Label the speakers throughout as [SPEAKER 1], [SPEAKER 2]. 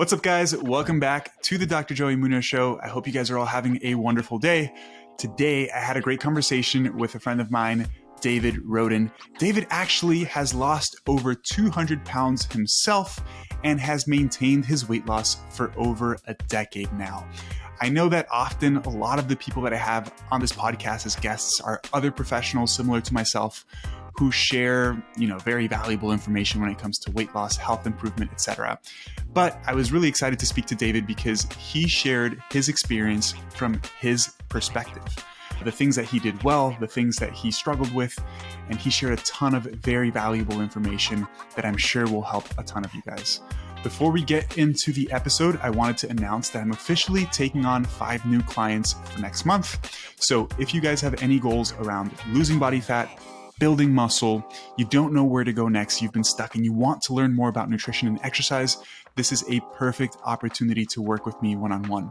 [SPEAKER 1] What's up, guys? Welcome back to the Dr. Joey Munoz Show. I hope you guys are all having a wonderful day. Today, I had a great conversation with a friend of mine, David Roden. David actually has lost over 200 pounds himself and has maintained his weight loss for over a decade now. I know that often a lot of the people that I have on this podcast as guests are other professionals similar to myself who share, you know, very valuable information when it comes to weight loss, health improvement, etc. But I was really excited to speak to David because he shared his experience from his perspective. The things that he did well, the things that he struggled with, and he shared a ton of very valuable information that I'm sure will help a ton of you guys. Before we get into the episode, I wanted to announce that I'm officially taking on five new clients for next month. So if you guys have any goals around losing body fat, building muscle, you don't know where to go next, you've been stuck, and you want to learn more about nutrition and exercise, this is a perfect opportunity to work with me one on one.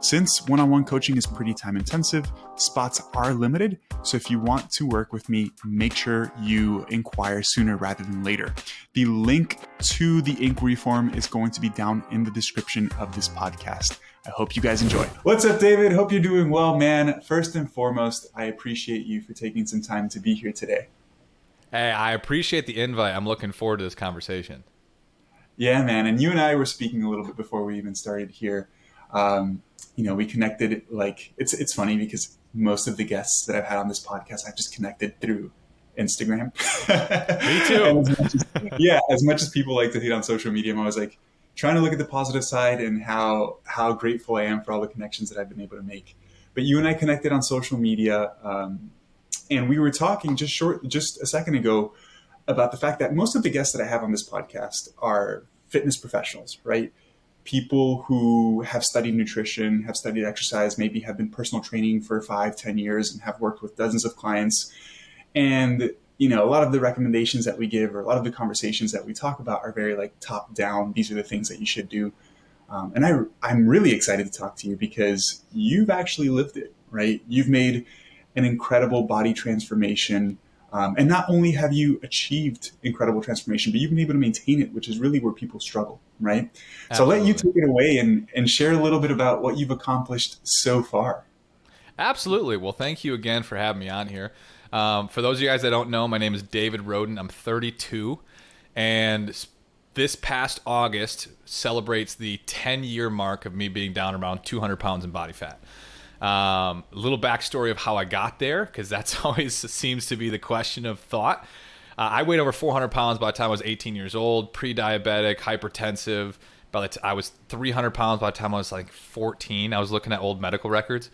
[SPEAKER 1] Since one on one coaching is pretty time intensive, spots are limited. So if you want to work with me, make sure you inquire sooner rather than later. The link to the inquiry form is going to be down in the description of this podcast. I hope you guys enjoy. What's up, David? Hope you're doing well, man. First and foremost, I appreciate you for taking some time to be here today.
[SPEAKER 2] Hey, I appreciate the invite. I'm looking forward to this conversation.
[SPEAKER 1] Yeah, man. And you and I were speaking a little bit before we even started here. Um, you know, we connected like it's it's funny because most of the guests that I've had on this podcast I've just connected through Instagram.
[SPEAKER 2] Me too.
[SPEAKER 1] as as, yeah, as much as people like to hate on social media, I'm always like trying to look at the positive side and how how grateful I am for all the connections that I've been able to make. But you and I connected on social media, um, and we were talking just short just a second ago about the fact that most of the guests that I have on this podcast are fitness professionals, right? People who have studied nutrition, have studied exercise, maybe have been personal training for five, ten years and have worked with dozens of clients. And, you know, a lot of the recommendations that we give or a lot of the conversations that we talk about are very like top down. These are the things that you should do. Um, and I, I'm really excited to talk to you because you've actually lived it, right? You've made an incredible body transformation um, and not only have you achieved incredible transformation, but you've been able to maintain it, which is really where people struggle, right? Absolutely. So I'll let you take it away and, and share a little bit about what you've accomplished so far.
[SPEAKER 2] Absolutely. Well, thank you again for having me on here. Um, for those of you guys that don't know, my name is David Roden. I'm 32, and this past August celebrates the 10 year mark of me being down around 200 pounds in body fat. Um, a little backstory of how I got there, because that's always seems to be the question of thought. Uh, I weighed over 400 pounds by the time I was 18 years old, pre-diabetic, hypertensive. By the t- I was 300 pounds by the time I was like 14. I was looking at old medical records.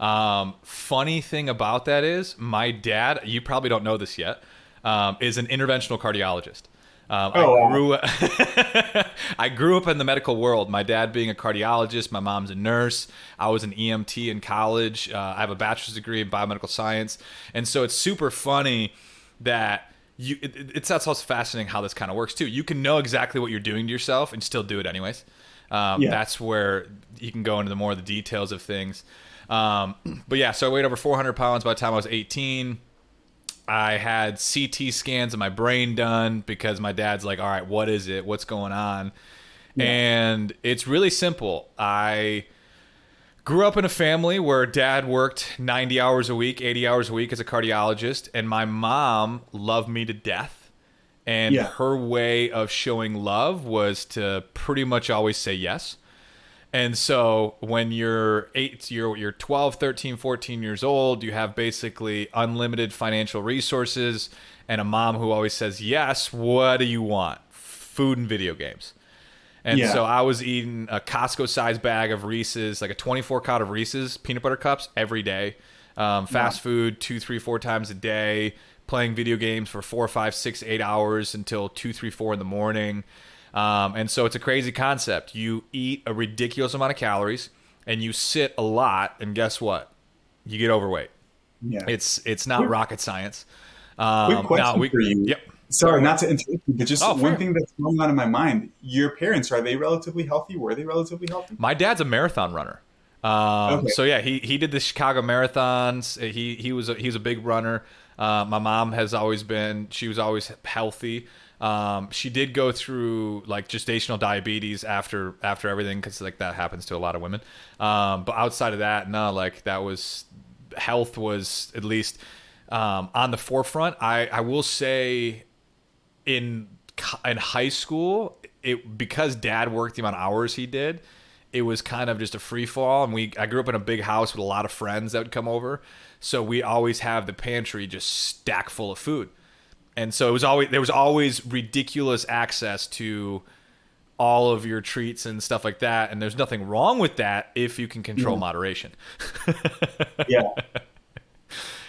[SPEAKER 2] Um, funny thing about that is, my dad. You probably don't know this yet. Um, is an interventional cardiologist. Um, oh, I grew I grew up in the medical world. My dad being a cardiologist, my mom's a nurse. I was an EMT in college. Uh, I have a bachelor's degree in biomedical science, and so it's super funny that you. It, it's that's also fascinating how this kind of works too. You can know exactly what you're doing to yourself and still do it anyways. Um, yeah. That's where you can go into the more of the details of things. Um, but yeah, so I weighed over 400 pounds by the time I was 18 I had CT scans of my brain done because my dad's like, all right, what is it? What's going on? Yeah. And it's really simple. I grew up in a family where dad worked 90 hours a week, 80 hours a week as a cardiologist, and my mom loved me to death. And yeah. her way of showing love was to pretty much always say yes. And so when you're 8 you're you're 12, 13, 14 years old, you have basically unlimited financial resources and a mom who always says, "Yes, what do you want?" Food and video games. And yeah. so I was eating a Costco sized bag of Reese's, like a 24 count of Reese's peanut butter cups every day. Um, fast yeah. food two, three, four times a day, playing video games for four, five, six, eight hours until two, three, four in the morning. Um, and so it's a crazy concept. You eat a ridiculous amount of calories and you sit a lot, and guess what? You get overweight. Yeah. It's it's not quick, rocket science.
[SPEAKER 1] Um, quick question we, for you. Yep. Sorry, not to interrupt you, but just oh, one thing that's going on in my mind. Your parents are they relatively healthy? Were they relatively healthy?
[SPEAKER 2] My dad's a marathon runner. Um, okay. So yeah, he he did the Chicago marathons. He he was a, he's a big runner. Uh, my mom has always been she was always healthy. Um, she did go through like gestational diabetes after after everything because like that happens to a lot of women. Um, but outside of that, no, like that was health was at least um, on the forefront. I I will say in in high school, it because dad worked the amount of hours he did, it was kind of just a free fall. And we I grew up in a big house with a lot of friends that would come over, so we always have the pantry just stacked full of food and so it was always there was always ridiculous access to all of your treats and stuff like that. And there's nothing wrong with that if you can control mm-hmm. moderation.
[SPEAKER 1] Yeah.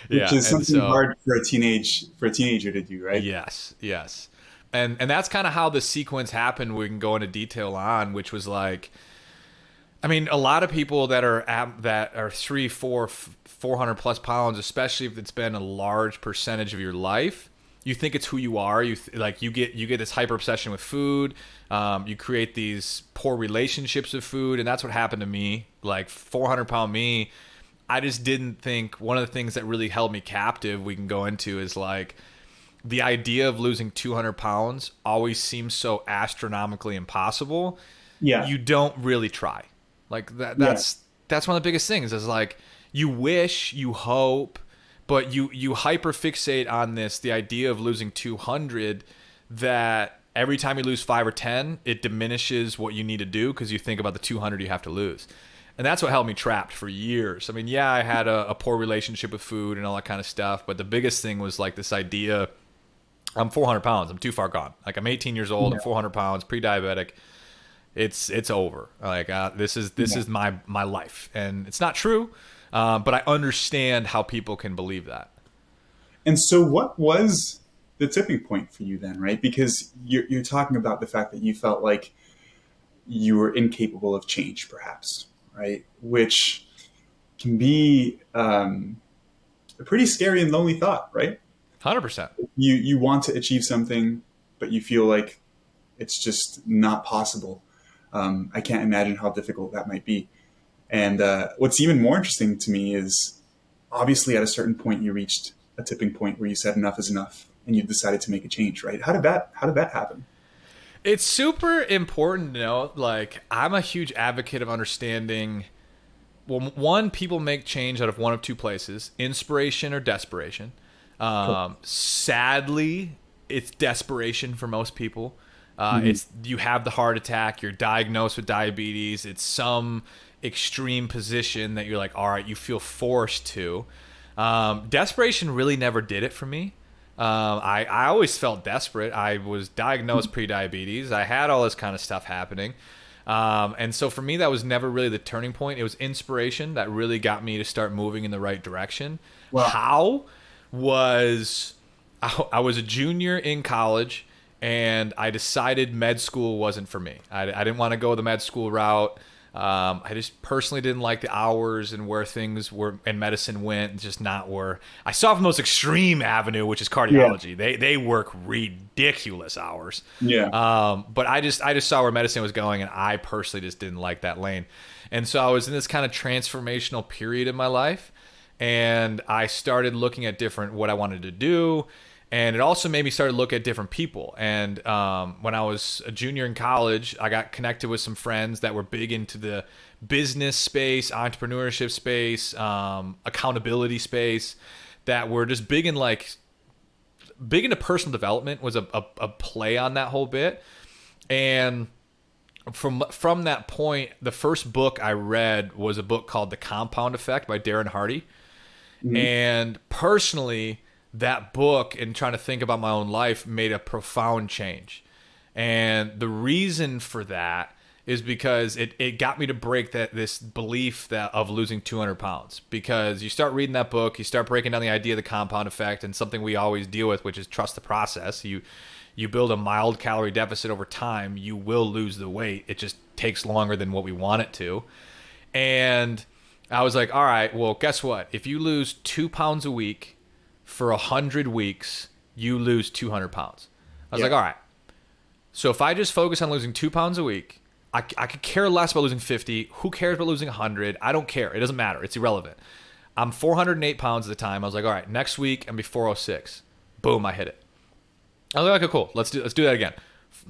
[SPEAKER 1] Which yeah, is something so, hard for a teenage for a teenager to do right?
[SPEAKER 2] Yes yes. And and that's kind of how the sequence happened. We can go into detail on which was like I mean, a lot of people that are at, that are three, four, four hundred plus pounds, especially if it's been a large percentage of your life, you think it's who you are. You th- like you get you get this hyper obsession with food. Um, you create these poor relationships with food, and that's what happened to me. Like 400 pound me, I just didn't think one of the things that really held me captive. We can go into is like the idea of losing 200 pounds always seems so astronomically impossible.
[SPEAKER 1] Yeah,
[SPEAKER 2] you don't really try. Like that. That's yeah. that's one of the biggest things. Is like you wish, you hope but you you hyperfixate on this the idea of losing 200 that every time you lose 5 or 10 it diminishes what you need to do because you think about the 200 you have to lose. And that's what held me trapped for years. I mean yeah i had a, a poor relationship with food and all that kind of stuff but the biggest thing was like this idea i'm 400 pounds i'm too far gone. Like i'm 18 years old yeah. i'm 400 pounds pre-diabetic. It's it's over. Like uh, this is this yeah. is my my life. And it's not true um, but I understand how people can believe that.
[SPEAKER 1] And so, what was the tipping point for you then, right? Because you're, you're talking about the fact that you felt like you were incapable of change, perhaps, right? Which can be um, a pretty scary and lonely thought, right?
[SPEAKER 2] Hundred percent.
[SPEAKER 1] You you want to achieve something, but you feel like it's just not possible. Um, I can't imagine how difficult that might be. And uh, what's even more interesting to me is obviously at a certain point you reached a tipping point where you said enough is enough and you decided to make a change, right? How did that how did that happen?
[SPEAKER 2] It's super important to know like I'm a huge advocate of understanding well one people make change out of one of two places, inspiration or desperation. Um, cool. sadly, it's desperation for most people. Uh, mm-hmm. It's you have the heart attack, you're diagnosed with diabetes. It's some extreme position that you're like, all right, you feel forced to. Um, desperation really never did it for me. Um, I, I always felt desperate. I was diagnosed pre-diabetes. I had all this kind of stuff happening. Um, and so for me, that was never really the turning point. It was inspiration that really got me to start moving in the right direction. Wow. How was I, I was a junior in college and I decided med school wasn't for me. I, I didn't want to go the med school route. Um, I just personally didn't like the hours and where things were and medicine went, just not where I saw from the most extreme avenue, which is cardiology. Yeah. They they work ridiculous hours.
[SPEAKER 1] Yeah.
[SPEAKER 2] Um, but I just I just saw where medicine was going, and I personally just didn't like that lane. And so I was in this kind of transformational period in my life, and I started looking at different what I wanted to do and it also made me start to look at different people. And um, when I was a junior in college, I got connected with some friends that were big into the business space, entrepreneurship space, um, accountability space, that were just big in like big into personal development was a, a, a play on that whole bit. And from from that point, the first book I read was a book called The Compound Effect by Darren Hardy. Mm-hmm. And personally, that book and trying to think about my own life made a profound change. And the reason for that is because it, it got me to break that this belief that of losing 200 pounds. Because you start reading that book you start breaking down the idea of the compound effect and something we always deal with which is trust the process. You you build a mild calorie deficit over time you will lose the weight. It just takes longer than what we want it to. And i was like all right well guess what? If you lose two pounds a week for 100 weeks, you lose 200 pounds. I was yeah. like, all right. So if I just focus on losing two pounds a week, I, I could care less about losing 50. Who cares about losing 100? I don't care. It doesn't matter. It's irrelevant. I'm 408 pounds at the time. I was like, all right, next week, I'm be 406. Boom, I hit it. I was like, okay, cool. Let's do let's do that again.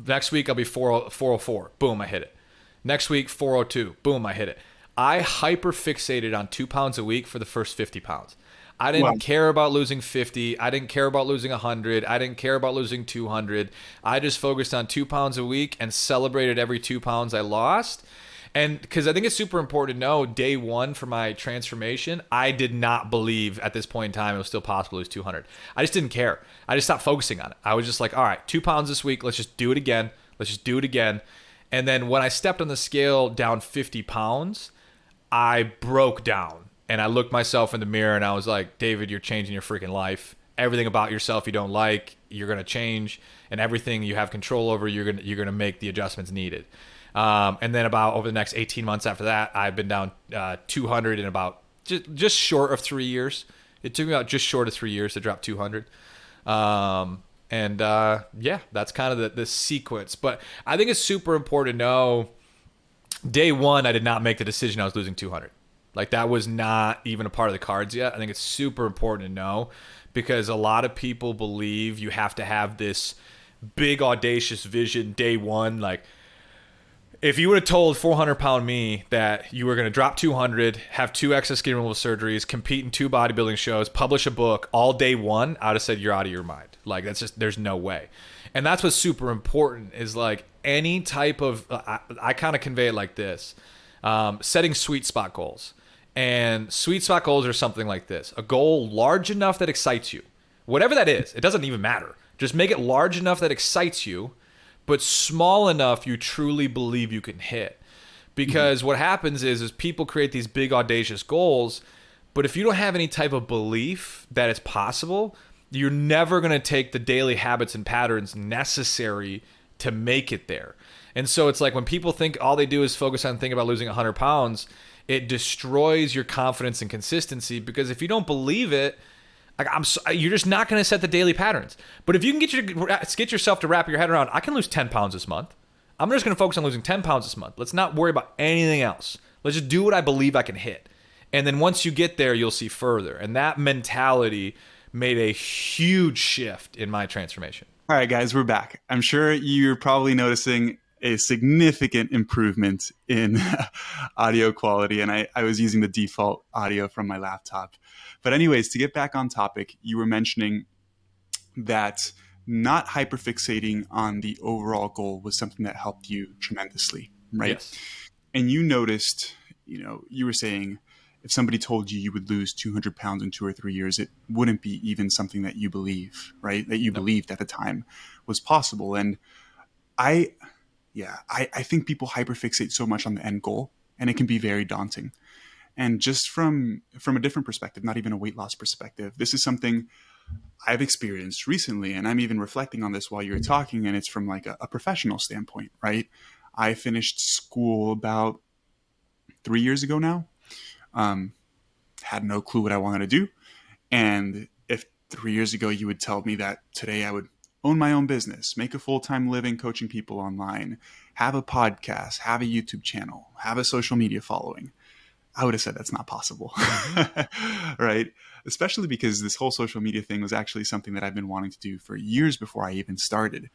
[SPEAKER 2] Next week I'll be 4, 404. Boom, I hit it. Next week 402. Boom, I hit it. I hyper fixated on two pounds a week for the first 50 pounds. I didn't care about losing 50. I didn't care about losing 100. I didn't care about losing 200. I just focused on two pounds a week and celebrated every two pounds I lost. And because I think it's super important to know, day one for my transformation, I did not believe at this point in time it was still possible to lose 200. I just didn't care. I just stopped focusing on it. I was just like, all right, two pounds this week. Let's just do it again. Let's just do it again. And then when I stepped on the scale down 50 pounds, I broke down and I looked myself in the mirror and I was like, David, you're changing your freaking life. Everything about yourself you don't like, you're gonna change, and everything you have control over, you're gonna you're gonna make the adjustments needed. Um, and then about over the next 18 months after that, I've been down uh, 200 in about just just short of three years. It took me about just short of three years to drop 200. Um, and uh, yeah, that's kind of the, the sequence. But I think it's super important to know. Day one, I did not make the decision I was losing 200. Like that was not even a part of the cards yet. I think it's super important to know because a lot of people believe you have to have this big audacious vision day one. Like if you would have told 400 pound me that you were going to drop 200, have two excess skin removal surgeries, compete in two bodybuilding shows, publish a book all day one, I would have said you're out of your mind. Like that's just there's no way. And that's what's super important is like any type of I, I kind of convey it like this. Um, setting sweet spot goals. And sweet spot goals are something like this a goal large enough that excites you. Whatever that is, it doesn't even matter. Just make it large enough that excites you, but small enough you truly believe you can hit. Because what happens is, is people create these big audacious goals, but if you don't have any type of belief that it's possible, you're never going to take the daily habits and patterns necessary to make it there. And so it's like when people think all they do is focus on thinking about losing 100 pounds, it destroys your confidence and consistency because if you don't believe it, like I'm, you're just not going to set the daily patterns. But if you can get your get yourself to wrap your head around, I can lose 10 pounds this month. I'm just going to focus on losing 10 pounds this month. Let's not worry about anything else. Let's just do what I believe I can hit. And then once you get there, you'll see further. And that mentality made a huge shift in my transformation.
[SPEAKER 1] All right, guys, we're back. I'm sure you're probably noticing a significant improvement in audio quality. And I, I was using the default audio from my laptop. But, anyways, to get back on topic, you were mentioning that not hyperfixating on the overall goal was something that helped you tremendously, right? Yes. And you noticed, you know, you were saying if somebody told you you would lose 200 pounds in two or three years, it wouldn't be even something that you believe, right? That you believed at the time was possible. And I, yeah, I, I think people hyperfixate so much on the end goal, and it can be very daunting. And just from from a different perspective, not even a weight loss perspective, this is something I've experienced recently, and I'm even reflecting on this while you're talking, and it's from like a, a professional standpoint, right? I finished school about three years ago now. Um, had no clue what I wanted to do, and if three years ago you would tell me that today I would own my own business, make a full time living coaching people online, have a podcast, have a YouTube channel, have a social media following. I would have said that's not possible. right? Especially because this whole social media thing was actually something that I've been wanting to do for years before I even started.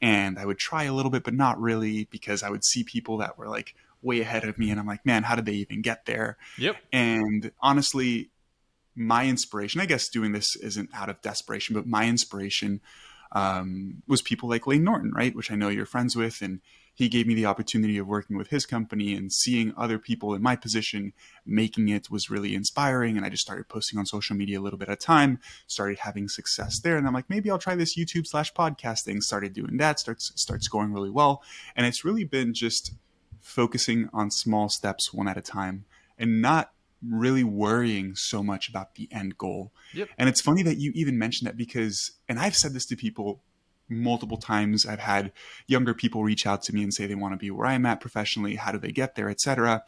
[SPEAKER 1] And I would try a little bit, but not really because I would see people that were like way ahead of me. And I'm like, man, how did they even get there?
[SPEAKER 2] Yep.
[SPEAKER 1] And honestly, my inspiration, I guess doing this isn't out of desperation, but my inspiration um, was people like Layne Norton, right? Which I know you're friends with. And he gave me the opportunity of working with his company and seeing other people in my position making it was really inspiring. And I just started posting on social media a little bit at a time, started having success there. And I'm like, maybe I'll try this YouTube slash podcasting. Started doing that, starts starts going really well. And it's really been just focusing on small steps one at a time and not really worrying so much about the end goal.
[SPEAKER 2] Yep.
[SPEAKER 1] And it's funny that you even mentioned that because, and I've said this to people multiple times. I've had younger people reach out to me and say they want to be where I'm at professionally. How do they get there, etc.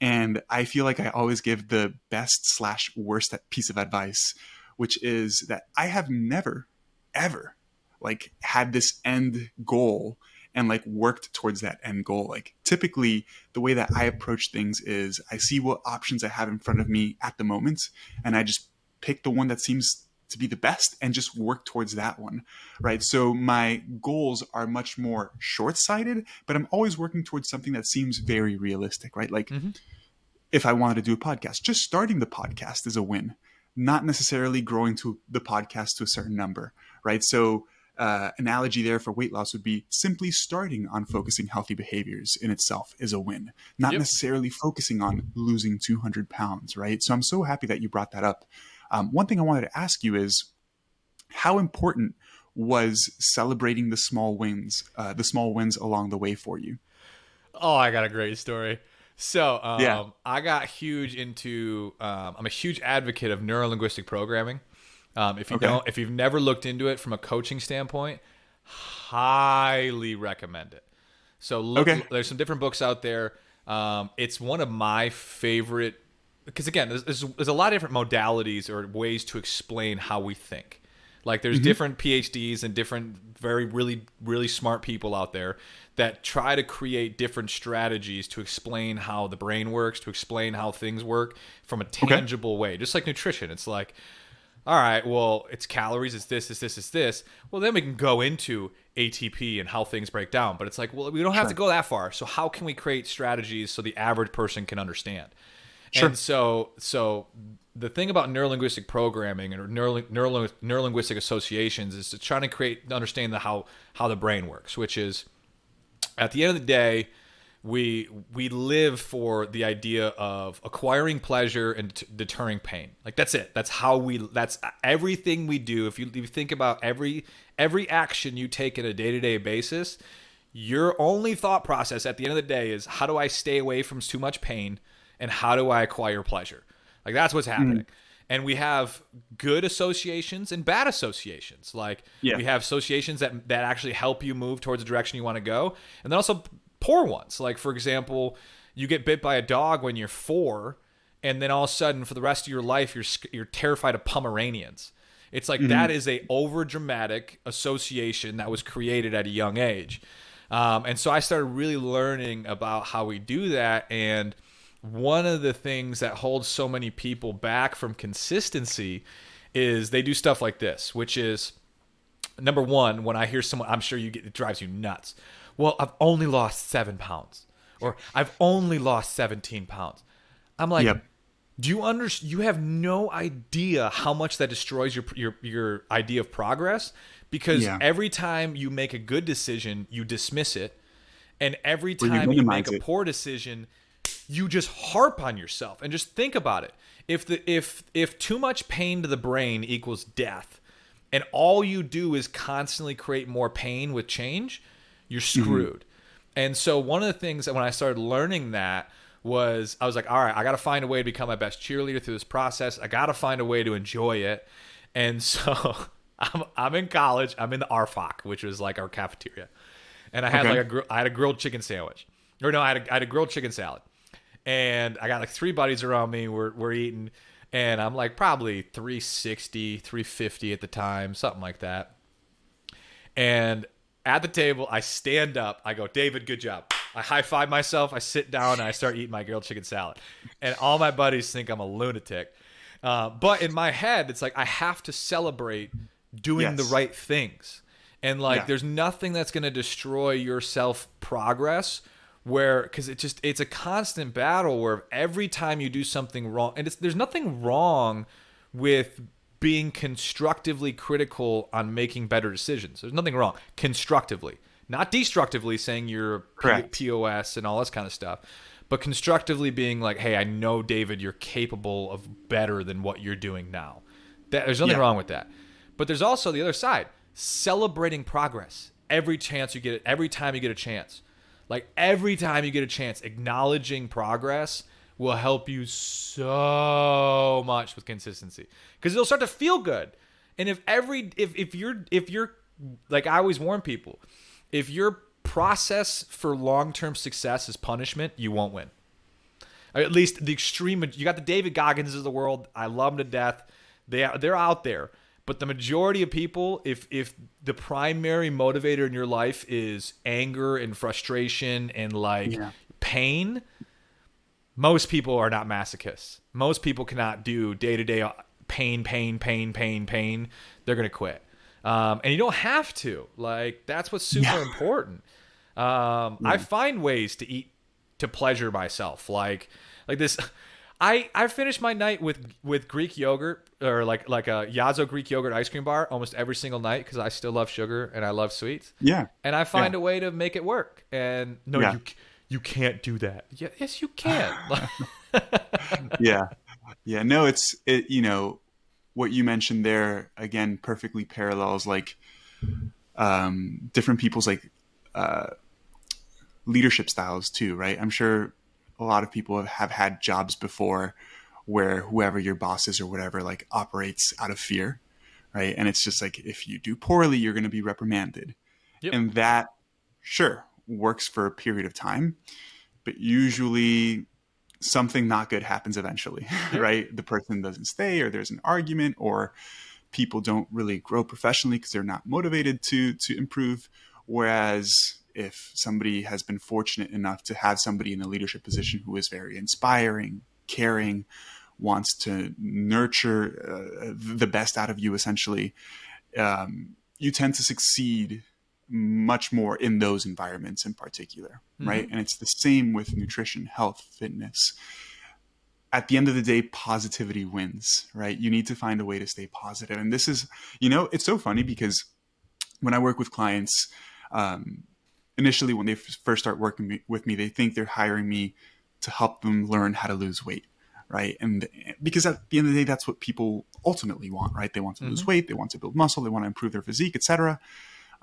[SPEAKER 1] And I feel like I always give the best slash worst piece of advice, which is that I have never, ever like had this end goal and like worked towards that end goal. Like typically the way that I approach things is I see what options I have in front of me at the moment and I just pick the one that seems to be the best and just work towards that one, right? So my goals are much more short sighted, but I'm always working towards something that seems very realistic, right? Like mm-hmm. if I wanted to do a podcast, just starting the podcast is a win, not necessarily growing to the podcast to a certain number, right? So uh, analogy there for weight loss would be simply starting on focusing healthy behaviors in itself is a win, not yep. necessarily focusing on losing 200 pounds, right? So I'm so happy that you brought that up. Um, one thing I wanted to ask you is how important was celebrating the small wins, uh, the small wins along the way for you?
[SPEAKER 2] Oh, I got a great story. So, um, yeah. I got huge into. Um, I'm a huge advocate of neuro linguistic programming. Um, if you okay. don't, if you've never looked into it from a coaching standpoint, highly recommend it. So look, okay. there's some different books out there. Um, it's one of my favorite because again, there's, there's, there's, a lot of different modalities or ways to explain how we think. Like there's mm-hmm. different PhDs and different very really really smart people out there that try to create different strategies to explain how the brain works, to explain how things work from a tangible okay. way. Just like nutrition, it's like all right, well, it's calories, it's this, it's this, it's this. Well, then we can go into ATP and how things break down. But it's like, well, we don't have sure. to go that far. So how can we create strategies so the average person can understand? Sure. And so, so the thing about neurolinguistic programming or neuro, neuro, neurolinguistic associations is to try to create understand the how how the brain works, which is at the end of the day, we we live for the idea of acquiring pleasure and t- deterring pain. Like that's it. That's how we. That's everything we do. If you, if you think about every every action you take in a day to day basis, your only thought process at the end of the day is how do I stay away from too much pain and how do I acquire pleasure. Like that's what's happening. Mm. And we have good associations and bad associations. Like yeah. we have associations that that actually help you move towards the direction you want to go, and then also poor ones. Like for example, you get bit by a dog when you're four, and then all of a sudden for the rest of your life you're you're terrified of Pomeranians. It's like mm-hmm. that is a over dramatic association that was created at a young age. Um, and so I started really learning about how we do that. And one of the things that holds so many people back from consistency is they do stuff like this, which is number one, when I hear someone, I'm sure you get, it drives you nuts well, I've only lost seven pounds, or I've only lost 17 pounds. I'm like, yep. do you understand? You have no idea how much that destroys your your your idea of progress because yeah. every time you make a good decision, you dismiss it, and every time you, you, make a poor decision, you just harp on yourself and just think about it. If the if if too much pain to the brain equals death, and all you do is constantly create more pain with change you're mm-hmm. screwed. Mm-hmm. And so one of the things that when I started learning that was I was like, all right, I got to find a way to become my best cheerleader through this process. I got to find a way to enjoy it. And so I'm, I'm in college. I'm in the RFOC, which was like our cafeteria, and I had okay. like a I had a grilled chicken sandwich, or no, I had a, I had a grilled chicken salad, and I got like three buddies around me. We're we're eating, and I'm like probably 360, 350 at the time, something like that. And at the table, I stand up. I go, David, good job. I high five myself. I sit down and I start eating my grilled chicken salad. And all my buddies think I'm a lunatic. Uh, but in my head, it's like I have to celebrate doing yes. the right things. And like, yeah. there's nothing that's going to destroy your self progress where because it just it's a constant battle where every time you do something wrong and it's there's nothing wrong with being constructively critical on making better decisions. There's nothing wrong constructively, not destructively saying you're Correct. POS and all this kind of stuff, but constructively being like, "Hey, I know David, you're capable of better than what you're doing now." That, there's nothing yeah. wrong with that. But there's also the other side, celebrating progress every chance you get it, every time you get a chance. Like every time you get a chance, acknowledging progress will help you so much with consistency because it'll start to feel good. And if every if if you're if you're like I always warn people, if your process for long-term success is punishment, you won't win. at least the extreme you got the David Goggins of the world. I love them to death. They are, they're out there. But the majority of people, if if the primary motivator in your life is anger and frustration and like yeah. pain, most people are not masochists. Most people cannot do day to day pain, pain, pain, pain, pain, they're gonna quit. Um, and you don't have to. Like that's what's super yeah. important. Um, yeah. I find ways to eat to pleasure myself. Like like this. I I finish my night with with Greek yogurt or like like a Yasso Greek yogurt ice cream bar almost every single night because I still love sugar and I love sweets.
[SPEAKER 1] Yeah,
[SPEAKER 2] and I find yeah. a way to make it work. And no, you you can't do that. Yeah, yes, you can.
[SPEAKER 1] yeah, yeah. No, it's it. You know what you mentioned there again perfectly parallels like um, different people's like uh, leadership styles too, right? I'm sure a lot of people have, have had jobs before where whoever your boss is or whatever like operates out of fear, right? And it's just like if you do poorly, you're going to be reprimanded, yep. and that sure works for a period of time, but usually something not good happens eventually, right? The person doesn't stay, or there's an argument, or people don't really grow professionally because they're not motivated to to improve. Whereas if somebody has been fortunate enough to have somebody in a leadership position who is very inspiring, caring, wants to nurture uh, the best out of you, essentially, um, you tend to succeed much more in those environments in particular, mm-hmm. right? And it's the same with nutrition, health, fitness. At the end of the day, positivity wins, right? You need to find a way to stay positive. And this is, you know, it's so funny because when I work with clients, um, initially when they first start working with me, they think they're hiring me to help them learn how to lose weight, right? And because at the end of the day, that's what people ultimately want, right? They want to mm-hmm. lose weight, they want to build muscle, they want to improve their physique, etc.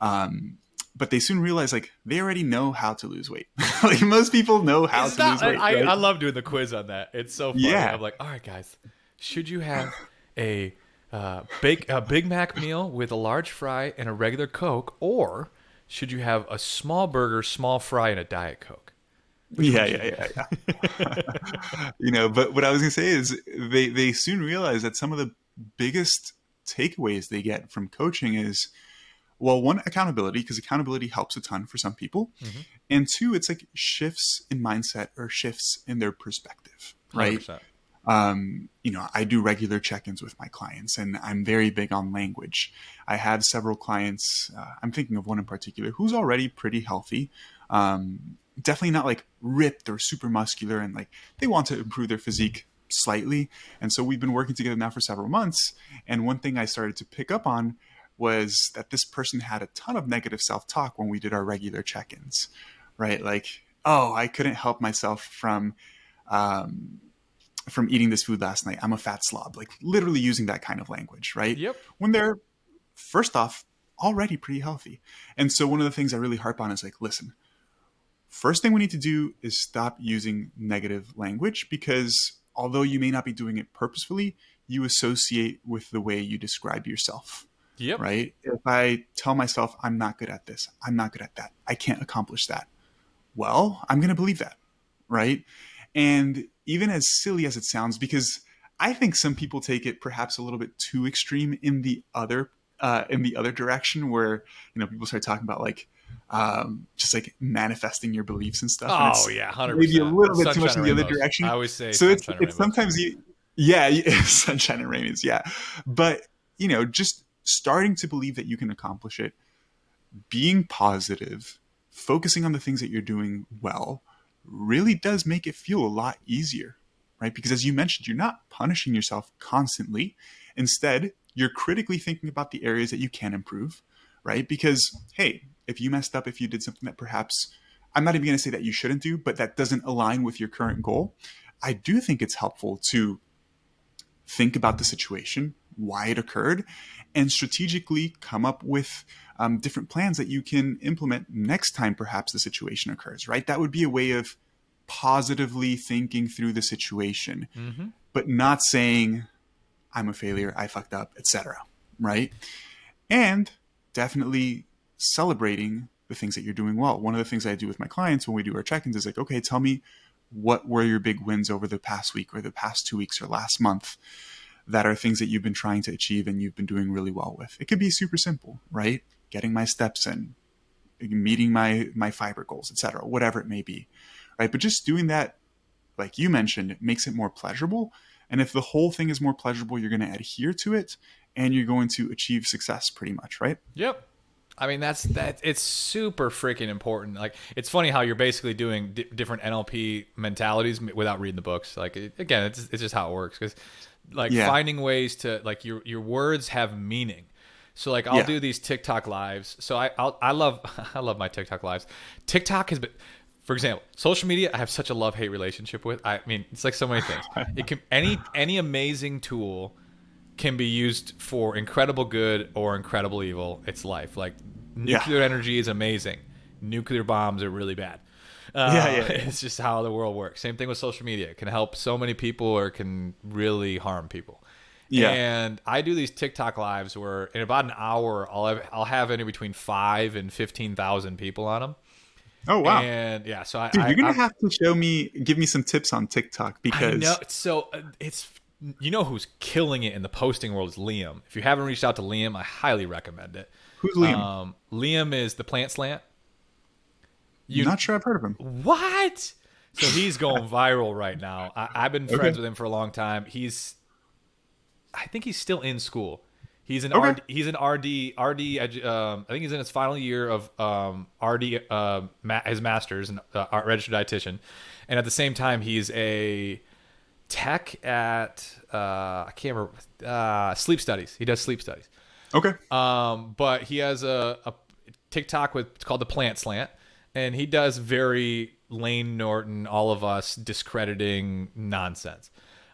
[SPEAKER 1] Um, but they soon realize like they already know how to lose weight. like most people know how it's to not, lose weight.
[SPEAKER 2] I, right? I, love doing the quiz on that. It's so funny. Yeah. I'm like, all right, guys, should you have a uh, big a Big Mac meal with a large fry and a regular Coke, or should you have a small burger, small fry, and a Diet Coke?
[SPEAKER 1] Yeah, yeah, yeah, yeah. you know, but what I was gonna say is they they soon realize that some of the biggest takeaways they get from coaching is well one accountability because accountability helps a ton for some people. Mm-hmm. and two it's like shifts in mindset or shifts in their perspective right? 100%. um, you know i do regular check-ins with my clients and i'm very big on language. I have several clients uh, i'm thinking of one in particular who's already pretty healthy. Um, definitely not like ripped or super muscular and like they want to improve their physique slightly. And so we've been working together now for several months and one thing i started to pick up on was that this person had a ton of negative self talk when we did our regular check ins, right? Like, oh, I couldn't help myself from. Um, from eating this food last night. I'm a fat slob. Like literally using that kind of language, right?
[SPEAKER 2] Yep.
[SPEAKER 1] When they're first off already pretty healthy. And so one of the things I really harp on is like, listen, first thing we need to do is stop using negative language because although you may not be doing it purposefully, you associate with the way you describe yourself.
[SPEAKER 2] Yep.
[SPEAKER 1] Right. If I tell myself I'm not good at this, I'm not good at that, I can't accomplish that. Well, I'm going to believe that. Right. And even as silly as it sounds, because I think some people take it perhaps a little bit too extreme in the other uh, in the other direction, where you know people start talking about like um, just like manifesting your beliefs and stuff.
[SPEAKER 2] Oh
[SPEAKER 1] and
[SPEAKER 2] yeah, 100%.
[SPEAKER 1] Maybe a little bit too much in the other direction.
[SPEAKER 2] I always say
[SPEAKER 1] so. It's, it's sometimes you, yeah, sunshine and rainbows, yeah. But you know, just starting to believe that you can accomplish it, being positive, focusing on the things that you're doing well, really does make it feel a lot easier, right? Because as you mentioned, you're not punishing yourself constantly. Instead, you're critically thinking about the areas that you can improve, right? Because, hey, if you messed up, if you did something that perhaps I'm not even going to say that you shouldn't do, but that doesn't align with your current goal, I do think it's helpful to think about the situation, why it occurred, and strategically come up with um, different plans that you can implement next time perhaps the situation occurs, right? That would be a way of positively thinking through the situation, mm-hmm. but not saying, I'm a failure, I fucked up, etc. Right? And definitely celebrating the things that you're doing well. One of the things I do with my clients when we do our check-ins is like, okay, tell me what were your big wins over the past week or the past two weeks or last month that are things that you've been trying to achieve and you've been doing really well with. It could be super simple, right? Getting my steps in, meeting my my fiber goals, etc., whatever it may be. Right? But just doing that like you mentioned makes it more pleasurable And if the whole thing is more pleasurable, you're going to adhere to it and you're going to achieve success pretty much, right?
[SPEAKER 2] Yep. I mean that's that it's super freaking important. Like it's funny how you're basically doing di- different NLP mentalities without reading the books. Like it, again, it's it's just how it works cuz like
[SPEAKER 1] Yeah.
[SPEAKER 2] finding ways to like your your words have meaning. So like I'll
[SPEAKER 1] Yeah.
[SPEAKER 2] do these TikTok lives. So I I'll, I love I love my TikTok lives. TikTok has been for example, social media I have such a love-hate relationship with. I mean, it's like so many things. It can any any amazing tool can be used for incredible good or incredible evil. It's life. Like nuclear energy is amazing. Nuclear bombs are really bad. Uh,
[SPEAKER 1] Yeah, yeah.
[SPEAKER 2] It's just how the world works. Same thing with social media. It can help so many people or it can really harm people.
[SPEAKER 1] Yeah.
[SPEAKER 2] And I do these TikTok lives where in about an hour I'll have, I'll have any between five and fifteen thousand people on them.
[SPEAKER 1] Oh, wow.
[SPEAKER 2] And yeah, so I,
[SPEAKER 1] Dude,
[SPEAKER 2] I,
[SPEAKER 1] you're gonna have to show me, give me some tips on TikTok
[SPEAKER 2] I
[SPEAKER 1] because
[SPEAKER 2] know. So uh, it's you know who's killing it in the posting world is Liam. If you haven't reached out to Liam, I highly recommend it.
[SPEAKER 1] who's Liam?
[SPEAKER 2] Um, Liam is the plant slant.
[SPEAKER 1] You're not sure I've heard of him.
[SPEAKER 2] What? So he's going viral right now. I, I've been friends with him for a long time. He's, I think he's still in school. He's an
[SPEAKER 1] Okay.
[SPEAKER 2] RD, he's an RD RD. Um, I think he's in his final year of um, RD uh, ma- his master's and uh, art registered dietitian, and at the same time he's a tech at uh, I can't remember uh, sleep studies. He does sleep studies.
[SPEAKER 1] Okay.
[SPEAKER 2] Um, but he has a, a TikTok with it's called the Plant Slant, and he does very Layne Norton, all of us discrediting nonsense.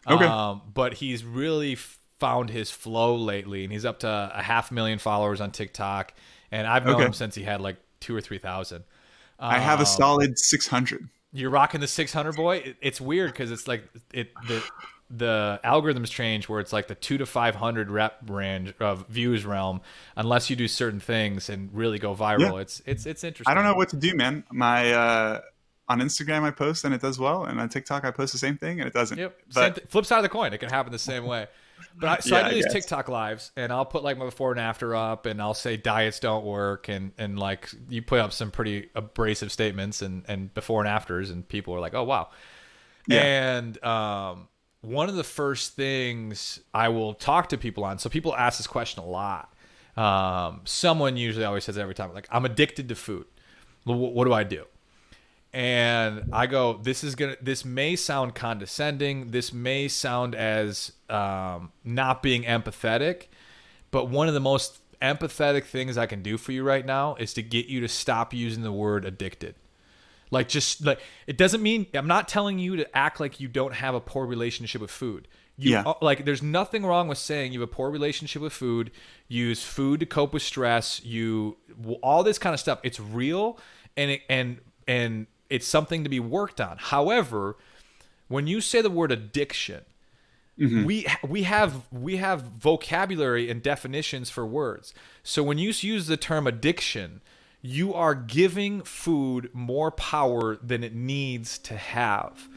[SPEAKER 1] Okay.
[SPEAKER 2] Um, but he's really found his flow lately, and he's up to a half million followers on TikTok. And I've known
[SPEAKER 1] Okay.
[SPEAKER 2] him since he had like two or three thousand.
[SPEAKER 1] I have a solid 600.
[SPEAKER 2] You're rocking the 600 boy. It- It's weird because it's like it the the algorithms change where it's like the two to 500 rep range of views realm unless you do certain things and really go viral.
[SPEAKER 1] Yeah.
[SPEAKER 2] It's it's it's interesting.
[SPEAKER 1] I don't know what to do, man. My uh, on Instagram I post and it does well, and on TikTok I post the same thing and it doesn't.
[SPEAKER 2] Yep.
[SPEAKER 1] But
[SPEAKER 2] th- flip side of the coin. It can happen the same way. But I, so
[SPEAKER 1] Yeah,
[SPEAKER 2] I
[SPEAKER 1] I
[SPEAKER 2] do these
[SPEAKER 1] guess.
[SPEAKER 2] TikTok lives, and I'll put like my before and after up, and I'll say diets don't work, and and like you put up some pretty abrasive statements, and and before and afters, and people are like, oh wow.
[SPEAKER 1] Yeah.
[SPEAKER 2] And um, one of the first things I will talk to people on. So people ask this question a lot. Um, someone usually always says every time, like, I'm addicted to food. Well, What do I do? and I go, this is gonna. This may sound condescending. This may sound as um, not being empathetic, but one of the most empathetic things I can do for you right now is to get you to stop using the word addicted. Like just like it doesn't mean I'm not telling you to act like you don't have a poor relationship with food. You
[SPEAKER 1] Yeah.
[SPEAKER 2] like there's nothing wrong with saying you have a poor relationship with food. Use food to cope with stress. You all this kind of stuff. It's real and it, and and it's something to be worked on. However, when you say the word addiction, mm-hmm. we we have we have vocabulary and definitions for words. So when you use the term addiction, you are giving food more power than it needs to have.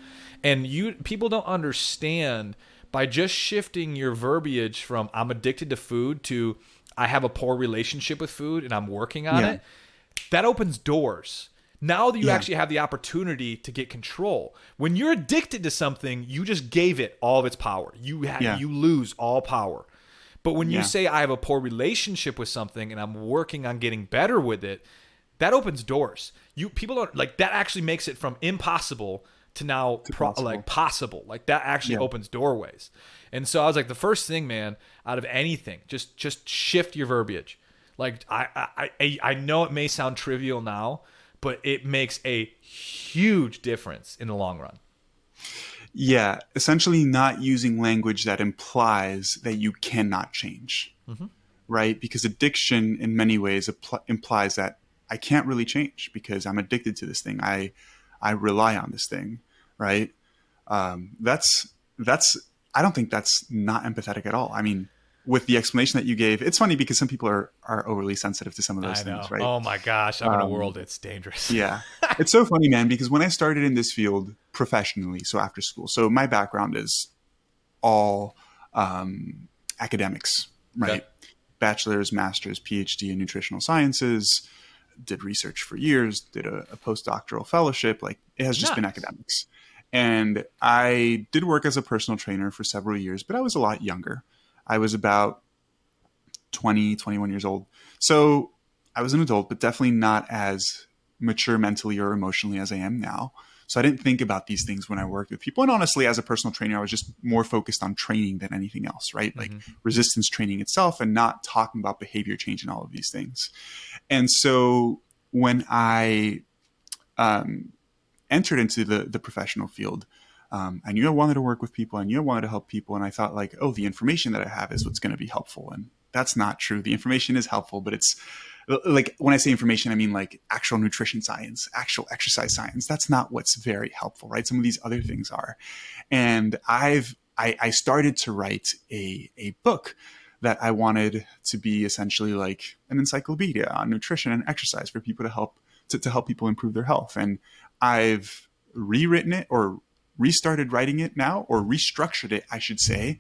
[SPEAKER 2] And you people don't understand by just shifting your verbiage from I'm addicted to food to I have a poor relationship with food and I'm working on
[SPEAKER 1] Yeah.
[SPEAKER 2] it. That opens doors. Now that you
[SPEAKER 1] Yeah.
[SPEAKER 2] actually have the opportunity to get control. When you're addicted to something, you just gave it all of its power. You ha-
[SPEAKER 1] Yeah.
[SPEAKER 2] you lose all power. But when you
[SPEAKER 1] Yeah.
[SPEAKER 2] say I have a poor relationship with something and I'm working on getting better with it, that opens doors. You people don't like that actually makes it from impossible to now pro-
[SPEAKER 1] possible.
[SPEAKER 2] like possible. Like that actually
[SPEAKER 1] Yeah.
[SPEAKER 2] opens doorways. And so I was like the first thing, man, out of anything, just just shift your verbiage. Like I I I, I know it may sound trivial now, but it makes a huge difference in the long run.
[SPEAKER 1] Yeah, essentially not using language that implies that you cannot change,
[SPEAKER 2] Mm-hmm.
[SPEAKER 1] right? Because addiction, in many ways, appl- implies that I can't really change because I'm addicted to this thing. I I rely on this thing, right? Um, that's that's. I don't think that's not empathetic at all. I mean, with the explanation that you gave, it's funny because some people are are overly sensitive to some of those
[SPEAKER 2] I know.
[SPEAKER 1] things, right?
[SPEAKER 2] Oh my gosh, I'm in a
[SPEAKER 1] Um,
[SPEAKER 2] world that's dangerous.
[SPEAKER 1] Yeah. it's so funny, man, because when I started in this field professionally, so after school, so my background is all um, academics, right?
[SPEAKER 2] Okay.
[SPEAKER 1] Bachelor's, master's, PhD in nutritional sciences, did research for years, did a, a postdoctoral fellowship. Like it has just been academics. And I did work as a personal trainer for several years, but I was a lot younger. I was about 20, 21 years old. So I was an adult, but definitely not as mature mentally or emotionally as I am now. So I didn't think about these things when I worked with people. And honestly, as a personal trainer, I was just more focused on training than anything else, right? Like mm-hmm. resistance training itself and not talking about behavior change and all of these things. And so when I um, entered into the, the professional field, um, I knew I wanted to work with people. I knew I wanted to help people. And I thought like, oh, the information that I have is what's going to be helpful. And that's not true. The information is helpful, but it's like when I say information, I mean like actual nutrition science, actual exercise science. That's not what's very helpful, right? Some of these other things are. And I've, I, I started to write a, a book that I wanted to be essentially like an encyclopedia on nutrition and exercise for people to help to, to help people improve their health. And I've rewritten it or restarted writing it now or restructured it, I should say,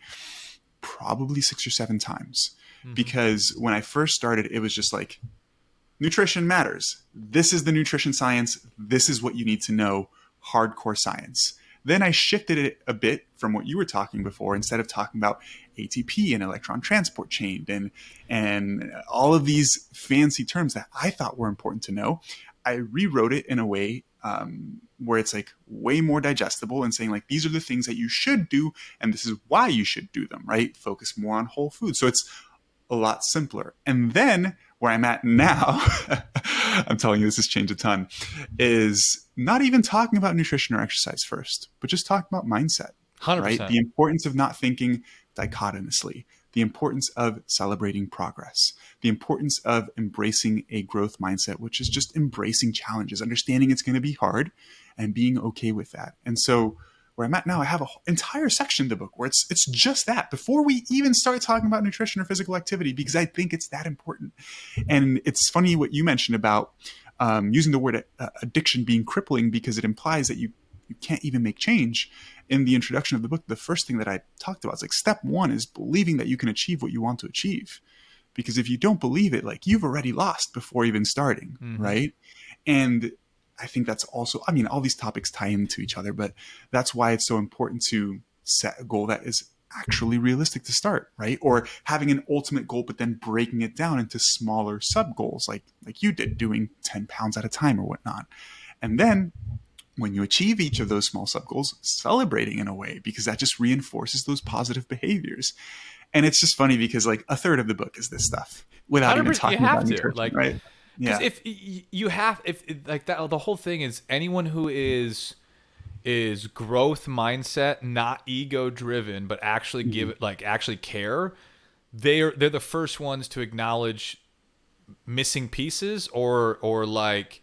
[SPEAKER 1] probably six or seven times. Mm-hmm. Because when I first started, it was just like nutrition matters. This is the nutrition science. This is what you need to know. Hardcore science. Then I shifted it a bit from what you were talking before. Instead of talking about ATP and electron transport chain and and all of these fancy terms that I thought were important to know, I rewrote it in a way um, where it's like way more digestible and saying like these are the things that you should do and this is why you should do them. Right? Focus more on whole food. So it's a lot simpler. And then where I'm at now, I'm telling you, this has changed a ton, is not even talking about nutrition or exercise first, but just talking about mindset. 100%. Right? The importance of not thinking dichotomously, the importance of celebrating progress, the importance of embracing a growth mindset, which is just embracing challenges, understanding it's going to be hard and being okay with that. And so, where I'm at now, I have an entire section of the book where it's it's just that before we even start talking about nutrition or physical activity because I think it's that important. And it's funny what you mentioned about um, using the word uh, addiction being crippling because it implies that you you can't even make change. In the introduction of the book, the first thing that I talked about is like step one is believing that you can achieve what you want to achieve. Because if you don't believe it, like you've already lost before even starting, mm-hmm. right? And I think that's also, I mean, all these topics tie into each other, but that's why it's so important to set a goal that is actually realistic to start, right? Or having an ultimate goal, but then breaking it down into smaller sub goals, like like you did, doing 10 pounds at a time or whatnot. And then when you achieve each of those small sub goals, celebrating in a way, because that just reinforces those positive behaviors. And it's just funny because like a third of the book is this stuff without even talking about nutrition, like, right?
[SPEAKER 2] yeah. if you have if like that the whole thing is anyone who is is growth mindset not ego driven but actually give mm-hmm. it like actually care they're they're the first ones to acknowledge missing pieces or or like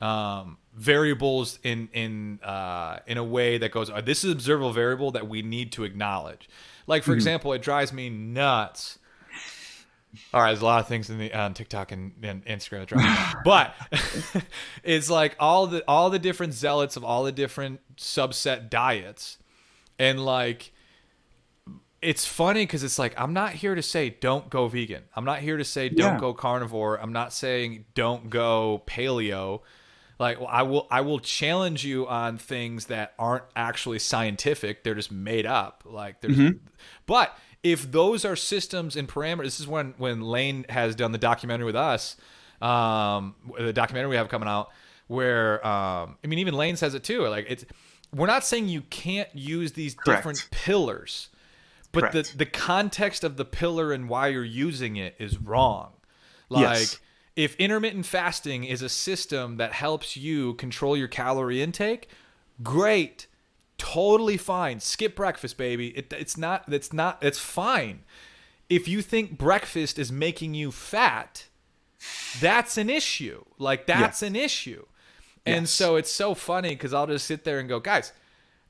[SPEAKER 2] um, variables in in uh, in a way that goes oh, this is observable variable that we need to acknowledge like for mm-hmm. example it drives me nuts all right, there's a lot of things in the on TikTok and, and Instagram that but it's like all the all the different zealots of all the different subset diets, and like it's funny because it's like I'm not here to say don't go vegan. I'm not here to say don't yeah. go carnivore. I'm not saying don't go paleo. Like I will I will challenge you on things that aren't actually scientific. They're just made up. Like there's mm-hmm. but if those are systems and parameters, this is when when Layne has done the documentary with us, um, the documentary we have coming out, where um, I mean even Layne says it too. Like it's we're not saying you can't use these Correct. different pillars, but Correct. the the context of the pillar and why you're using it is wrong. Like yes. If intermittent fasting is a system that helps you control your calorie intake, great totally fine. Skip breakfast, baby. It, it's not. It's not. It's fine. If you think breakfast is making you fat, that's an issue. Like that's an issue. And yes. so it's so funny because I'll just sit there and go, guys.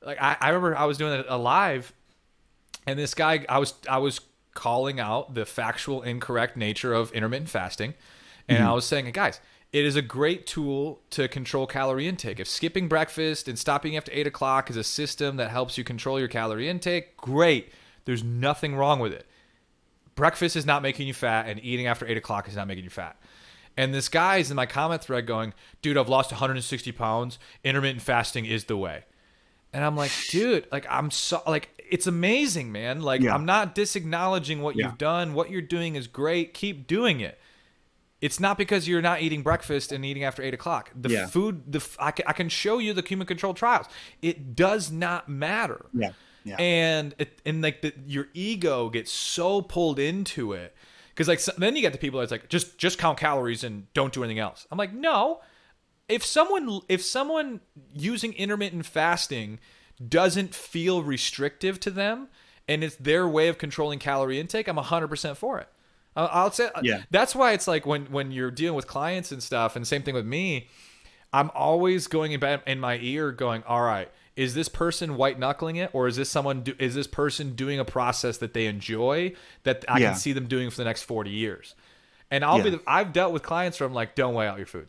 [SPEAKER 2] Like I, I remember I was doing it live, and this guy I was I was calling out the factual incorrect nature of intermittent fasting, and mm-hmm. I was saying, guys, it is a great tool to control calorie intake. If skipping breakfast and stopping after eight o'clock is a system that helps you control your calorie intake, great. There's nothing wrong with it. Breakfast is not making you fat, and eating after eight o'clock is not making you fat. And this guy is in my comment thread going, dude, I've lost 160 pounds. Intermittent fasting is the way. And I'm like, dude, like I'm so like it's amazing, man. Like
[SPEAKER 1] Yeah.
[SPEAKER 2] I'm not disacknowledging what
[SPEAKER 1] Yeah.
[SPEAKER 2] you've done. What you're doing is great. Keep doing it. It's not because you're not eating breakfast and eating after eight o'clock. The
[SPEAKER 1] Yeah.
[SPEAKER 2] food, the I can, I can show you the human controlled trials. It does not matter.
[SPEAKER 1] Yeah. Yeah.
[SPEAKER 2] And it, and like the, your ego gets so pulled into it because like so, then you get the people that's like just just count calories and don't do anything else. I'm like no. If someone if someone using intermittent fasting doesn't feel restrictive to them and it's their way of controlling calorie intake, I'm 100% for it. Uh, I'll say
[SPEAKER 1] Yeah.
[SPEAKER 2] that's why it's like when when you're dealing with clients and stuff and same thing with me, I'm always going in, in my ear going, all right, is this person white knuckling it or is this someone do, is this person doing a process that they enjoy that I
[SPEAKER 1] Yeah.
[SPEAKER 2] can see them doing for the next 40 years? And I'll be
[SPEAKER 1] Yeah.
[SPEAKER 2] the, I've dealt with clients where I'm like, don't weigh out your food.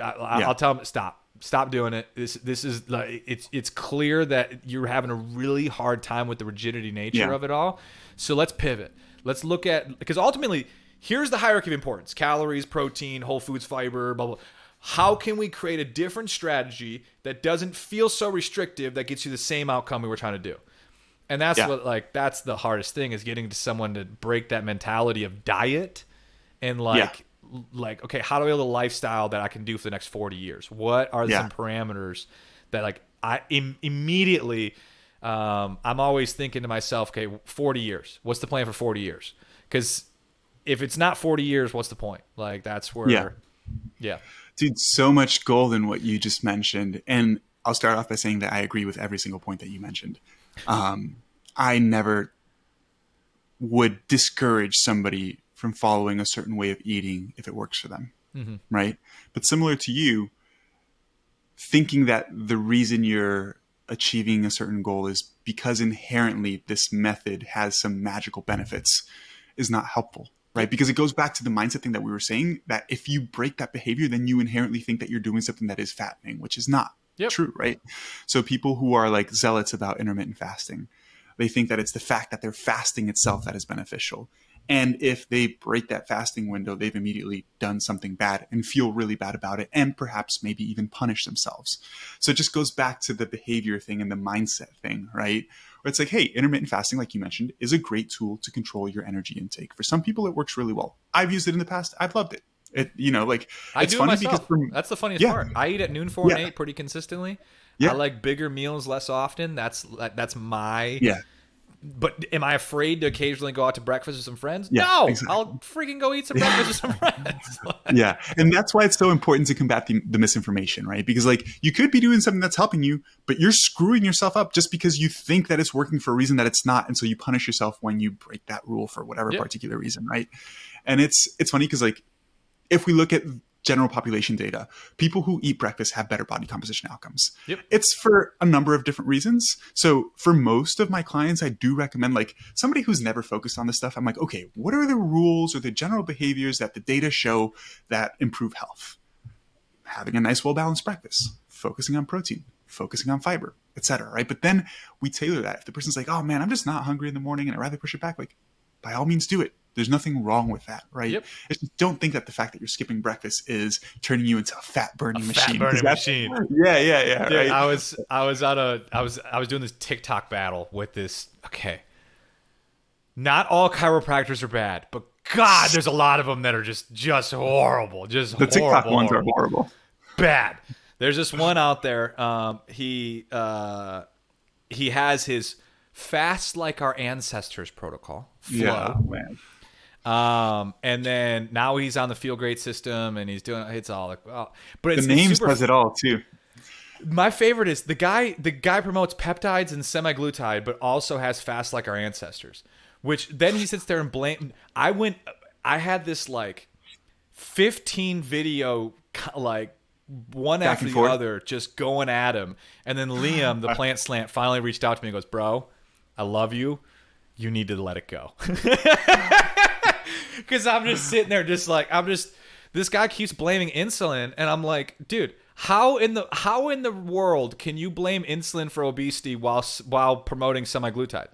[SPEAKER 2] I, I-
[SPEAKER 1] Yeah.
[SPEAKER 2] I'll tell them stop. Stop doing it. This this is like it's it's clear that you're having a really hard time with the rigidity nature of it all. So let's pivot. Let's look at because ultimately here's the hierarchy of importance: calories, protein, whole foods, fiber, blah blah. How can we create a different strategy that doesn't feel so restrictive that gets you the same outcome we were trying to do? And that's
[SPEAKER 1] Yeah.
[SPEAKER 2] what like that's the hardest thing is getting to someone to break that mentality of diet and like like okay how do i build a lifestyle that i can do for the next 40 years what are
[SPEAKER 1] Yeah.
[SPEAKER 2] some parameters that like i Im- immediately um, i'm always thinking to myself okay 40 years what's the plan for 40 years because if it's not 40 years what's the point like that's where
[SPEAKER 1] Yeah.
[SPEAKER 2] yeah
[SPEAKER 1] Dude, so much gold in what you just mentioned. And I'll start off by saying that I agree with every single point that you mentioned. Um, I never would discourage somebody from following a certain way of eating if it works for them. Right. But similar to you, thinking that the reason you're achieving a certain goal is because inherently this method has some magical benefits is not helpful right? Because it goes back to the mindset thing that we were saying that if you break that behavior then you inherently think that you're doing something that is fattening which is not
[SPEAKER 2] Yep.
[SPEAKER 1] true right? So people who are like zealots about intermittent fasting they think that it's the fact that they're fasting itself that is beneficial and if they break that fasting window they've immediately done something bad and feel really bad about it and perhaps maybe even punish themselves so it just goes back to the behavior thing and the mindset thing right where it's like hey intermittent fasting like you mentioned is a great tool to control your energy intake for some people it works really well i've used it in the past i've loved it it you know like
[SPEAKER 2] I
[SPEAKER 1] it's
[SPEAKER 2] do
[SPEAKER 1] funny
[SPEAKER 2] myself.
[SPEAKER 1] because for
[SPEAKER 2] That's the funniest
[SPEAKER 1] Yeah.
[SPEAKER 2] part. I eat at noon, four, and eight pretty consistently.
[SPEAKER 1] Yeah.
[SPEAKER 2] I like bigger meals less often. That's that's my
[SPEAKER 1] yeah
[SPEAKER 2] But am I afraid to occasionally go out to breakfast with some friends?
[SPEAKER 1] Yeah,
[SPEAKER 2] no,
[SPEAKER 1] exactly.
[SPEAKER 2] I'll freaking go eat some breakfast with some friends.
[SPEAKER 1] yeah and that's why it's so important to combat the, the misinformation right because like you could be doing something that's helping you but you're screwing yourself up just because you think that it's working for a reason that it's not and so you punish yourself when you break that rule for whatever particular reason right and it's it's funny because like if we look at general population data people who eat breakfast have better body composition outcomes.
[SPEAKER 2] Yep.
[SPEAKER 1] it's for a number of different reasons. So for most of my clients i do recommend like somebody who's never focused on this stuff i'm like okay what are the rules or the general behaviors that the data show that improve health? Having a nice well balanced breakfast focusing on protein focusing on fiber etc right? But then we tailor that. If the person's like oh man i'm just not hungry in the morning and i'd rather push it back like by all means do it there's nothing wrong with that right
[SPEAKER 2] Yep.
[SPEAKER 1] it's just don't think that the fact that you're skipping breakfast is turning you into a fat burning machine
[SPEAKER 2] burning
[SPEAKER 1] 'cause that's-
[SPEAKER 2] machine.
[SPEAKER 1] yeah yeah yeah
[SPEAKER 2] Dude,
[SPEAKER 1] right
[SPEAKER 2] I was I was on a I was I was doing this TikTok battle with this. Okay, not all chiropractors are bad, but God, there's a lot of them that are just just horrible, just
[SPEAKER 1] the tiktok
[SPEAKER 2] horrible,
[SPEAKER 1] ones are
[SPEAKER 2] horrible.
[SPEAKER 1] horrible
[SPEAKER 2] bad. There's this one out there. Um, he uh, he has his fast like our ancestors protocol. Flow.
[SPEAKER 1] yeah man
[SPEAKER 2] Um, and then now he's on the feel great system and he's doing it's all like well, but it's,
[SPEAKER 1] the name
[SPEAKER 2] super
[SPEAKER 1] says it all too
[SPEAKER 2] my favorite is the guy. The guy promotes peptides and semaglutide, but also has fast like our ancestors. Which then he sits there and blame. I went. I had this like fifteen video like one
[SPEAKER 1] Back
[SPEAKER 2] after the
[SPEAKER 1] forth?
[SPEAKER 2] other, just going at him. And then Liam, the plant slant, finally reached out to me and goes, "Bro, I love you. You need to let it go." Because I'm just sitting there, just like I'm just. This guy keeps blaming insulin, and I'm like, dude, how in the how in the world can you blame insulin for obesity while while promoting semaglutide?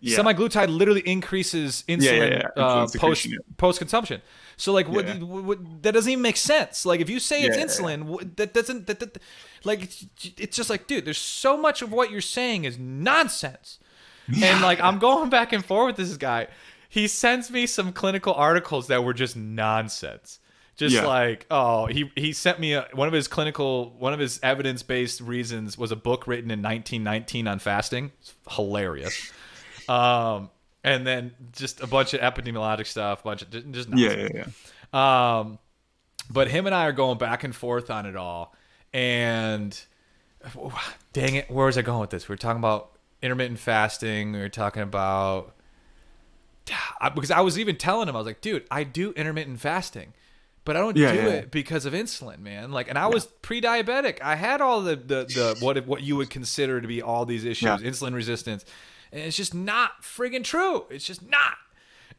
[SPEAKER 1] Yeah.
[SPEAKER 2] Semaglutide literally increases insulin
[SPEAKER 1] Yeah, yeah.
[SPEAKER 2] Uh, post post consumption. So like, what, what, what- that doesn't even make sense. Like, if you say it's insulin, what- that doesn't. That, that, like, it's, it's just like, dude, there's so much of what you're saying is nonsense. And like, I'm going back and forth with this guy. He sends me some clinical articles that were just nonsense. Just
[SPEAKER 1] Yeah.
[SPEAKER 2] like, oh, he he sent me a, one of his clinical, one of his evidence based reasons was a book written in 1919 on fasting. It's hilarious. Um, and then just a bunch of epidemiologic stuff, bunch of just
[SPEAKER 1] Yeah,
[SPEAKER 2] nonsense.
[SPEAKER 1] yeah, yeah.
[SPEAKER 2] Um, but him and I are going back and forth on it all. And dang it, where was I going with this? We were talking about intermittent fasting. We were talking about I- because I was even telling him I was like, dude, I do intermittent fasting. But I don't
[SPEAKER 1] Yeah,
[SPEAKER 2] do
[SPEAKER 1] yeah.
[SPEAKER 2] it because of insulin, man. Like, and I was pre-diabetic. I had all the the, the what what you would consider to be all these issues, insulin resistance, and it's just not friggin' true. It's just not.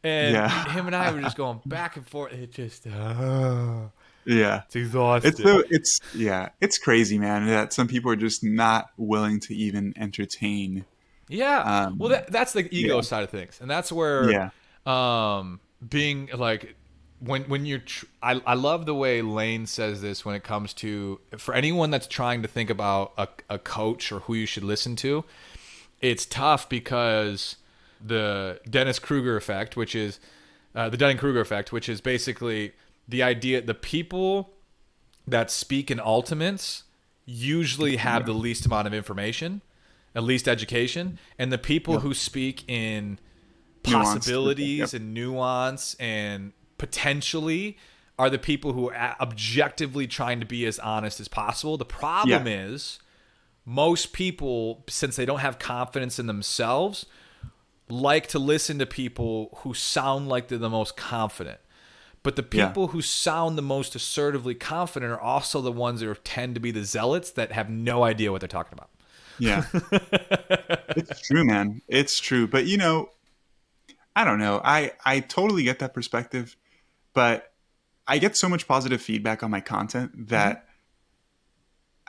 [SPEAKER 2] And him and I were just going back and forth. It just, uh,
[SPEAKER 1] Yeah.
[SPEAKER 2] it's exhausting.
[SPEAKER 1] It's so it's yeah, it's crazy, man. That some people are just not willing to even entertain.
[SPEAKER 2] Yeah.
[SPEAKER 1] um,
[SPEAKER 2] well, that, that's the ego
[SPEAKER 1] yeah.
[SPEAKER 2] side of things, and that's where
[SPEAKER 1] Yeah.
[SPEAKER 2] um being like when when you're tr- I, I love the way Layne says this when it comes to for anyone that's trying to think about a, a coach or who you should listen to it's tough because the dennis kruger effect which is uh, the dunning kruger effect which is basically the idea the people that speak in ultimates usually have the least amount of information at least education and the people who speak in
[SPEAKER 1] Nuance.
[SPEAKER 2] possibilities
[SPEAKER 1] Yep.
[SPEAKER 2] and nuance and potentially are the people who are objectively trying to be as honest as possible. The problem
[SPEAKER 1] Yeah.
[SPEAKER 2] is most people since they don't have confidence in themselves like to listen to people who sound like they're the most confident. But the
[SPEAKER 1] Yeah.
[SPEAKER 2] people who sound the most assertively confident are also the ones that tend to be the zealots that have no idea what they're talking about.
[SPEAKER 1] Yeah. it's true, man. It's true. But you know, I don't know. I I totally get that perspective, but I get so much positive feedback on my content that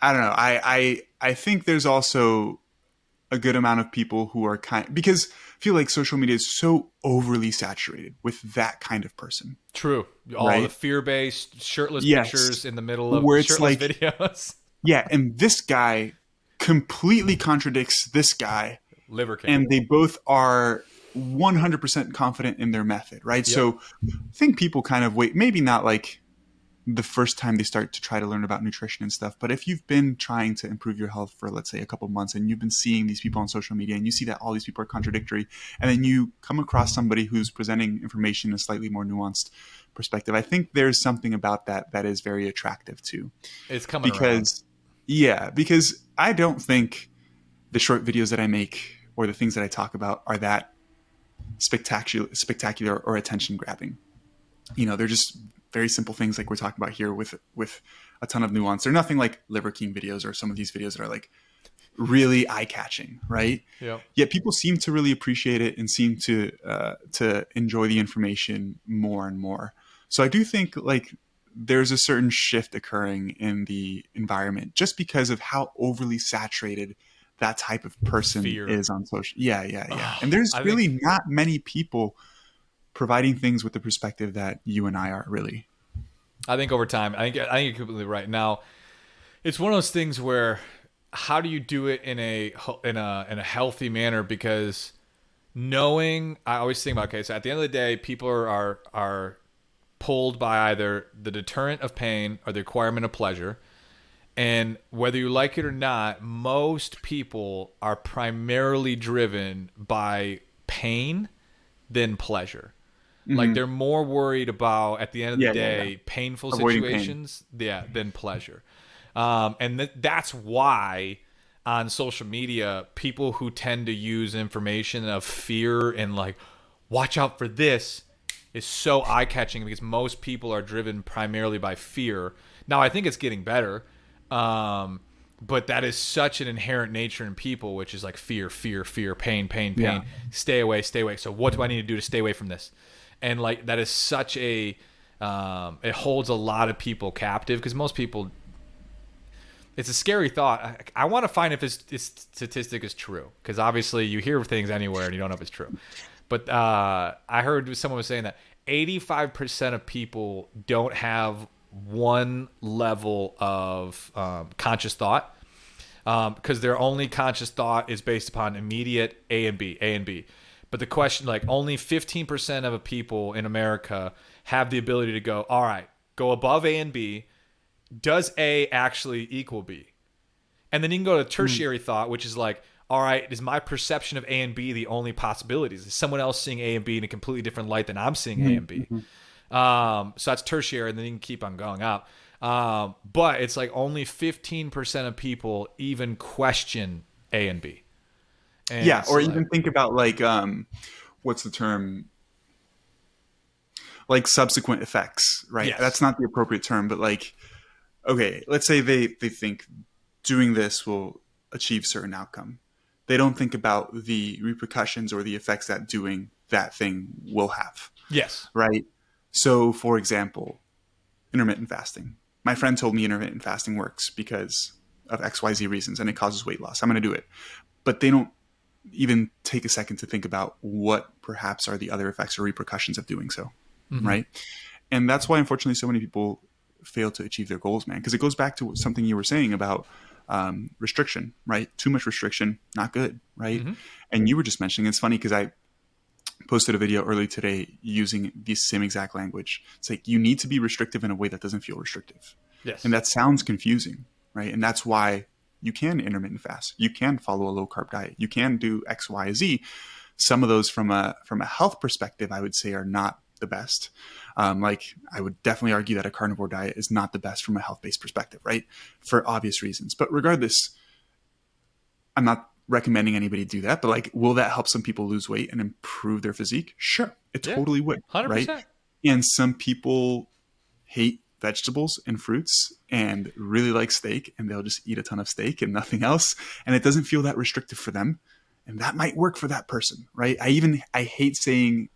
[SPEAKER 1] I don't know. I I I think there's also a good amount of people who are kind because I feel like social media is so overly saturated with that kind of person.
[SPEAKER 2] True. All
[SPEAKER 1] Right?
[SPEAKER 2] the fear-based shirtless
[SPEAKER 1] Yes.
[SPEAKER 2] pictures in the middle of
[SPEAKER 1] Where it's
[SPEAKER 2] shirtless
[SPEAKER 1] like-
[SPEAKER 2] videos.
[SPEAKER 1] Yeah, and this guy completely contradicts this guy
[SPEAKER 2] Liver cancer.
[SPEAKER 1] and they both are 100% confident in their method, right? So I think people kind of wait, maybe not like the first time they start to try to learn about nutrition and stuff, but if you've been trying to improve your health for, let's say, a couple months and you've been seeing these people on social media and you see that all these people are contradictory, and then you come across somebody who's presenting information in a slightly more nuanced perspective, I think there's something about that that is very attractive too
[SPEAKER 2] it's coming around.
[SPEAKER 1] because yeah because i don't think the short videos that i make or the things that i talk about are that spectacular spectacular or attention grabbing you know they're just very simple things like we're talking about here with with a ton of nuance they're nothing like liver king videos or some of these videos that are like really eye catching right
[SPEAKER 2] Yeah.
[SPEAKER 1] yet people seem to really appreciate it and seem to uh, to enjoy the information more and more. So I do think like there's a certain shift occurring in the environment just because of how overly saturated that type of person
[SPEAKER 2] Fear.
[SPEAKER 1] is on social. Yeah, yeah, yeah. and there's
[SPEAKER 2] I
[SPEAKER 1] really not many people providing things with the perspective that you and I are really.
[SPEAKER 2] I think over time, I think I think you're completely right. Now, it's one of those things where how do you do it in a in a in a healthy manner? Because knowing, I always think about okay, so at the end of the day, people are are, are pulled by either the deterrent of pain or the requirement of pleasure. And whether you like it or not, most people are primarily driven by pain than pleasure. Like they're more worried about at the end of the
[SPEAKER 1] Mm-hmm. Yeah, yeah,
[SPEAKER 2] day painful
[SPEAKER 1] Avoiding pain.
[SPEAKER 2] situations, yeah, than pleasure. Um, and th- that's why on social media, people who tend to use information of fear and like, watch out for this, is so eye catching because most people are driven primarily by fear. Now, I think it's getting better, um, but that is such an inherent nature in people, which is like fear, fear, fear, pain, pain, pain.
[SPEAKER 1] Yeah.
[SPEAKER 2] Stay away, stay away. So, what do I need to do to stay away from this? And like that is such a um, it holds a lot of people captive because most people it's a scary thought. I, I want to find if this, this statistic is true because obviously you hear things anywhere and you don't know if it's true. But uh, I heard someone was saying that 85% of people don't have one level of um, conscious thought because um, their only conscious thought is based upon immediate A and B, A and B. But the question, like, only 15% of people in America have the ability to go, all right, go above A and B. Does A actually equal B? And then you can go to tertiary mm. thought, which is like, all right, is my perception of A and B the only possibilities? Is someone else seeing A and B in a completely different light than I'm seeing. A and B? Mm-hmm. Um, so that's tertiary, and then you can keep on going up. Um, but it's like only 15% of people even question A and B.
[SPEAKER 1] And yeah, or like, even think about like um, what's the term? Like subsequent effects, right? Yes. That's not the appropriate term, but like, okay, let's say they they think doing this will achieve certain outcome. They don't think about the repercussions or the effects that doing that thing will have.
[SPEAKER 2] Yes.
[SPEAKER 1] Right. So, for example, intermittent fasting. My friend told me intermittent fasting works because of XYZ reasons and it causes weight loss. I'm going to do it. But they don't even take a second to think about what perhaps are the other effects or repercussions of doing so, mm-hmm. right? And that's why, unfortunately, so many people fail to achieve their goals, man. Because it goes back to something you were saying about um, restriction, right? Too much restriction, not good, right? Mm-hmm. And you were just mentioning it's funny because I posted a video early today using the same exact language. It's like you need to be restrictive in a way that doesn't feel restrictive.
[SPEAKER 2] Yes.
[SPEAKER 1] And that sounds confusing, right? And that's why you can intermittent fast. You can follow a low carb diet. You can do X, Y, Z. Some of those from a from a health perspective, I would say, are not the best. Um, like I would definitely argue that a carnivore diet is not the best from a health based perspective, right? For obvious reasons. But regardless, I'm not recommending anybody do that. But like, will that help some people lose weight and improve their physique? Sure, it yeah, totally would. 100%. Right? And some people hate vegetables and fruits and really like steak and they'll just eat a ton of steak and nothing else and it doesn't feel that restrictive for them and that might work for that person right i even i hate saying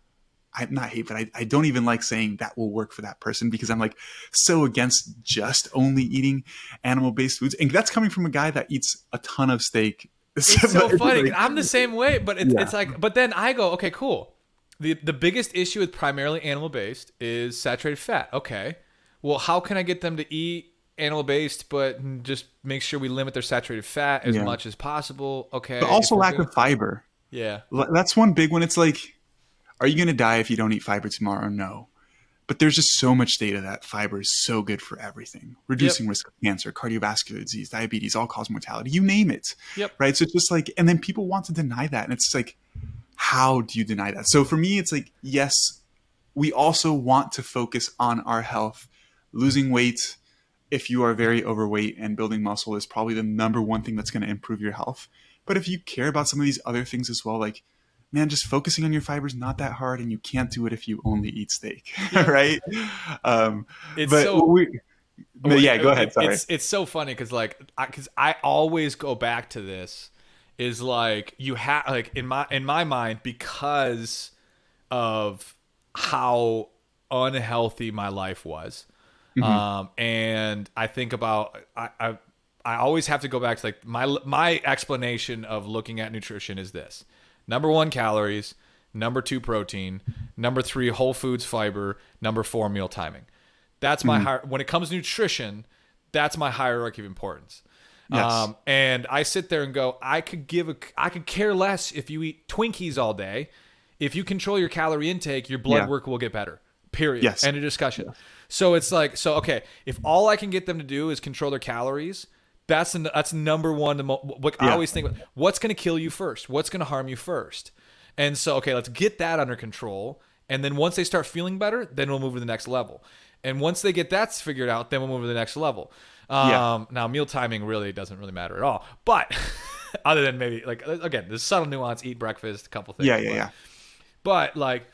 [SPEAKER 1] i'm not hate but I, I don't even like saying that will work for that person because i'm like so against just only eating animal based foods and that's coming from a guy that eats a ton of steak
[SPEAKER 2] it's so funny i'm the same way but it's, yeah. it's like but then i go okay cool the the biggest issue with primarily animal based is saturated fat okay well, how can I get them to eat animal based, but just make sure we limit their saturated fat as yeah. much as possible? Okay.
[SPEAKER 1] But also lack of fiber.
[SPEAKER 2] Yeah.
[SPEAKER 1] That's one big one. It's like, are you going to die if you don't eat fiber tomorrow? No. But there's just so much data that fiber is so good for everything, reducing yep. risk of cancer, cardiovascular disease, diabetes, all cause mortality, you name it.
[SPEAKER 2] Yep.
[SPEAKER 1] Right. So it's just like, and then people want to deny that. And it's like, how do you deny that? So for me, it's like, yes, we also want to focus on our health losing weight if you are very overweight and building muscle is probably the number one thing that's going to improve your health. But if you care about some of these other things as well, like man, just focusing on your fibers not that hard, and you can't do it if you only eat steak, yeah. right? Um,
[SPEAKER 2] it's but so. We,
[SPEAKER 1] but yeah, go ahead. Sorry.
[SPEAKER 2] It's, it's so funny because like because I, I always go back to this is like you have like in my in my mind because of how unhealthy my life was Mm-hmm. Um, and I think about I, I I always have to go back to like my my explanation of looking at nutrition is this: number one, calories; number two, protein; number three, whole foods fiber; number four, meal timing. That's my mm-hmm. when it comes to nutrition. That's my hierarchy of importance. Yes. Um, and I sit there and go, I could give a, I could care less if you eat Twinkies all day. If you control your calorie intake, your blood yeah. work will get better. Period.
[SPEAKER 1] Yes.
[SPEAKER 2] End of discussion. So it's like, so okay, if all I can get them to do is control their calories, that's an, that's number one. What yeah. I always think, what's going to kill you first? What's going to harm you first? And so, okay, let's get that under control. And then once they start feeling better, then we'll move to the next level. And once they get that figured out, then we'll move to the next level. Um, yeah. Now, meal timing really doesn't really matter at all. But other than maybe like again, the subtle nuance: eat breakfast, a couple things.
[SPEAKER 1] Yeah, yeah, but, yeah.
[SPEAKER 2] But like,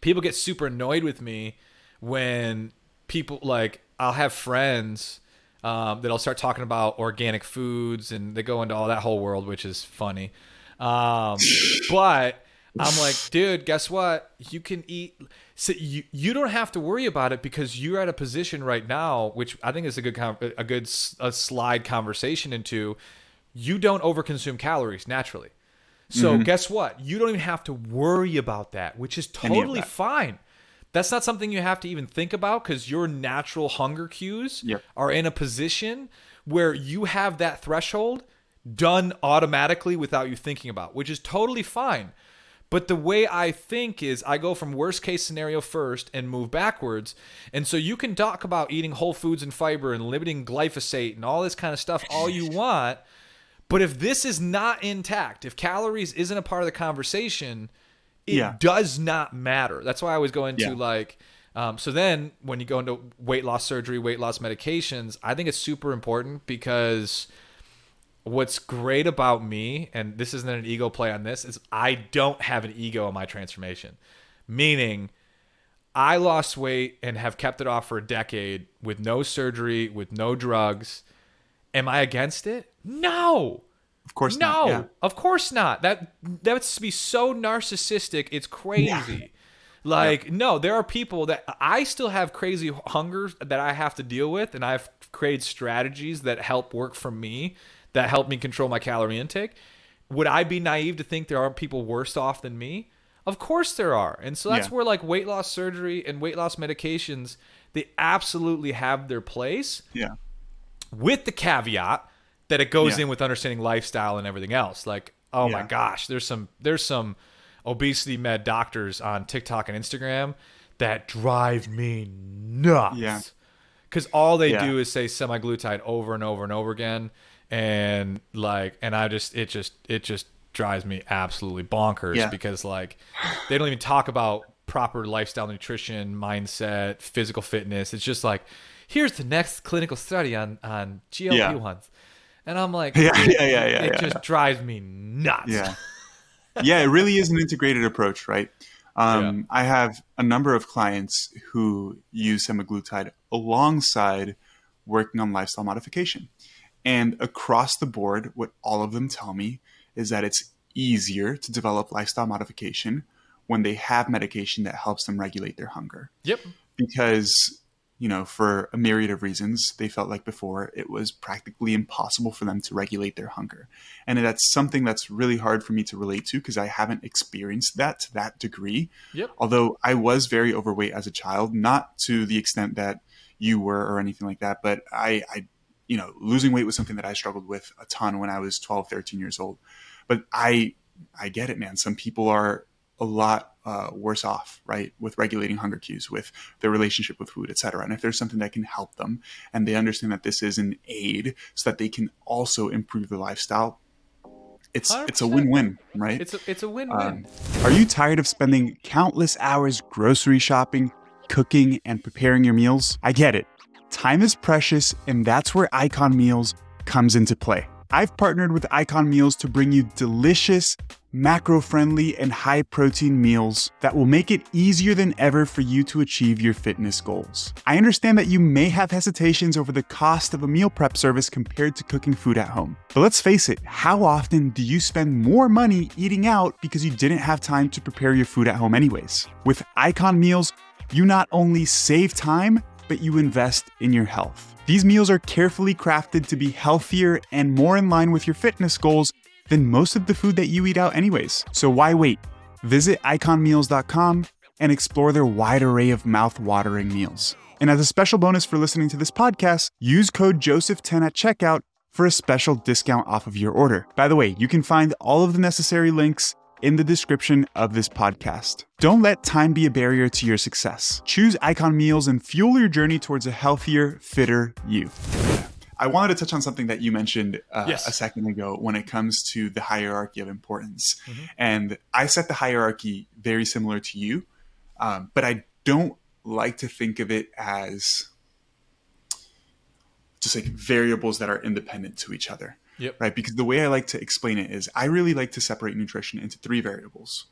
[SPEAKER 2] people get super annoyed with me when people like I'll have friends um, that I'll start talking about organic foods and they go into all that whole world, which is funny. Um, but I'm like, dude, guess what? You can eat. so you you don't have to worry about it because you're at a position right now, which I think is a good a good a slide conversation into. You don't overconsume calories naturally, so mm-hmm. guess what? You don't even have to worry about that, which is totally fine. That's not something you have to even think about because your natural hunger cues
[SPEAKER 1] yep.
[SPEAKER 2] are in a position where you have that threshold done automatically without you thinking about, which is totally fine. But the way I think is I go from worst case scenario first and move backwards. And so you can talk about eating whole foods and fiber and limiting glyphosate and all this kind of stuff all you want. But if this is not intact, if calories isn't a part of the conversation, it yeah. does not matter. That's why I always go into yeah. like, um, so then when you go into weight loss surgery, weight loss medications, I think it's super important because what's great about me, and this isn't an ego play on this, is I don't have an ego in my transformation. Meaning, I lost weight and have kept it off for a decade with no surgery, with no drugs. Am I against it? No.
[SPEAKER 1] Of course
[SPEAKER 2] no,
[SPEAKER 1] not. Yeah.
[SPEAKER 2] of course not. That that's to be so narcissistic. It's crazy. Yeah. Like yeah. no, there are people that I still have crazy hunger that I have to deal with, and I've created strategies that help work for me that help me control my calorie intake. Would I be naive to think there aren't people worse off than me? Of course there are. And so that's yeah. where like weight loss surgery and weight loss medications, they absolutely have their place.
[SPEAKER 1] Yeah.
[SPEAKER 2] With the caveat that it goes yeah. in with understanding lifestyle and everything else. Like, oh yeah. my gosh, there's some there's some obesity med doctors on TikTok and Instagram that drive me nuts.
[SPEAKER 1] Yeah.
[SPEAKER 2] Cuz all they do is say semaglutide over and over and over again and like and i just it just it just drives me absolutely bonkers yeah. because like they don't even talk about proper lifestyle nutrition mindset physical fitness it's just like here's the next clinical study on on glp-1s yeah. And i'm like
[SPEAKER 1] yeah yeah yeah, yeah
[SPEAKER 2] it
[SPEAKER 1] yeah,
[SPEAKER 2] just drives me nuts
[SPEAKER 1] yeah yeah it really is an integrated approach right um, I have a number of clients who use semaglutide alongside working on lifestyle modification. And across the board, what all of them tell me is that it's easier to develop lifestyle modification when they have medication that helps them regulate their hunger.
[SPEAKER 2] Yep.
[SPEAKER 1] Because, you know, for a myriad of reasons, they felt like before it was practically impossible for them to regulate their hunger. And that's something that's really hard for me to relate to because I haven't experienced that to that degree.
[SPEAKER 2] Yep.
[SPEAKER 1] Although I was very overweight as a child, not to the extent that you were or anything like that, but I, I you know, losing weight was something that I struggled with a ton when I was 12, 13 years old. But I, I get it, man. Some people are a lot uh, worse off, right, with regulating hunger cues, with their relationship with food, etc. And if there's something that can help them, and they understand that this is an aid, so that they can also improve their lifestyle, it's 100%. it's a win-win, right?
[SPEAKER 2] It's a, it's a win-win. Um,
[SPEAKER 1] are you tired of spending countless hours grocery shopping, cooking, and preparing your meals? I get it. Time is precious, and that's where Icon Meals comes into play. I've partnered with Icon Meals to bring you delicious, macro friendly, and high protein meals that will make it easier than ever for you to achieve your fitness goals. I understand that you may have hesitations over the cost of a meal prep service compared to cooking food at home. But let's face it, how often do you spend more money eating out because you didn't have time to prepare your food at home, anyways? With Icon Meals, you not only save time, but you invest in your health. These meals are carefully crafted to be healthier and more in line with your fitness goals than most of the food that you eat out, anyways. So why wait? Visit iconmeals.com and explore their wide array of mouth-watering meals. And as a special bonus for listening to this podcast, use code Joseph10 at checkout for a special discount off of your order. By the way, you can find all of the necessary links in the description of this podcast. Don't let time be a barrier to your success. Choose Icon Meals and fuel your journey towards a healthier, fitter you. I wanted to touch on something that you mentioned uh, yes. a second ago when it comes to the hierarchy of importance. Mm-hmm. And I set the hierarchy very similar to you, um, but I don't like to think of it as just like variables that are independent to each other.
[SPEAKER 2] Yep.
[SPEAKER 1] Right. Because the way I like to explain it is I really like to separate nutrition into three variables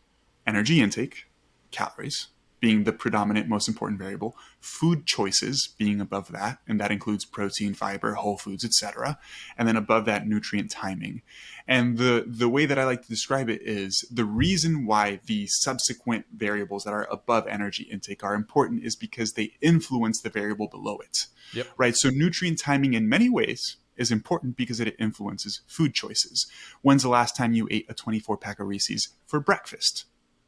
[SPEAKER 1] energy intake, calories, being the predominant most important variable, food choices being above that, and that includes protein, fiber, whole foods, etc. And then above that, nutrient timing. And the the way that I like to describe it is the reason why the subsequent variables that are above energy intake are important is because they influence the variable below it.
[SPEAKER 2] Yep.
[SPEAKER 1] Right. So nutrient timing in many ways is important because it influences food choices. When's the last time you ate a 24 pack of Reese's for breakfast?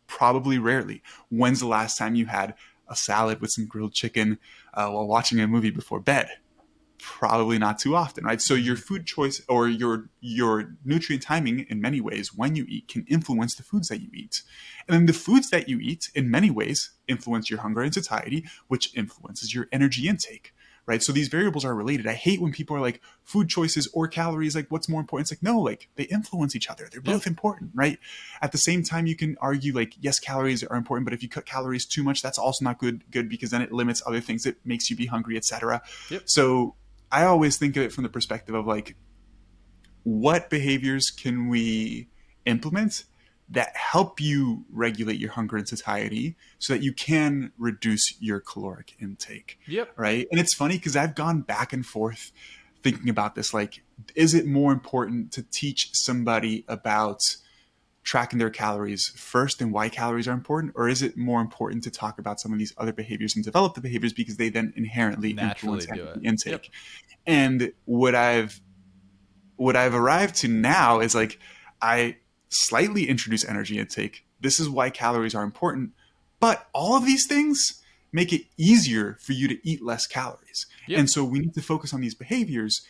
[SPEAKER 1] Probably rarely. When's the last time you had a salad with some grilled chicken uh, while watching a movie before bed? Probably not too often, right? So your food choice or your your nutrient timing in many ways when you eat can influence the foods that you eat. And then the foods that you eat in many ways influence your hunger and satiety, which influences your energy intake right? So these variables are related. I hate when people are like food choices or calories, like what's more important? It's like, no, like they influence each other. They're both important, right? At the same time, you can argue like, yes, calories are important, but if you cut calories too much, that's also not good, good because then it limits other things. It makes you be hungry, etc.
[SPEAKER 2] Yep.
[SPEAKER 1] So I always think of it from the perspective of like, what behaviors can we implement that help you regulate your hunger and satiety so that you can reduce your caloric intake.
[SPEAKER 2] Yep.
[SPEAKER 1] Right. And it's funny because I've gone back and forth thinking about this. Like, is it more important to teach somebody about tracking their calories first and why calories are important? Or is it more important to talk about some of these other behaviors and develop the behaviors because they then inherently
[SPEAKER 2] Naturally
[SPEAKER 1] influence
[SPEAKER 2] do it.
[SPEAKER 1] intake?
[SPEAKER 2] Yep.
[SPEAKER 1] And what I've what I've arrived to now is like I slightly introduce energy intake. This is why calories are important. But all of these things make it easier for you to eat less calories.
[SPEAKER 2] Yep.
[SPEAKER 1] And so we need to focus on these behaviors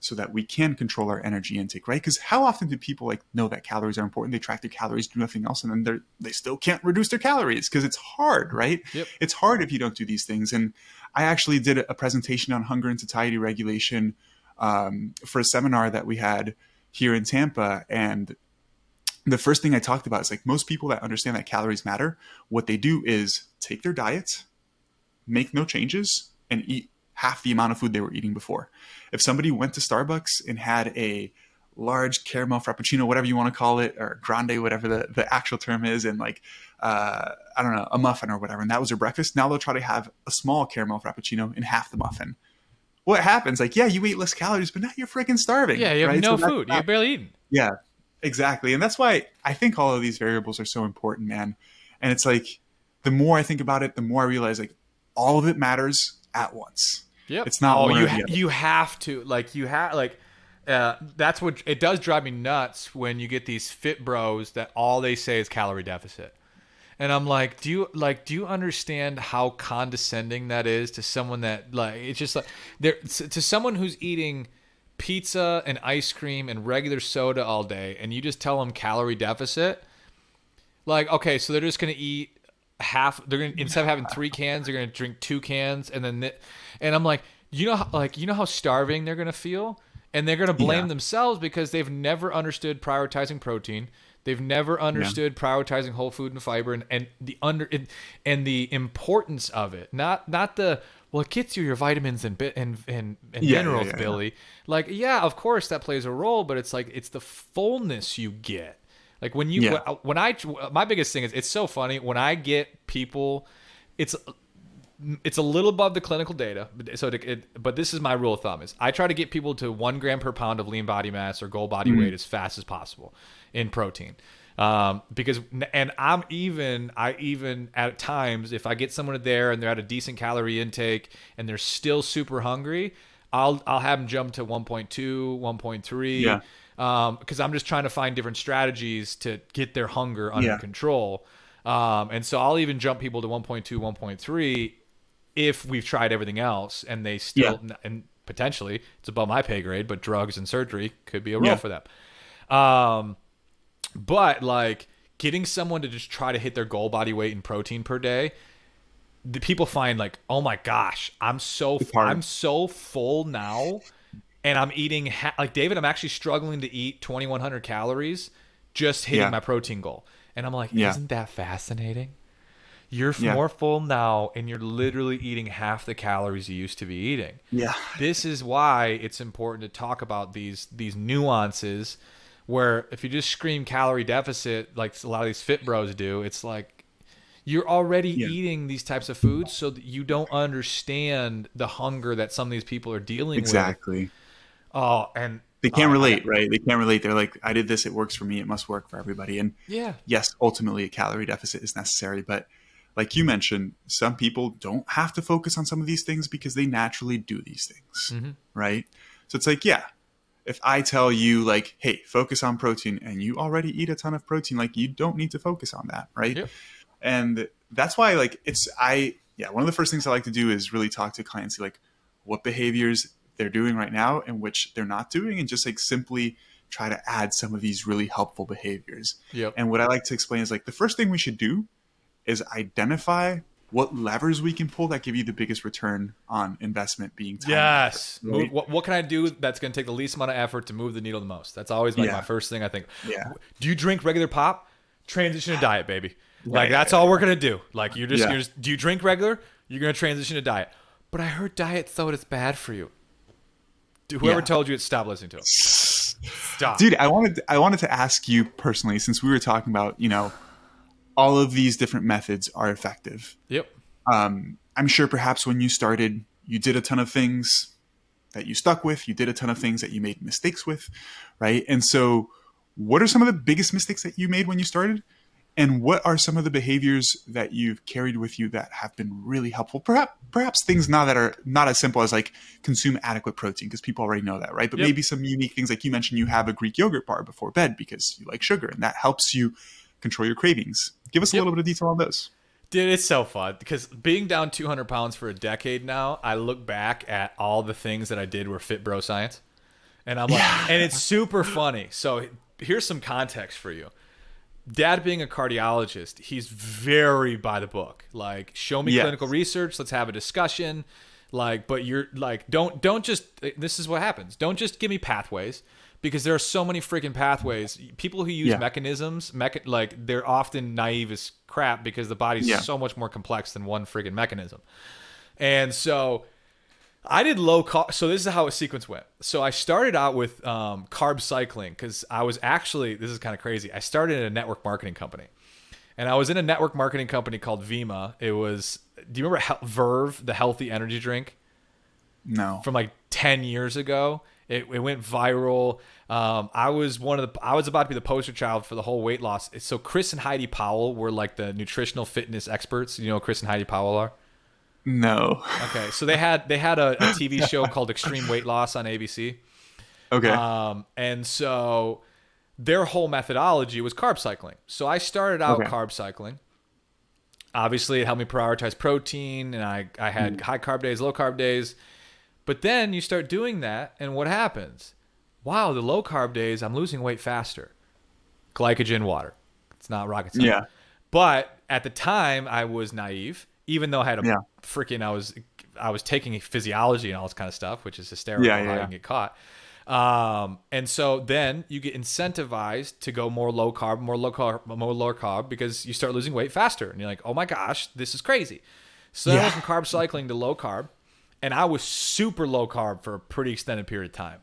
[SPEAKER 1] so that we can control our energy intake, right? Because how often do people like know that calories are important? They track their calories, do nothing else, and then they they still can't reduce their calories because it's hard, right?
[SPEAKER 2] Yep.
[SPEAKER 1] It's hard if you don't do these things. And I actually did a presentation on hunger and satiety regulation um, for a seminar that we had here in Tampa, and the first thing I talked about is like most people that understand that calories matter, what they do is take their diet, make no changes, and eat half the amount of food they were eating before. If somebody went to Starbucks and had a large caramel frappuccino, whatever you want to call it, or grande, whatever the, the actual term is, and like, uh, I don't know, a muffin or whatever, and that was their breakfast, now they'll try to have a small caramel frappuccino and half the muffin. What happens? Like, yeah, you ate less calories, but now you're freaking starving.
[SPEAKER 2] Yeah, you have
[SPEAKER 1] right?
[SPEAKER 2] no
[SPEAKER 1] So
[SPEAKER 2] food. You're barely eating.
[SPEAKER 1] yeah, exactly. And that's why I think all of these variables are so important, man. And it's like the more I think about it, the more I realize like all of it matters at once.
[SPEAKER 2] Yeah.
[SPEAKER 1] It's not
[SPEAKER 2] Oh,
[SPEAKER 1] one
[SPEAKER 2] you ha- you have to like you have like. Uh, that's what it does drive me nuts when you get these fit bros that all they say is calorie deficit, and I'm like, do you like do you understand how condescending that is to someone that like it's just like there to someone who's eating pizza and ice cream and regular soda all day, and you just tell them calorie deficit, like okay, so they're just gonna eat half. They're gonna instead of having three cans, they're gonna drink two cans, and then th- and I'm like, you know, how, like you know how starving they're gonna feel, and they're gonna blame
[SPEAKER 1] Yeah.
[SPEAKER 2] themselves because they've never understood prioritizing protein. They've never understood prioritizing whole food and fiber and, and the under and, and the importance of it. Not not the well, it gets you your vitamins and bit and and, and
[SPEAKER 1] Yeah, yeah,
[SPEAKER 2] minerals,
[SPEAKER 1] yeah, yeah.
[SPEAKER 2] Billy. Like, yeah, of course that plays a role, but it's like it's the fullness you get. Like when you
[SPEAKER 1] Yeah.
[SPEAKER 2] when I my biggest thing is it's so funny when I get people, it's it's a little above the clinical data. but- So, to, it, but this is my rule of thumb: is I try to get people to one gram per pound of lean body mass or goal body weight as fast as possible in protein. Um, because and I'm even I even at times if I get someone there and they're at a decent calorie intake and they're still super hungry, I'll I'll have them jump to 1.2, 1.3
[SPEAKER 1] Yeah.
[SPEAKER 2] um, because I'm just trying to find different strategies to get their hunger under
[SPEAKER 1] Yeah.
[SPEAKER 2] control. Um, and so I'll even jump people to 1.2, 1.3 if we've tried everything else and they still and potentially it's above my pay grade, but drugs and surgery could be a role
[SPEAKER 1] Yeah.
[SPEAKER 2] for them. Um, but like getting someone to just try to hit their goal body weight and protein per day, the people find like, oh my gosh, I'm so. I'm so full now, and I'm eating ha- like David. I'm actually struggling to eat 2,100 calories, just hitting
[SPEAKER 1] Yeah.
[SPEAKER 2] my protein goal, and I'm like,
[SPEAKER 1] Yeah.
[SPEAKER 2] isn't that fascinating? You're
[SPEAKER 1] Yeah.
[SPEAKER 2] more full now, and you're literally eating half the calories you used to be eating
[SPEAKER 1] Yeah.
[SPEAKER 2] this is why it's important to talk about these these nuances where if you just scream calorie deficit like a lot of these fit bros do it's like You're already
[SPEAKER 1] Yeah.
[SPEAKER 2] eating these types of foods so that you don't understand the hunger that some of these people are dealing with.
[SPEAKER 1] Exactly.
[SPEAKER 2] Oh, and
[SPEAKER 1] They can't
[SPEAKER 2] Oh,
[SPEAKER 1] relate, right? They can't relate. They're like, I did this, it works for me, it must work for everybody. And
[SPEAKER 2] yeah.
[SPEAKER 1] yes, ultimately a calorie deficit is necessary, but like you mentioned, some people don't have to focus on some of these things because they naturally do these things,
[SPEAKER 2] Mhm.
[SPEAKER 1] right? So it's like, yeah, if I tell you like, hey, focus on protein and you already eat a ton of protein, like you don't need to focus on that, right?
[SPEAKER 2] Yep.
[SPEAKER 1] And that's why like it's I yeah, one of the first things I like to do is really talk to clients see like what behaviors they're doing right now and which they're not doing and just like simply try to add some of these really helpful behaviors.
[SPEAKER 2] Yep.
[SPEAKER 1] And what I like to explain is like the first thing we should do is identify what levers we can pull that give you the biggest return on investment being time.
[SPEAKER 2] Yes.
[SPEAKER 1] Right?
[SPEAKER 2] Move, what, what can I do that's going to take the least amount of effort to move the needle the most? That's always like
[SPEAKER 1] Yeah.
[SPEAKER 2] my first thing I think.
[SPEAKER 1] Yeah.
[SPEAKER 2] Do you drink regular pop? Transition to diet, baby. Like that's all we're gonna do. Like you're just,
[SPEAKER 1] Yeah.
[SPEAKER 2] you're just do you drink regular? You're gonna transition to diet. But I heard diet soda's bad for you. Whoever
[SPEAKER 1] Yeah.
[SPEAKER 2] told you it, stop listening to him. Stop.
[SPEAKER 1] Dude, I wanted I wanted to ask you personally since we were talking about, you know, all of these different methods are effective.
[SPEAKER 2] Yep.
[SPEAKER 1] um, I'm sure perhaps when you started, you did a ton of things that you stuck with. You did a ton of things that you made mistakes with, right? And so, what are some of the biggest mistakes that you made when you started? And what are some of the behaviors that you've carried with you that have been really helpful? Perhaps, perhaps things now that are not as simple as like consume adequate protein because people already know that, right? But
[SPEAKER 2] Yep.
[SPEAKER 1] maybe some unique things like you mentioned, you have a Greek yogurt bar before bed because you like sugar, and that helps you control your cravings. Give us a little bit of detail on those.
[SPEAKER 2] Dude, it's so fun because being down 200 pounds for a decade now, I look back at all the things that I did were fit bro science. And I'm like, and it's super funny. So here's some context for you. Dad being a cardiologist, he's very by the book. Like, show me
[SPEAKER 1] Yes.
[SPEAKER 2] clinical research, let's have a discussion. Like, but you're like, don't don't just this is what happens. Don't just give me pathways because there are so many freaking pathways. People who use
[SPEAKER 1] Yeah.
[SPEAKER 2] mechanisms, mecha- like they're often naive as crap because the body's
[SPEAKER 1] Yeah.
[SPEAKER 2] so much more complex than one freaking mechanism. And so I did low carb. So this is how a sequence went. So I started out with um, carb cycling because I was actually this is kind of crazy. I started in a network marketing company, and I was in a network marketing company called Vemma. It was. Do you remember Verve, the healthy energy drink?
[SPEAKER 1] No.
[SPEAKER 2] from like 10 years ago. It, it went viral. Um, I was one of the, I was about to be the poster child for the whole weight loss. So Chris and Heidi Powell were like the nutritional fitness experts. You know who Chris and Heidi Powell are?
[SPEAKER 1] No.
[SPEAKER 2] Okay. So they had, they had a, a TV show called Extreme Weight Loss on ABC.
[SPEAKER 1] Okay.
[SPEAKER 2] Um, and so their whole methodology was carb cycling. So I started out
[SPEAKER 1] Okay.
[SPEAKER 2] carb cycling. Obviously, it helped me prioritize protein, and I, I had
[SPEAKER 1] Mm.
[SPEAKER 2] high carb days, low carb days. But then you start doing that, and what happens? Wow, the low carb days, I'm losing weight faster. Glycogen, water. It's not rocket science.
[SPEAKER 1] yeah.
[SPEAKER 2] But at the time, I was naive, even though I had a
[SPEAKER 1] Yeah.
[SPEAKER 2] freaking I was I was taking physiology and all this kind of stuff, which is hysterical
[SPEAKER 1] Yeah,
[SPEAKER 2] how
[SPEAKER 1] yeah,
[SPEAKER 2] you can get caught. Um, and so then you get incentivized to go more low carb, more low carb, more low carb because you start losing weight faster, and you're like, oh my gosh, this is crazy. So then I went from carb cycling to low carb, and I was super low carb for a pretty extended period of time.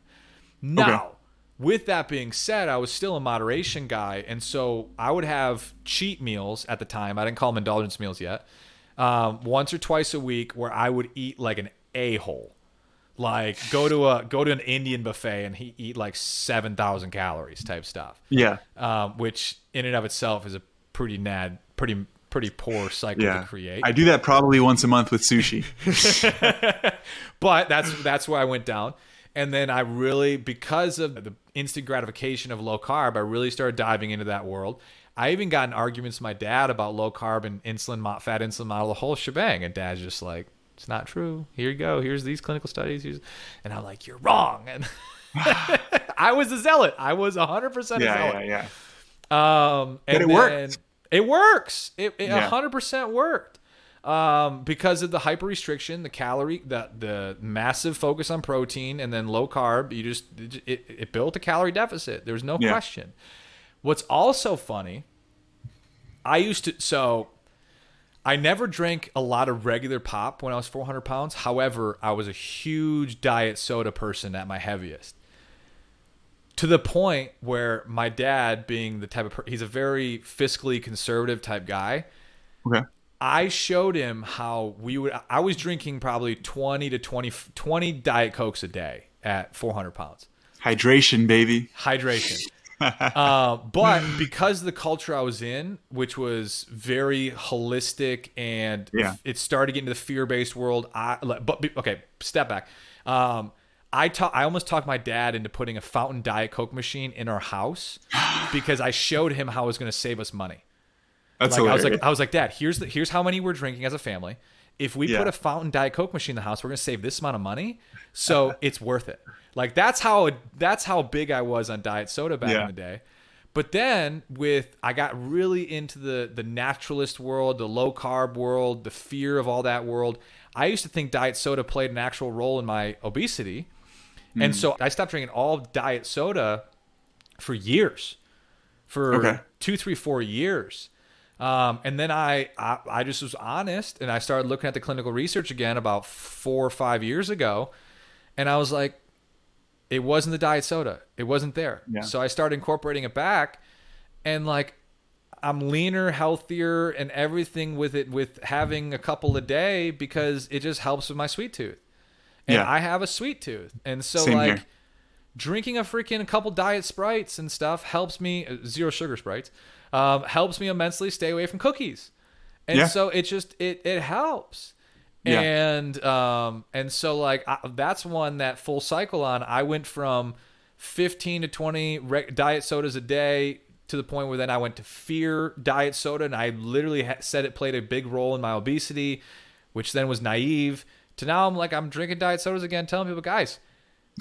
[SPEAKER 2] Now, with that being said, I was still a moderation guy, and so I would have cheat meals at the time. I didn't call them indulgence meals yet. Um, once or twice a week, where I would eat like an a hole, like go to a go to an Indian buffet and he eat like seven thousand calories type stuff,
[SPEAKER 1] Yeah.
[SPEAKER 2] um, which in and of itself is a pretty nad, pretty pretty poor cycle
[SPEAKER 1] Yeah.
[SPEAKER 2] to create.
[SPEAKER 1] I do that probably once a month with sushi.
[SPEAKER 2] but that's that's where I went down. And then I really, because of the instant gratification of low carb, I really started diving into that world. I even got in arguments with my dad about low carb and insulin, fat insulin model, the whole shebang. And dad's just like, "It's not true. Here you go. Here's these clinical studies." Here's... And I'm like, "You're wrong." And I was a zealot. I was 100 percent a
[SPEAKER 1] yeah,
[SPEAKER 2] zealot.
[SPEAKER 1] yeah, yeah.
[SPEAKER 2] Um, and
[SPEAKER 1] it
[SPEAKER 2] then-
[SPEAKER 1] worked.
[SPEAKER 2] It works. It a
[SPEAKER 1] Yeah.
[SPEAKER 2] hundred percent worked. Um, because of the hyper restriction, the calorie, the the massive focus on protein, and then low carb, you just it, it built a calorie deficit. There's no
[SPEAKER 1] Yeah.
[SPEAKER 2] question. What's also funny, I used to so. I never drank a lot of regular pop when I was 400 pounds. However, I was a huge diet soda person at my heaviest to the point where my dad being the type of per- he's a very fiscally conservative type guy
[SPEAKER 1] Okay.
[SPEAKER 2] I showed him how we would. I was drinking probably 20 to 20, 20 Diet Cokes a day at 400 pounds.
[SPEAKER 1] Hydration, baby.
[SPEAKER 2] Hydration. uh, but because the culture I was in, which was very holistic and
[SPEAKER 1] Yeah.
[SPEAKER 2] it started getting to the fear based world, I but okay, step back. Um, I ta- I almost talked my dad into putting a fountain Diet Coke machine in our house because I showed him how it was going to save us money.
[SPEAKER 1] That's
[SPEAKER 2] Like I was like, I was like, Dad, here's the here's how many we're drinking as a family. If we
[SPEAKER 1] Yeah.
[SPEAKER 2] put a fountain Diet Coke machine in the house, we're gonna save this amount of money. So it's worth it. Like that's how that's how big I was on diet soda back
[SPEAKER 1] Yeah.
[SPEAKER 2] in the day. But then with I got really into the the naturalist world, the low carb world, the fear of all that world. I used to think diet soda played an actual role in my obesity.
[SPEAKER 1] Hmm.
[SPEAKER 2] And so I stopped drinking all diet soda for years. For
[SPEAKER 1] Okay.
[SPEAKER 2] two, three, four years. Um, and then I, I I just was honest and I started looking at the clinical research again about four or five years ago. And I was like, it wasn't the diet soda. It wasn't there.
[SPEAKER 1] Yeah.
[SPEAKER 2] So I started incorporating it back and like I'm leaner, healthier, and everything with it with having a couple a day because it just helps with my sweet tooth. And
[SPEAKER 1] Yeah.
[SPEAKER 2] I have a sweet tooth. And so
[SPEAKER 1] Same
[SPEAKER 2] like
[SPEAKER 1] here.
[SPEAKER 2] drinking a freaking couple diet sprites and stuff helps me uh, zero sugar sprites um, helps me immensely stay away from cookies and
[SPEAKER 1] Yeah.
[SPEAKER 2] so it just it it helps
[SPEAKER 1] Yeah.
[SPEAKER 2] and um and so like I, that's one that full cycle on i went from 15 to 20 re- diet sodas a day to the point where then i went to fear diet soda and i literally ha- said it played a big role in my obesity which then was naive to now i'm like i'm drinking diet sodas again telling people guys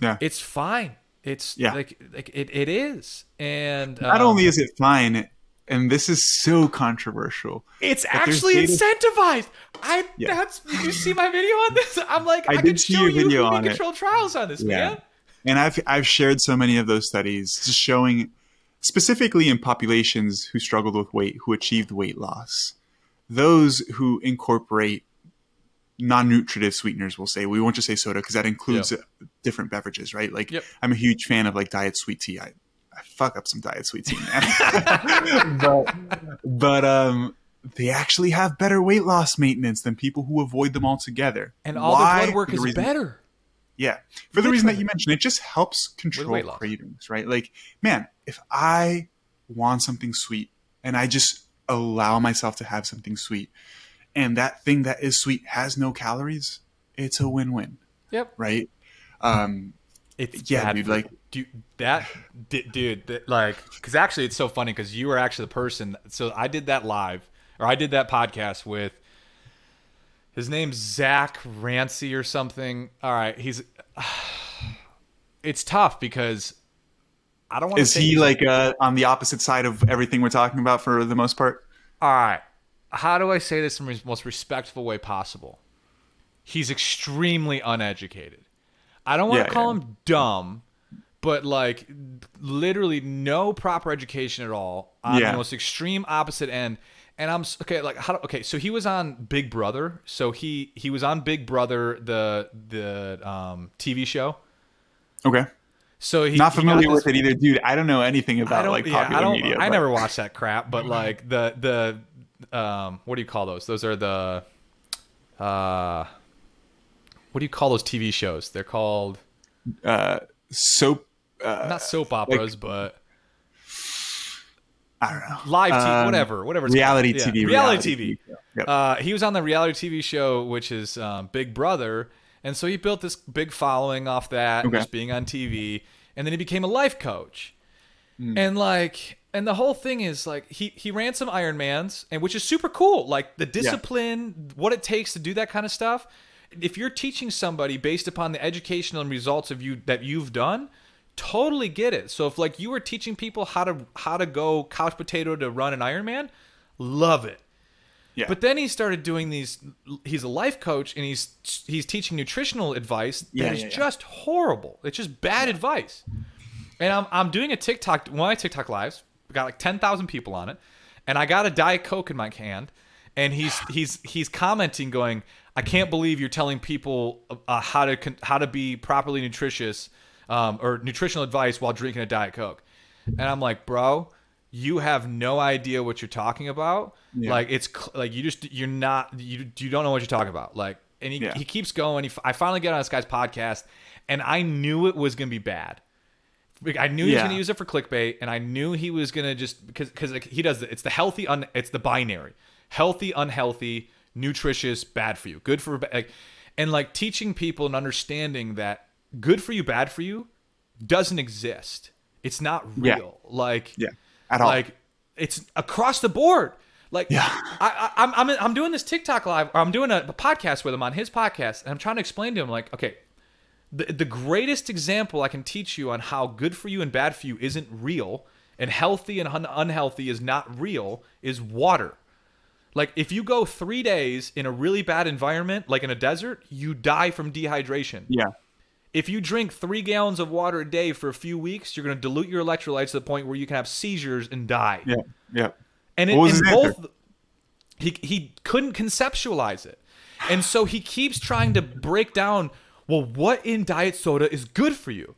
[SPEAKER 1] yeah.
[SPEAKER 2] it's fine. It's
[SPEAKER 1] Yeah.
[SPEAKER 2] like like it, it is. And
[SPEAKER 1] Not
[SPEAKER 2] um,
[SPEAKER 1] only is it fine, and this is so controversial.
[SPEAKER 2] it's actually
[SPEAKER 1] data-
[SPEAKER 2] incentivized. I
[SPEAKER 1] Yeah.
[SPEAKER 2] that's did you see my video on this? I'm like
[SPEAKER 1] I
[SPEAKER 2] I,
[SPEAKER 1] did
[SPEAKER 2] can
[SPEAKER 1] see
[SPEAKER 2] show
[SPEAKER 1] your
[SPEAKER 2] you
[SPEAKER 1] video on it.
[SPEAKER 2] controlled trials on this,
[SPEAKER 1] Yeah.
[SPEAKER 2] man.
[SPEAKER 1] And I've I've shared so many of those studies just showing specifically in populations who struggled with weight, who achieved weight loss. Those who incorporate non-nutritive sweeteners we'll say we won't just say soda because that includes uh, different beverages, right? Like
[SPEAKER 2] Yep.
[SPEAKER 1] I'm a huge fan of like diet sweet tea. I, I fuck up some diet sweet tea, man. but but um they actually have better weight loss maintenance than people who avoid them altogether.
[SPEAKER 2] And all
[SPEAKER 1] Why?
[SPEAKER 2] the blood work
[SPEAKER 1] the
[SPEAKER 2] is
[SPEAKER 1] reason-
[SPEAKER 2] better.
[SPEAKER 1] yeah. For the reason that you mentioned, it just helps control cravings, right? Like, man, if I want something sweet and I just allow myself to have something sweet and that thing that is sweet has no calories, it's a win win,
[SPEAKER 2] Yep.
[SPEAKER 1] right? Um,
[SPEAKER 2] It's
[SPEAKER 1] Yeah,
[SPEAKER 2] bad
[SPEAKER 1] dude, like-
[SPEAKER 2] dude, that di- dude, that, like, because actually it's so funny because you were actually the person. So I did that live, or I did that podcast with. His name's Zach Rancy or something. All right, he's. It's tough because I don't want to.
[SPEAKER 1] is he like uh, on the opposite side of everything we're talking about for the most part?
[SPEAKER 2] All right. How do I say this in the most respectful way possible? He's extremely uneducated. I don't want
[SPEAKER 1] Yeah,
[SPEAKER 2] to call
[SPEAKER 1] yeah.
[SPEAKER 2] him dumb, but like literally no proper education at all on
[SPEAKER 1] Yeah.
[SPEAKER 2] the most extreme opposite end. And I'm okay. Like how? do- Okay, so he was on Big Brother. So he he was on Big Brother, the the um, TV show.
[SPEAKER 1] Okay.
[SPEAKER 2] So he
[SPEAKER 1] Not
[SPEAKER 2] he
[SPEAKER 1] familiar
[SPEAKER 2] this-
[SPEAKER 1] with it either, dude. I don't know anything about like
[SPEAKER 2] yeah,
[SPEAKER 1] popular
[SPEAKER 2] I
[SPEAKER 1] media.
[SPEAKER 2] I
[SPEAKER 1] but-
[SPEAKER 2] never watched that crap, but like the the um, what do you call those? Those are the uh, what do you call those TV shows? They're called
[SPEAKER 1] uh, soap. Uh,
[SPEAKER 2] not soap operas, but
[SPEAKER 1] I don't know.
[SPEAKER 2] live TV,
[SPEAKER 1] Um,
[SPEAKER 2] whatever, whatever.
[SPEAKER 1] Reality
[SPEAKER 2] called.
[SPEAKER 1] TV,
[SPEAKER 2] Yeah,
[SPEAKER 1] reality
[SPEAKER 2] reality, TV.
[SPEAKER 1] Yep.
[SPEAKER 2] Uh, he was on the reality TV show, which is um, Big Brother, and so he built this big following off that,
[SPEAKER 1] Okay.
[SPEAKER 2] just being on TV, and then he became a life coach,
[SPEAKER 1] Hmm.
[SPEAKER 2] and like, and the whole thing is like he he ran some Ironmans, and which is super cool, like the discipline, what it takes to do that kind of stuff. If you're teaching somebody based upon the educational and results of you that you've done, totally get it. So if like you were teaching people how to how to go couch potato to run an Ironman, love it.
[SPEAKER 1] Yeah.
[SPEAKER 2] But then he started doing these. He's a life coach and he's he's teaching nutritional advice that is
[SPEAKER 1] Yeah, yeah, yeah.
[SPEAKER 2] just horrible. It's just bad advice. And I'm I'm doing a TikTok one of my TikTok lives. Got like ten thousand people on it, and I got a diet coke in my hand, and he's he's he's commenting, going, "I can't believe you're telling people uh, how to con- how to be properly nutritious, um, or nutritional advice while drinking a diet coke." And I'm like, bro, you have no idea what you're talking about.
[SPEAKER 1] Yeah.
[SPEAKER 2] Like it's like you just you're not you you don't know what you're talking about. Like and he,
[SPEAKER 1] Yeah.
[SPEAKER 2] he keeps going. He, f- I finally get on this guy's podcast, and I knew it was gonna be bad. Like, I knew he was
[SPEAKER 1] Yeah.
[SPEAKER 2] gonna use it for clickbait, and I knew he was gonna just because because like, he does it. It's the healthy un it's the binary healthy unhealthy nutritious bad for you good for like and like teaching people and understanding that good for you bad for you doesn't exist. It's not
[SPEAKER 1] Yeah.
[SPEAKER 2] real. Like
[SPEAKER 1] Yeah. At all.
[SPEAKER 2] like it's across the board. Like
[SPEAKER 1] Yeah.
[SPEAKER 2] I, I, I'm, I'm I'm doing this TikTok live. Or I'm doing a, a podcast with him on his podcast, and I'm trying to explain to him like, okay, the the greatest example I can teach you on how good for you and bad for you isn't real, and healthy and un- unhealthy is not real is water. Like if you go three days in a really bad environment, like in a desert, you die from dehydration.
[SPEAKER 1] yeah.
[SPEAKER 2] If you drink three gallons of water a day for a few weeks, you're going to dilute your electrolytes to the point where you can have seizures and die.
[SPEAKER 1] Yeah. Yeah.
[SPEAKER 2] And in, in both, he he couldn't conceptualize it, and so he keeps trying to break down. Well, what in diet soda is good for you?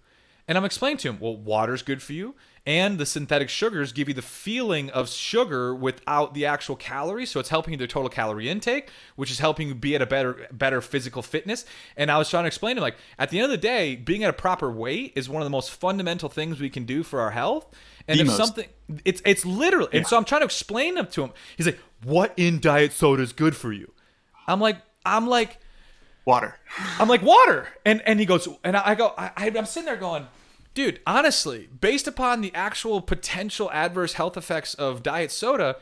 [SPEAKER 2] And I'm explaining to him. Well, water's good for you, and the synthetic sugars give you the feeling of sugar without the actual calories. So it's helping you the total calorie intake, which is helping you be at a better better physical fitness. And I was trying to explain to him like at the end of the day, being at a proper weight is one of the most fundamental things we can do for our health. And
[SPEAKER 1] The
[SPEAKER 2] if
[SPEAKER 1] most.
[SPEAKER 2] something it's it's literally yeah. and so I'm trying to explain them to him. He's like, "What in diet soda is good for you?" I'm like, I'm like,
[SPEAKER 1] Water.
[SPEAKER 2] I'm like water, and and he goes, and I go, I, I'm sitting there going, dude, honestly, based upon the actual potential adverse health effects of diet soda,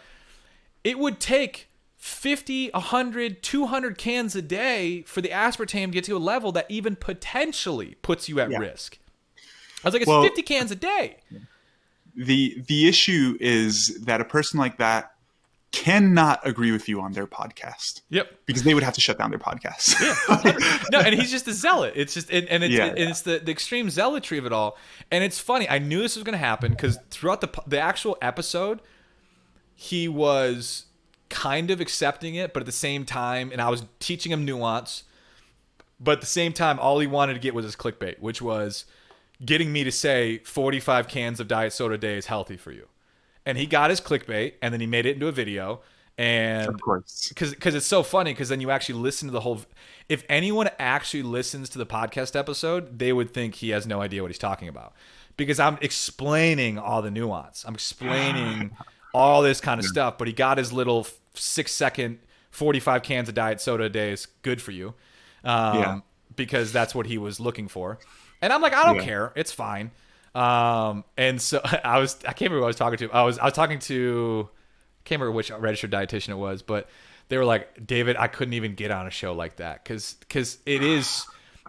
[SPEAKER 2] it would take 50, 100, 200 cans a day for the aspartame to get to a level that even potentially puts you at
[SPEAKER 1] Yeah.
[SPEAKER 2] risk. I was like, it's
[SPEAKER 1] Well-
[SPEAKER 2] 50 cans a day.
[SPEAKER 1] the the issue is that a person like that cannot agree with you on their podcast
[SPEAKER 2] Yep.
[SPEAKER 1] because they would have to shut down their podcast. yeah.
[SPEAKER 2] no, and he's just a zealot. It's just and, and it's
[SPEAKER 1] Yeah.
[SPEAKER 2] and it's the, the extreme zealotry of it all. And it's funny. I knew this was going to happen because throughout the the actual episode, he was kind of accepting it, but at the same time, and I was teaching him nuance. But at the same time, all he wanted to get was his clickbait, which was getting me to say 45 cans of diet soda a day is healthy for you. And he got his clickbait, and then he made it into a video. And
[SPEAKER 1] of course.
[SPEAKER 2] because it's so funny because then you actually listen to the whole if anyone actually listens to the podcast episode they would think he has no idea what he's talking about because i'm explaining all the nuance i'm explaining all this kind of stuff but he got his little six second 45 cans of diet soda a day is good for you um,
[SPEAKER 1] Yeah.
[SPEAKER 2] because that's what he was looking for and i'm like i don't
[SPEAKER 1] Yeah.
[SPEAKER 2] care it's fine um, and so i was i can't remember who i was talking to i was i was talking to can't remember which registered dietitian it was, but they were like, David, I couldn't even get on a show like that because because it is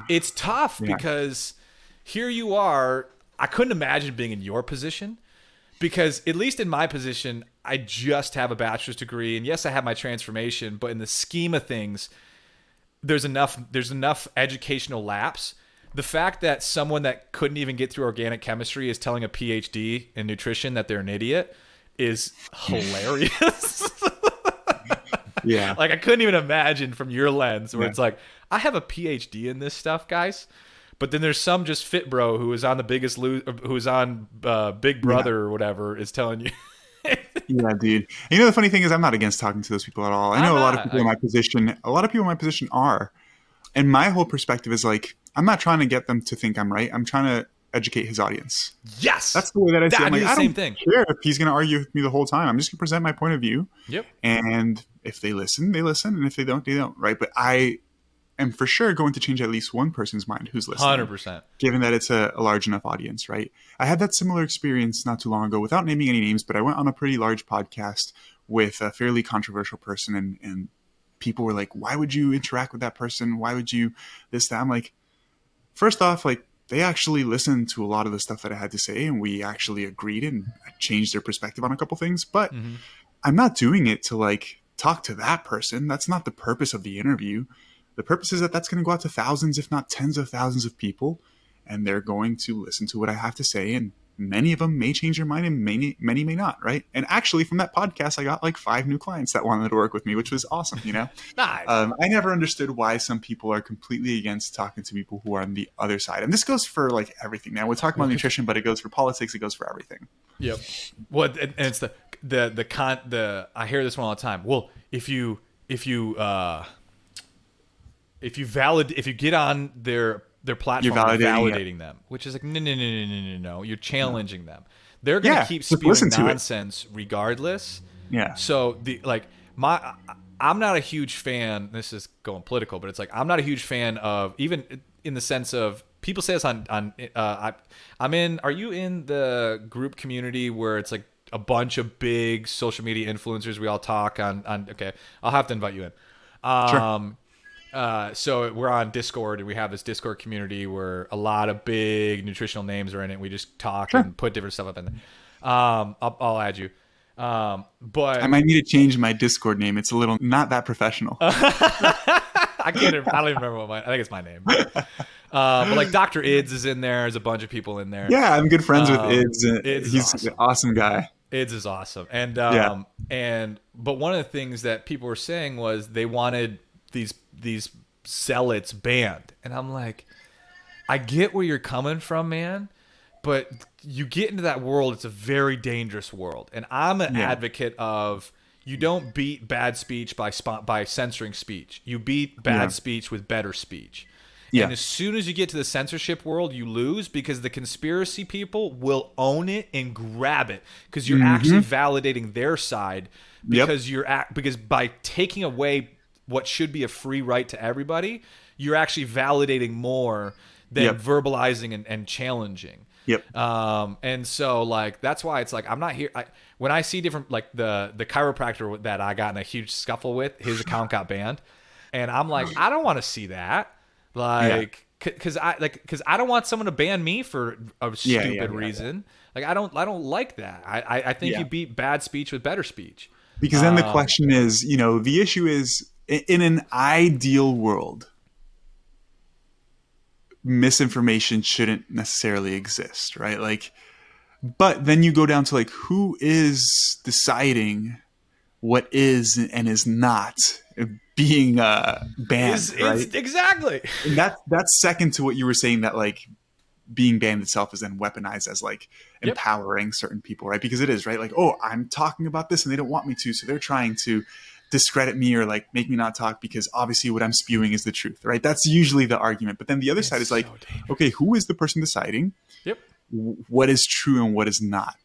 [SPEAKER 2] it's tough
[SPEAKER 1] Yeah.
[SPEAKER 2] because here you are. I couldn't imagine being in your position because at least in my position, I just have a bachelor's degree and yes, I have my transformation, but in the scheme of things, there's enough there's enough educational lapse. The fact that someone that couldn't even get through organic chemistry is telling a PhD in nutrition that they're an idiot is hilarious.
[SPEAKER 1] Yeah.
[SPEAKER 2] like I couldn't even imagine from your lens where
[SPEAKER 1] Yeah.
[SPEAKER 2] it's like I have a PhD in this stuff, guys. But then there's some just fit bro who is on the biggest lo- who is on uh, Big Brother or whatever is telling you.
[SPEAKER 1] Yeah, dude. You know the funny thing is, I'm not against talking to those people at all. I know
[SPEAKER 2] I'm
[SPEAKER 1] a lot of people in my position. A lot of people in my position are, and my whole perspective is like, I'm not trying to get them to think I'm right. I'm trying to educate his audience.
[SPEAKER 2] yes,
[SPEAKER 1] That's the way that I see.
[SPEAKER 2] I
[SPEAKER 1] it. I'm like, I
[SPEAKER 2] same
[SPEAKER 1] don't
[SPEAKER 2] thing.
[SPEAKER 1] care if he's going to argue with me the whole time. I'm just going to present my point of view,
[SPEAKER 2] yep.
[SPEAKER 1] and if they listen, they listen, and if they don't, they don't. Right? But I am for sure going to change at least one person's mind who's listening
[SPEAKER 2] Hundred percent.
[SPEAKER 1] given that it's a, a large enough audience, right? I had that similar experience not too long ago without naming any names, but I went on a pretty large podcast with a fairly controversial person and, and people were like, why would you interact with that person? Why would you this, that? I'm like, first off, like they actually listened to a lot of the stuff that I had to say and we actually agreed and changed their perspective on a couple things, but mm-hmm. I'm not doing it to like talk to that person. That's not the purpose of the interview. The purpose is that that's going to go out to thousands, if not tens of thousands of people, and they're going to listen to what I have to say. And many of them may change your mind, and many, many may not, right? And actually, from that podcast, I got like five new clients that wanted to work with me, which was awesome. You know,
[SPEAKER 2] Nice.
[SPEAKER 1] um, I never understood why some people are completely against talking to people who are on the other side. And this goes for like everything. Now we're talking about nutrition, but it goes for politics. It goes for everything.
[SPEAKER 2] Yep. Well, and, and it's the the the con the I hear this one all the time. Well, if you if you uh if you valid if you get on their their platform, you're validating, validating them, which is like no no no no no no no. You're challenging no. them. They're gonna yeah, keep spewing nonsense regardless.
[SPEAKER 1] Yeah.
[SPEAKER 2] So the like my I'm not a huge fan. This is going political, but it's like I'm not a huge fan of even in the sense of people say this on on uh, I, I'm in. Are you in the group community where it's like a bunch of big social media influencers? We all talk on on. Okay, I'll have to invite you in. Um, sure. Uh, so we're on Discord and we have this Discord community where a lot of big nutritional names are in it. We just talk sure. and put different stuff up in there. Um, I'll, I'll add you. Um, but
[SPEAKER 1] I might need to change my Discord name. It's a little not that professional.
[SPEAKER 2] I can't. I don't even remember what my. I think it's my name. Uh, but like Dr. Idz is in there. There's a bunch of people in there.
[SPEAKER 1] Yeah, I'm good friends um, with Idz. Idz He's awesome. an awesome guy.
[SPEAKER 2] Idz is awesome. And um, yeah. and but one of the things that people were saying was they wanted these these zealots banned, and I'm like, I get where you're coming from, man but you get into that world it's a very dangerous world and i'm an yeah. advocate of you don't beat bad speech by spot by censoring speech you beat bad yeah. speech with better speech yeah. and as soon as you get to the censorship world you lose because the conspiracy people will own it and grab it because you're mm-hmm. actually validating their side because yep. you're at because by taking away what should be a free right to everybody you're actually validating more than yep. verbalizing and, and challenging
[SPEAKER 1] Yep.
[SPEAKER 2] Um, and so like that's why it's like I'm not here. I, when I see different like the the chiropractor that I got in a huge scuffle with, his account got banned, and I'm like I don't want to see that. Like. Cause I like, cause I don't want someone to ban me for a stupid yeah, yeah, yeah, reason. Like I don't, I don't like that. I, I, I think you beat bad speech with better speech.
[SPEAKER 1] Because then um, the question is, you know, the issue is in an ideal world, misinformation shouldn't necessarily exist, right? Like, but then you go down to like who is deciding what is and is not being uh, banned, is, right?
[SPEAKER 2] exactly.
[SPEAKER 1] And that that's second to what you were saying that like being banned itself is then weaponized as like yep. empowering certain people, right? Because it is, right? Like, oh, I'm talking about this and they don't want me to, so they're trying to discredit me or like make me not talk because obviously what I'm spewing is the truth, right? That's usually the argument. But then the other it's side is like, so okay, who is the person deciding?
[SPEAKER 2] Yep.
[SPEAKER 1] What is true and what is not?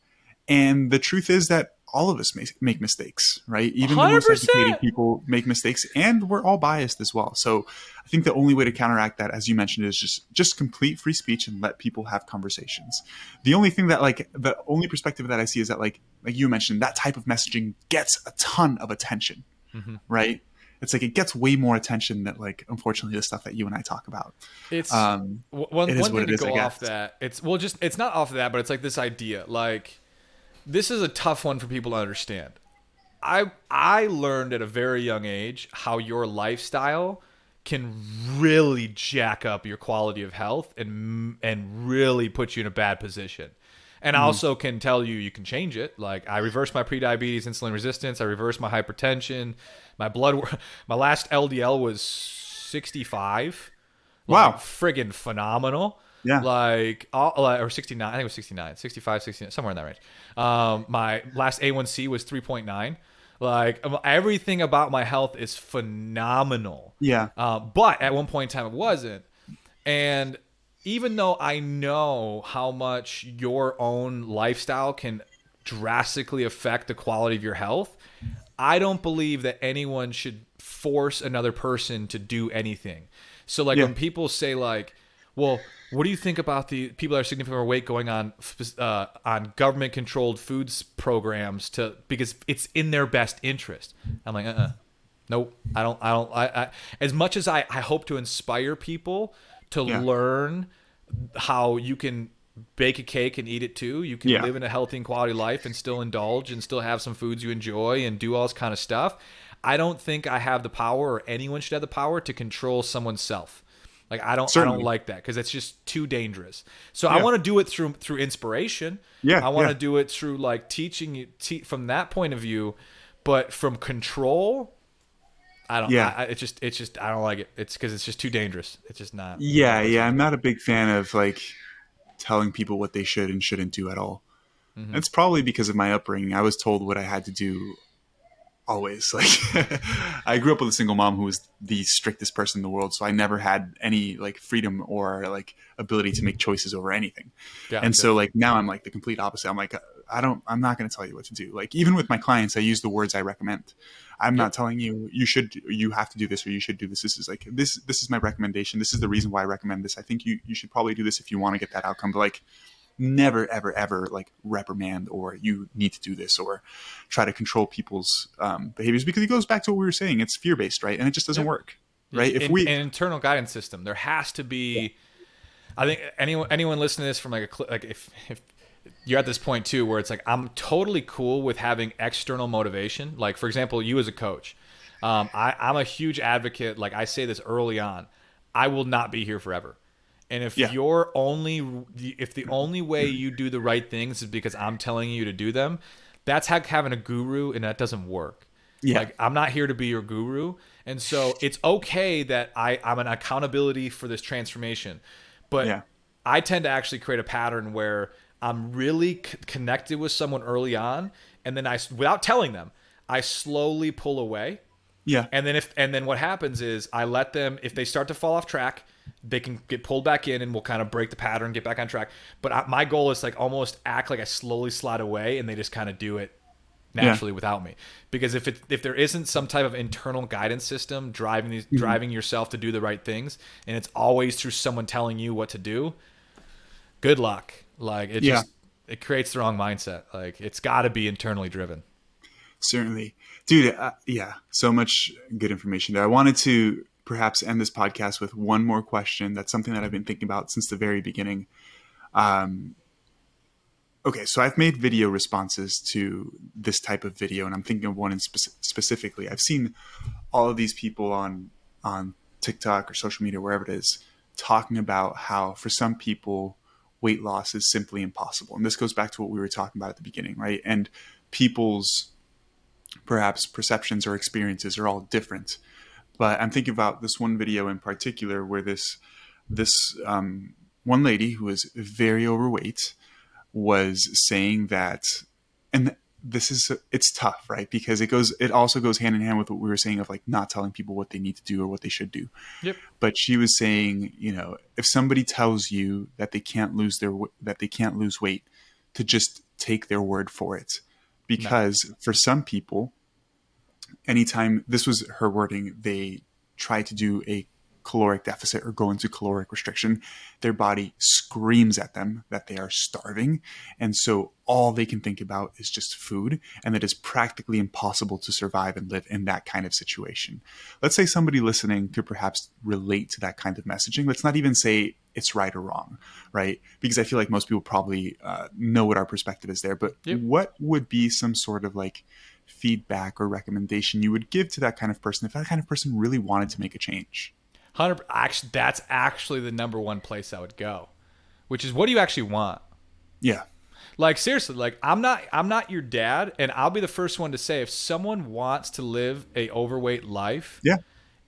[SPEAKER 1] And the truth is that all of us make, make mistakes, right? Even 100%. the most educated people make mistakes, and we're all biased as well. So, I think the only way to counteract that, as you mentioned, is just just complete free speech and let people have conversations. The only thing that, like, the only perspective that I see is that, like, like you mentioned, that type of messaging gets a ton of attention, mm-hmm. right? It's like it gets way more attention than like unfortunately the stuff that you and I talk about.
[SPEAKER 2] It's um, one, it one thing to is, go off that. It's well, just it's not off of that, but it's like this idea. Like this is a tough one for people to understand. I I learned at a very young age how your lifestyle can really jack up your quality of health and and really put you in a bad position and mm-hmm. also can tell you you can change it. Like I reversed my prediabetes, insulin resistance. I reversed my hypertension. My blood, my last LDL was 65.
[SPEAKER 1] Wow,
[SPEAKER 2] like, friggin' phenomenal.
[SPEAKER 1] Yeah.
[SPEAKER 2] Like, all, or 69, I think it was 69, 65, 69, somewhere in that range. Um, my last A1C was 3.9. Like, um, everything about my health is phenomenal.
[SPEAKER 1] Yeah.
[SPEAKER 2] Uh, but at one point in time, it wasn't. And even though I know how much your own lifestyle can drastically affect the quality of your health, I don't believe that anyone should force another person to do anything. So like yeah. when people say like, well, what do you think about the people that are significantly overweight going on uh, on government controlled foods programs to because it's in their best interest? I'm like, uh, uh nope, I don't, I don't, I, I as much as I, I hope to inspire people to yeah. learn how you can bake a cake and eat it too. You can yeah. live in a healthy and quality life and still indulge and still have some foods you enjoy and do all this kind of stuff. I don't think I have the power or anyone should have the power to control someone's self. Like I don't Certainly. I don't like that because it's just too dangerous. So yeah. I want to do it through through inspiration.
[SPEAKER 1] Yeah.
[SPEAKER 2] I want to
[SPEAKER 1] yeah.
[SPEAKER 2] do it through like teaching you te- from that point of view, but from control I don't. Yeah, I, it's just it's just I don't like it. It's because it's just too dangerous. It's just not.
[SPEAKER 1] Yeah, yeah. I'm not a big fan of like telling people what they should and shouldn't do at all. Mm-hmm. It's probably because of my upbringing. I was told what I had to do always. Like I grew up with a single mom who was the strictest person in the world, so I never had any like freedom or like ability to make choices over anything. Yeah, and so like now I'm like the complete opposite. I'm like I don't I'm not going to tell you what to do. Like even with my clients, I use the words I recommend. I'm not telling you you should you have to do this or you should do this. This is like this this is my recommendation. This is the reason why I recommend this. I think you you should probably do this if you want to get that outcome. But like never ever ever like reprimand or you need to do this or try to control people's um, behaviors because it goes back to what we were saying it's fear based right and it just doesn't yeah. work right
[SPEAKER 2] if In, we an internal guidance system there has to be yeah. i think anyone anyone listening to this from like a like if if you're at this point too where it's like i'm totally cool with having external motivation like for example you as a coach um, I, i'm a huge advocate like i say this early on i will not be here forever and if yeah. you're only if the only way you do the right things is because I'm telling you to do them, that's how having a guru and that doesn't work. Yeah. Like I'm not here to be your guru. And so it's okay that I, I'm an accountability for this transformation. But yeah. I tend to actually create a pattern where I'm really c- connected with someone early on and then I without telling them, I slowly pull away.
[SPEAKER 1] Yeah.
[SPEAKER 2] And then if and then what happens is I let them if they start to fall off track, they can get pulled back in and we'll kind of break the pattern, get back on track. But I, my goal is like almost act like I slowly slide away and they just kind of do it naturally yeah. without me. Because if it if there isn't some type of internal guidance system driving these mm-hmm. driving yourself to do the right things and it's always through someone telling you what to do, good luck. Like it yeah. just it creates the wrong mindset. Like it's got to be internally driven.
[SPEAKER 1] Certainly. Dude, uh, yeah, so much good information there. I wanted to perhaps end this podcast with one more question. That's something that I've been thinking about since the very beginning. Um, okay, so I've made video responses to this type of video, and I'm thinking of one in spe- specifically. I've seen all of these people on on TikTok or social media, wherever it is, talking about how for some people weight loss is simply impossible, and this goes back to what we were talking about at the beginning, right? And people's perhaps perceptions or experiences are all different but I'm thinking about this one video in particular where this this um, one lady who was very overweight was saying that, and this is it's tough, right? Because it goes it also goes hand in hand with what we were saying of like not telling people what they need to do or what they should do.
[SPEAKER 2] Yep.
[SPEAKER 1] But she was saying, you know, if somebody tells you that they can't lose their that they can't lose weight, to just take their word for it, because no. for some people anytime this was her wording, they try to do a caloric deficit or go into caloric restriction, their body screams at them that they are starving. And so all they can think about is just food, and it is practically impossible to survive and live in that kind of situation. Let's say somebody listening could perhaps relate to that kind of messaging. Let's not even say it's right or wrong, right? Because I feel like most people probably uh, know what our perspective is there. But yep. what would be some sort of like feedback or recommendation you would give to that kind of person if that kind of person really wanted to make a change?
[SPEAKER 2] Hundred. Actually, that's actually the number one place I would go, which is what do you actually want?
[SPEAKER 1] Yeah.
[SPEAKER 2] Like seriously, like I'm not I'm not your dad, and I'll be the first one to say if someone wants to live a overweight life,
[SPEAKER 1] yeah,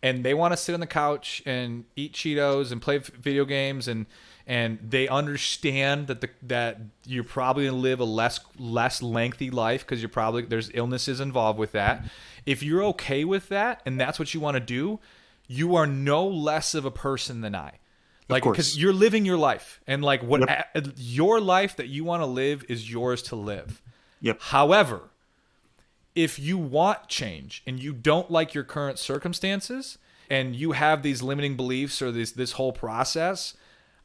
[SPEAKER 2] and they want to sit on the couch and eat Cheetos and play video games and and they understand that the that you're probably gonna live a less less lengthy life because you're probably there's illnesses involved with that. If you're okay with that and that's what you want to do, you are no less of a person than I. Like because you're living your life and like what yep. your life that you want to live is yours to live.
[SPEAKER 1] Yep.
[SPEAKER 2] However, if you want change and you don't like your current circumstances and you have these limiting beliefs or this this whole process,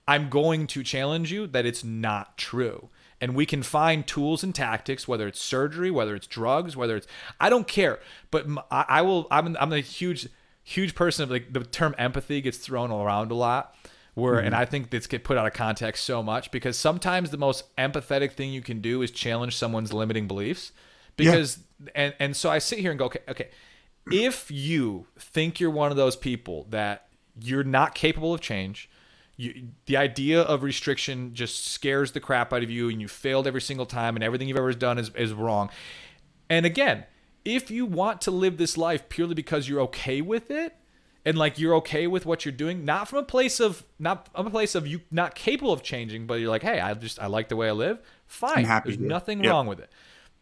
[SPEAKER 2] I'm going to challenge you that it's not true. And we can find tools and tactics, whether it's surgery, whether it's drugs, whether it's I don't care. But I, will. I'm I'm a huge huge person of like the term empathy gets thrown around a lot. Where mm-hmm. and I think this get put out of context so much because sometimes the most empathetic thing you can do is challenge someone's limiting beliefs. Because yeah. and and so I sit here and go, okay, okay, if you think you're one of those people that you're not capable of change, you, the idea of restriction just scares the crap out of you and you failed every single time and everything you've ever done is, is wrong. And again, if you want to live this life purely because you're okay with it and like you're okay with what you're doing, not from a place of not from a place of you not capable of changing, but you're like, hey, I just I like the way I live. Fine, there's
[SPEAKER 1] here.
[SPEAKER 2] nothing
[SPEAKER 1] Yep.
[SPEAKER 2] wrong with it.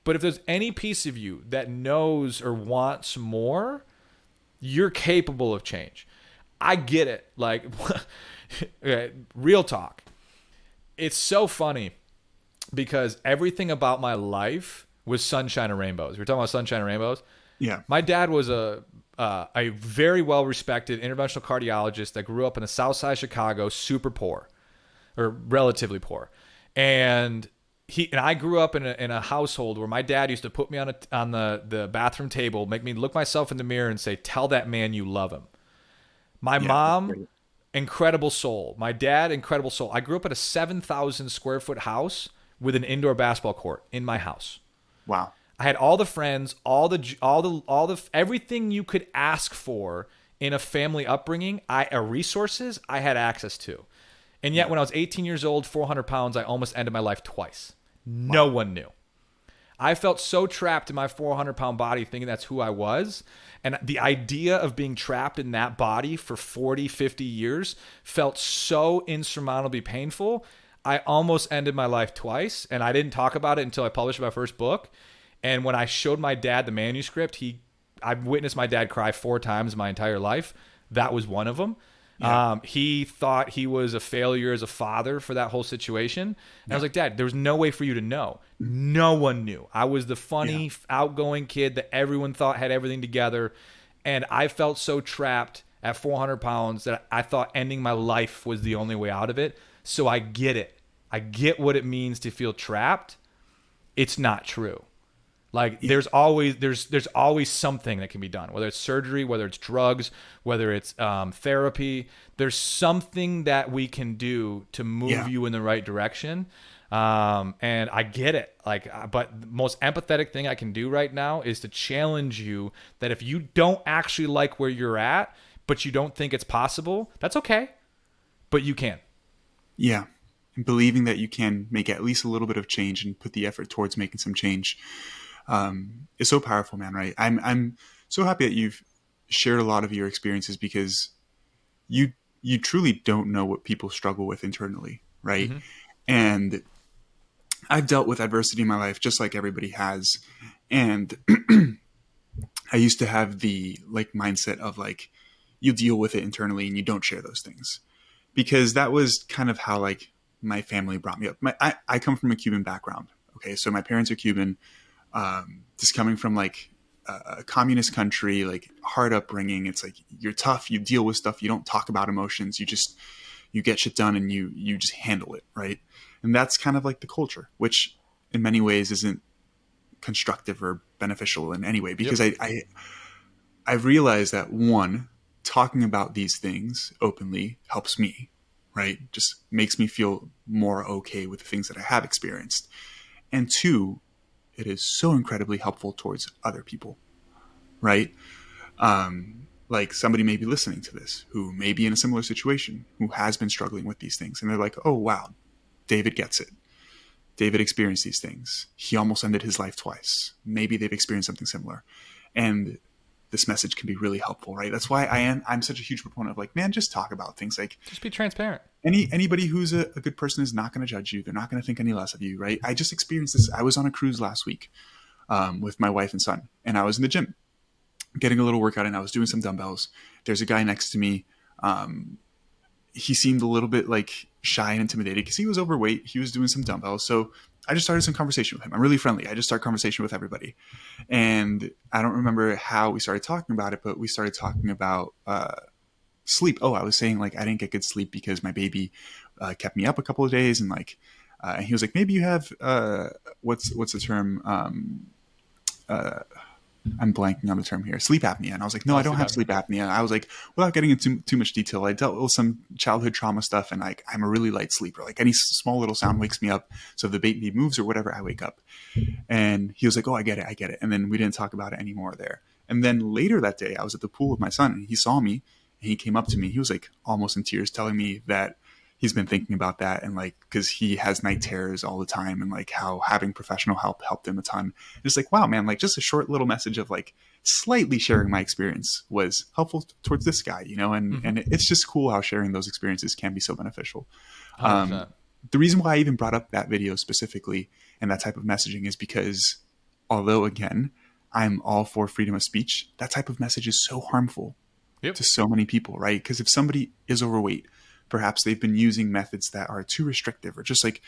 [SPEAKER 2] But if there's any piece of you that knows or wants more, you're capable of change. I get it. Like, real talk. It's so funny because everything about my life was sunshine and rainbows. We are talking about sunshine and rainbows.
[SPEAKER 1] Yeah.
[SPEAKER 2] My dad was a uh, a very well respected interventional cardiologist that grew up in the South Side of Chicago, super poor or relatively poor, and he and I grew up in a, in a household where my dad used to put me on a on the the bathroom table, make me look myself in the mirror, and say, "Tell that man you love him." My mom, incredible soul. My dad, incredible soul. I grew up at a seven thousand square foot house with an indoor basketball court in my house.
[SPEAKER 1] Wow.
[SPEAKER 2] I had all the friends, all the all the all the everything you could ask for in a family upbringing. I uh, resources I had access to, and yet when I was 18 years old, 400 pounds, I almost ended my life twice. No one knew. I felt so trapped in my 400 pound body, thinking that's who I was. And the idea of being trapped in that body for 40, 50 years felt so insurmountably painful. I almost ended my life twice. And I didn't talk about it until I published my first book. And when I showed my dad the manuscript, he, I've witnessed my dad cry four times my entire life. That was one of them. Um, he thought he was a failure as a father for that whole situation. And I was like, Dad, there was no way for you to know. No one knew. I was the funny, outgoing kid that everyone thought had everything together. And I felt so trapped at 400 pounds that I thought ending my life was the only way out of it. So I get it. I get what it means to feel trapped. It's not true. Like there's always there's there's always something that can be done, whether it's surgery, whether it's drugs, whether it's um, therapy. There's something that we can do to move
[SPEAKER 1] Yeah.
[SPEAKER 2] you in the right direction. Um, and I get it. Like, uh, but the most empathetic thing I can do right now is to challenge you that if you don't actually like where you're at, but you don't think it's possible, that's okay. But you can.
[SPEAKER 1] Yeah. Believing that you can make at least a little bit of change and put the effort towards making some change um, is so powerful, man. Right? I'm I'm so happy that you've shared a lot of your experiences because you you truly don't know what people struggle with internally, right? And I've dealt with adversity in my life just like everybody has, and I used to have the like mindset of like you deal with it internally and you don't share those things because that was kind of how like my family brought me up. My, I, I come from a Cuban background. Okay, so my parents are Cuban. Um, just coming from like a, communist country, like hard upbringing. It's like you're tough. You deal with stuff. You don't talk about emotions. You just you get shit done and you you just handle it right. And that's kind of like the culture, which in many ways isn't constructive or beneficial in any way because I, I I realized that one, talking about these things openly helps me, right? Just makes me feel more okay with the things that I have experienced. And two, it is so incredibly helpful towards other people, right? Um, like somebody may be listening to this who may be in a similar situation, who has been struggling with these things, and they're like, oh, wow, David gets it. David experienced these things. He almost ended his life twice. Maybe they've experienced something similar. And this message can be really helpful, right? That's why I am I'm such a huge proponent of like, man, just talk about things like
[SPEAKER 2] Just be transparent.
[SPEAKER 1] any anybody who's a, a good person is not going to judge you. They're not going to think any less of you, right? I just experienced this. I was on a cruise last week um, with my wife and son, and I was in the gym getting a little workout, and I was doing some dumbbells. There's a guy next to me. Um, he seemed a little bit like shy and intimidated because he was overweight. He was doing some dumbbells, so I just started some conversation with him. I'm really friendly. I just start conversation with everybody, and I don't remember how we started talking about it, but we started talking about uh, sleep. Oh, I was saying like I didn't get good sleep because my baby uh, kept me up a couple of days, and like, uh, and he was like, maybe you have uh, what's what's the term? Um, uh, I'm blanking on the term here. Sleep apnea, and I was like, no,
[SPEAKER 2] Oh,
[SPEAKER 1] I don't
[SPEAKER 2] sleep
[SPEAKER 1] have
[SPEAKER 2] apnea.
[SPEAKER 1] sleep apnea. I was like, without getting into too much detail, I dealt with some childhood trauma stuff, and like I'm a really light sleeper. Like any small little sound wakes me up. So if the baby moves or whatever, I wake up. And he was like, oh, I get it, I get it. And then we didn't talk about it anymore there. And then later that day, I was at the pool with my son, and he saw me, and he came up to me. He was like almost in tears, telling me that he's been thinking about that and like because he has night terrors all the time and like how having professional help helped him a ton. It's like wow, man, like just a short little message of like slightly sharing my experience was helpful towards this guy, you know, and
[SPEAKER 2] Mm-hmm.
[SPEAKER 1] and it's just cool how sharing those experiences can be so beneficial. Um, the reason why I even brought up that video specifically and that type of messaging is because although again I'm all for freedom of speech, that type of message is so harmful
[SPEAKER 2] Yep.
[SPEAKER 1] to so many people, right? Because if somebody is overweight, perhaps they've been using methods that are too restrictive or just like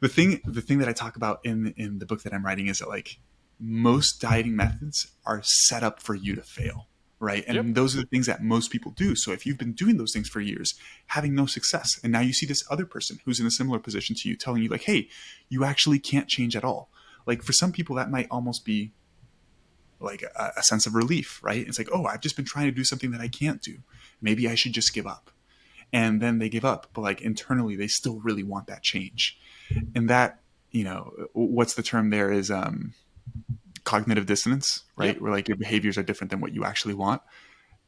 [SPEAKER 1] the thing the thing that I talk about in in the book that I'm writing is that like most dieting methods are set up for you to fail right? And
[SPEAKER 2] Yep.
[SPEAKER 1] those are the things that most people do. So if you've been doing those things for years having no success and now you see this other person who's in a similar position to you telling you like hey you actually can't change at all. Like for some people that might almost be like a, a sense of relief right? It's like oh i've just been trying to do something that i can't do. Maybe i should just give up and then they give up but like internally they still really want that change and that you know what's the term there is um cognitive dissonance right
[SPEAKER 2] Yep.
[SPEAKER 1] where like your behaviors are different than what you actually want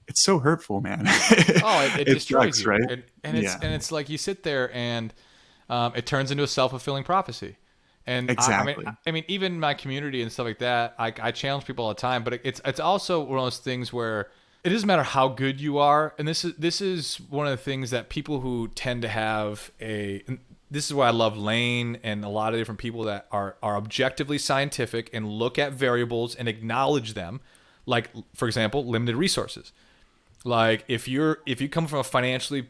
[SPEAKER 1] it's so hurtful man
[SPEAKER 2] Oh, it, it, destroys
[SPEAKER 1] sucks,
[SPEAKER 2] you,
[SPEAKER 1] right
[SPEAKER 2] and, and it's
[SPEAKER 1] Yeah.
[SPEAKER 2] and it's like you sit there and um, it turns into a self fulfilling prophecy. And I- I,
[SPEAKER 1] Exactly.
[SPEAKER 2] mean, I mean, even my community and stuff like that, I, I challenge people all the time. But it's it's also one of those things where it doesn't matter how good you are, and this is this is one of the things that people who tend to have a this is why I love Layne and a lot of different people that are are objectively scientific and look at variables and acknowledge them. Like for example, limited resources. Like if you're if you come from a financially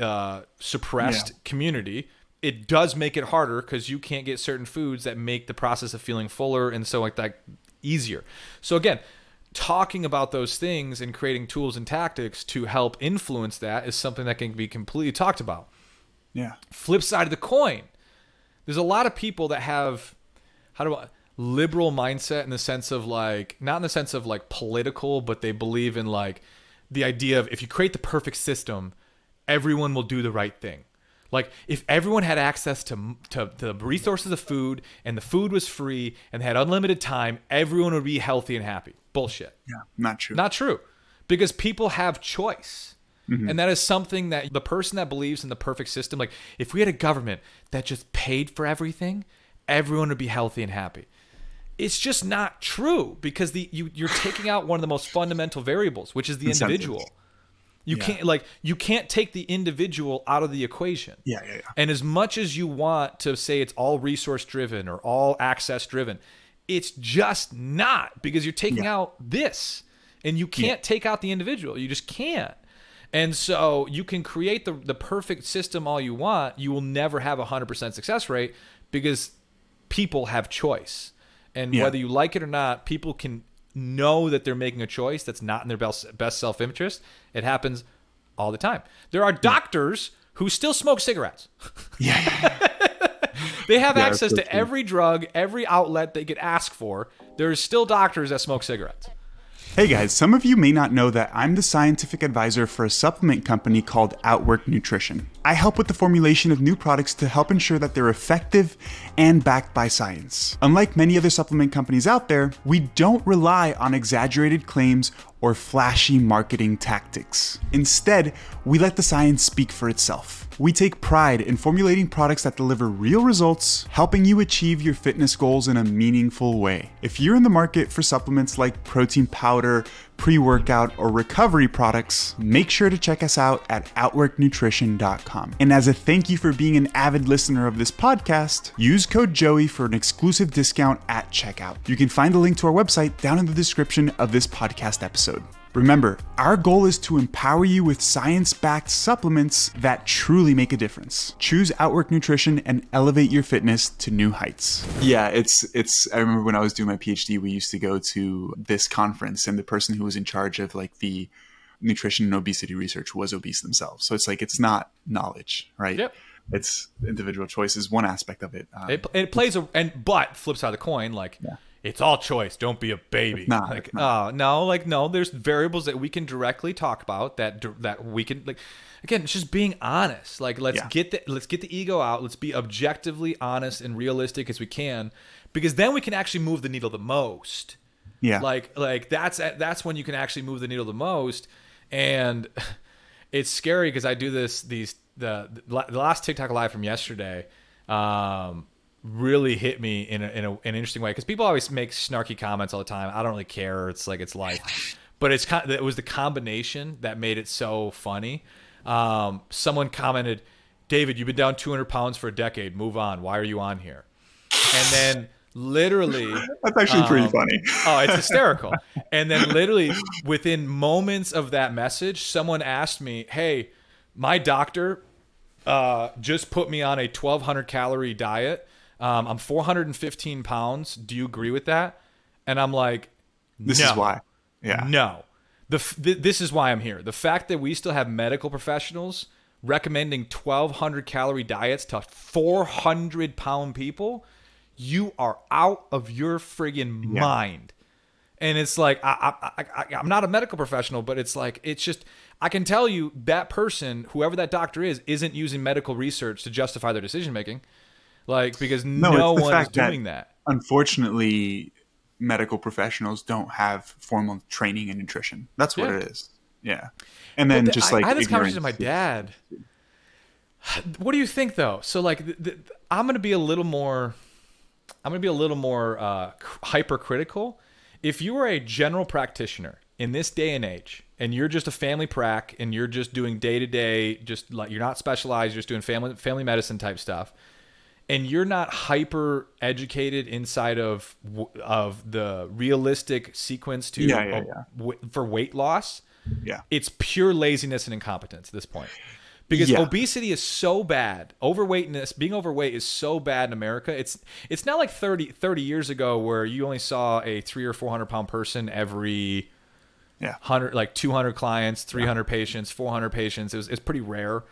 [SPEAKER 2] uh, suppressed
[SPEAKER 1] Yeah.
[SPEAKER 2] community, it does make it harder because you can't get certain foods that make the process of feeling fuller and so like that easier. So again, talking about those things and creating tools and tactics to help influence that is something that can be completely talked about.
[SPEAKER 1] Yeah.
[SPEAKER 2] Flip side of the coin. There's a lot of people that have how do I liberal mindset in the sense of like not in the sense of like political but they believe in like the idea of if you create the perfect system everyone will do the right thing. Like if everyone had access to, to to the resources of food and the food was free and they had unlimited time everyone would be healthy and happy bullshit
[SPEAKER 1] yeah not true
[SPEAKER 2] not true. Because people have choice. Mm-hmm. And that is something that the person that believes in the perfect system, like if we had a government that just paid for everything, everyone would be healthy and happy. It's just not true because the you you're taking out one of the most fundamental variables, which is the individual. You
[SPEAKER 1] Yeah.
[SPEAKER 2] can't like you can't take the individual out of the equation.
[SPEAKER 1] yeah yeah yeah
[SPEAKER 2] And as much as you want to say it's all resource driven or all access driven, it's just not because you're taking
[SPEAKER 1] Yeah.
[SPEAKER 2] out this and you can't take out the individual. You just can't. And so you can create the, the perfect system all you want. You will never have a 100% success rate because people have choice. And
[SPEAKER 1] Yeah.
[SPEAKER 2] whether you like it or not, people can know that they're making a choice that's not in their best, best self interest. It happens all the time. There are doctors who still smoke cigarettes.
[SPEAKER 1] yeah, yeah.
[SPEAKER 2] They have
[SPEAKER 1] Yeah,
[SPEAKER 2] access to every drug, every outlet they could ask for. There's still doctors that smoke cigarettes.
[SPEAKER 1] Hey guys, some of you may not know that I'm the scientific advisor for a supplement company called Outwork Nutrition. I help with the formulation of new products to help ensure that they're effective and backed by science. Unlike many other supplement companies out there, we don't rely on exaggerated claims or flashy marketing tactics. Instead, we let the science speak for itself. We take pride in formulating products that deliver real results, helping you achieve your fitness goals in a meaningful way. If you're in the market for supplements like protein powder, pre workout, or recovery products, make sure to check us out at OutworkNutrition.com. And as a thank you for being an avid listener of this podcast, use code Joey for an exclusive discount at checkout. You can find the link to our website down in the description of this podcast episode. Remember, our goal is to empower you with science backed supplements that truly make a difference. Choose Outwork Nutrition and elevate your fitness to new heights. Yeah, it's it's I remember when I was doing my PhD, we used to go to this conference and the person who was in charge of like the nutrition and obesity research was obese themselves. So it's like it's not knowledge, right?
[SPEAKER 2] Yep.
[SPEAKER 1] It's individual choice is one aspect of it. Um,
[SPEAKER 2] It, it plays a and but flip side of the coin, like it's all choice. Don't be a baby.
[SPEAKER 1] not,
[SPEAKER 2] like oh no, like no. There's variables that we can directly talk about that that we can like. Again, it's just being honest. Like let's
[SPEAKER 1] Yeah.
[SPEAKER 2] get the let's get the ego out. Let's be objectively honest and realistic as we can, because then we can actually move the needle the most.
[SPEAKER 1] yeah.
[SPEAKER 2] like like that's that's when you can actually move the needle the most and it's scary because i do this these the the last TikTok live from yesterday um, really hit me in, a, in, a, an interesting way because people always make snarky comments all the time. I don't really care. It's like it's life, but it's kind. Of, it was the combination that made it so funny. Um, someone commented, "David, you've been down 200 pounds for a decade. Move on. Why are you on here?" And then literally
[SPEAKER 1] that's actually um, pretty funny
[SPEAKER 2] oh it's hysterical and then literally within moments of that message someone asked me hey my doctor uh, just put me on a 1200 calorie diet um, i'm 415 pounds do you agree with that and i'm like
[SPEAKER 1] this
[SPEAKER 2] no.
[SPEAKER 1] is why yeah
[SPEAKER 2] no the, th- this is why i'm here the fact that we still have medical professionals recommending 1200 calorie diets to 400 pound people you are out of your friggin' yeah. mind. And it's like I, I, I, I'm not a medical professional, but it's like it's just I can tell you that person, whoever that doctor is, isn't using medical research to justify their decision making. Like because no, no one is doing that,
[SPEAKER 1] that. Unfortunately, medical professionals don't have formal training in nutrition. That's what yeah. it is. Yeah. And then the, just like
[SPEAKER 2] I, I had this conversation with my dad. What do you think though? So like the, the, I'm going to be a little more I'm to be a little more uh, hypercritical. If you are a general practitioner in this day and age, and you're just a family prac, and you're just doing day to day, just like you're not specialized, you're just doing family family medicine type stuff, and you're not hyper educated inside of of the realistic sequence to
[SPEAKER 1] yeah, yeah, yeah.
[SPEAKER 2] for weight loss,
[SPEAKER 1] yeah,
[SPEAKER 2] it's pure laziness and incompetence at this point. Because obesity is so bad overweightness being overweight is so bad in america. It's it's not like 30, 30 years ago where you only saw a three or 400 pound person every
[SPEAKER 1] yeah.
[SPEAKER 2] 100 like 200 clients 300 yeah. patients 400 patients. It was, it's pretty rare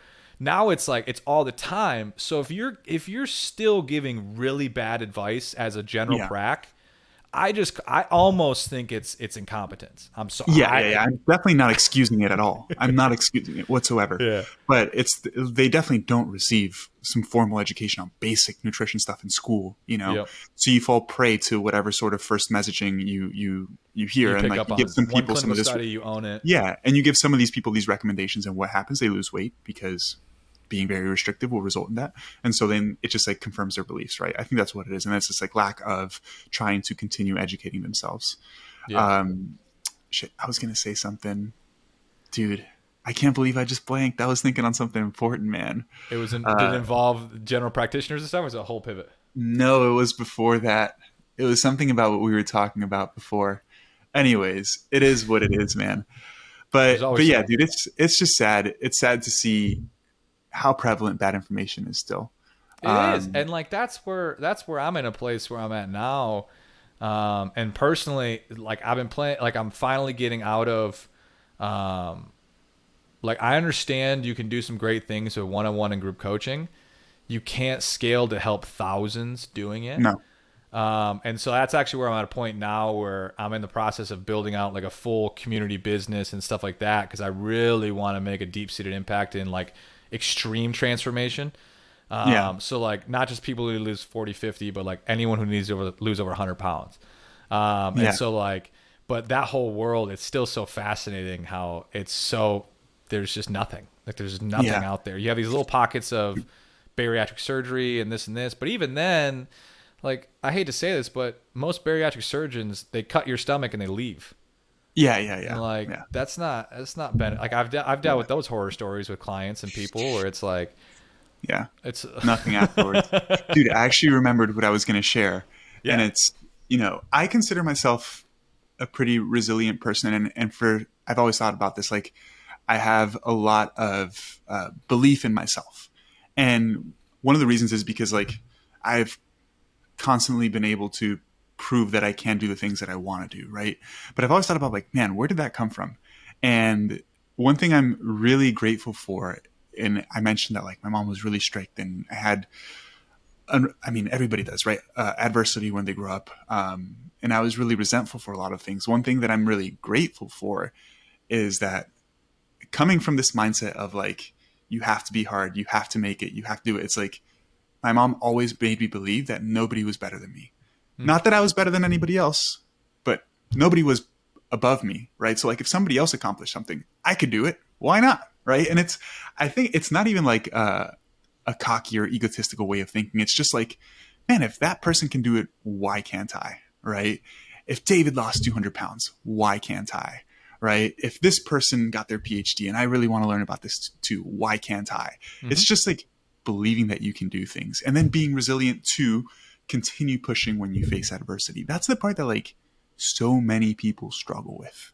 [SPEAKER 2] now it's like it's all the time so if you're if you're still giving really bad advice as a general yeah. prac I just I almost think it's it's incompetence. I'm sorry.
[SPEAKER 1] Yeah, yeah, yeah, I'm definitely not excusing it at all. I'm not excusing it whatsoever.
[SPEAKER 2] Yeah.
[SPEAKER 1] But it's they definitely don't receive some formal education on basic nutrition stuff in school, you know. Yep. So you fall prey to whatever sort of first messaging you you you hear
[SPEAKER 2] you
[SPEAKER 1] and like you give some people some of this
[SPEAKER 2] study, you own it.
[SPEAKER 1] Yeah, and you give some of these people these recommendations and what happens they lose weight because being very restrictive will result in that. And so then it just like confirms their beliefs, right? I think that's what it is. And that's just like lack of trying to continue educating themselves. Yeah. Um, shit, I was going to say something. Dude, I can't believe I just blanked. I was thinking on something important, man.
[SPEAKER 2] It was in, uh, did it involve general practitioners and stuff, or was it a whole pivot?
[SPEAKER 1] No, it was before that. It was something about what we were talking about before. Anyways, it is what it is, man. But but yeah, dude, it's it's just sad. It's sad to see how prevalent bad information is still.
[SPEAKER 2] It um, is, and like that's where that's where I'm in a place where I'm at now. Um, and personally, like I've been playing, like I'm finally getting out of, um, like I understand you can do some great things with one-on-one and group coaching. You can't scale to help thousands doing it.
[SPEAKER 1] No.
[SPEAKER 2] Um, and so that's actually where I'm at a point now where I'm in the process of building out like a full community business and stuff like that because I really want to make a deep seated impact in like extreme transformation. Um, yeah. So like not just people who lose 40, 50, but like anyone who needs to over, lose over 100 pounds. Um, yeah. And so like, but that whole world, it's still so fascinating how it's so there's just nothing. Like there's nothing yeah. out there. You have these little pockets of bariatric surgery and this and this, but even then, like I hate to say this, but most bariatric surgeons they cut your stomach and they leave.
[SPEAKER 1] Yeah, yeah, yeah.
[SPEAKER 2] And like
[SPEAKER 1] yeah.
[SPEAKER 2] that's not that's not been like I've de- I've dealt with those horror stories with clients and people where it's like
[SPEAKER 1] yeah,
[SPEAKER 2] it's
[SPEAKER 1] nothing afterwards. Dude, I actually remembered what I was going to share, yeah. and it's you know I consider myself a pretty resilient person, and and for I've always thought about this like I have a lot of uh, belief in myself, and one of the reasons is because like I've constantly been able to prove that I can do the things that I want to do, right? But I've always thought about like, man, where did that come from? And one thing I'm really grateful for, and I mentioned that like my mom was really strict, and I had, I mean, everybody does, right? Uh, adversity when they grow up, um, and I was really resentful for a lot of things. One thing that I'm really grateful for is that coming from this mindset of like, you have to be hard, you have to make it, you have to do it. It's like my mom always made me believe that nobody was better than me Mm. Not that I was better than anybody else, but nobody was above me, right? So like if somebody else accomplished something, I could do it. why not? Right. And it's, I think it's not even like a, a cocky or egotistical way of thinking. It's just like, man, if that person can do it, why can't I? Right. If David lost 200 pounds, why can't I? Right. If this person got their PhD and I really want to learn about this too, why can't I? Mm-hmm. It's just like believing that you can do things and then being resilient to continue pushing when you face adversity. That's the part that like so many people struggle with.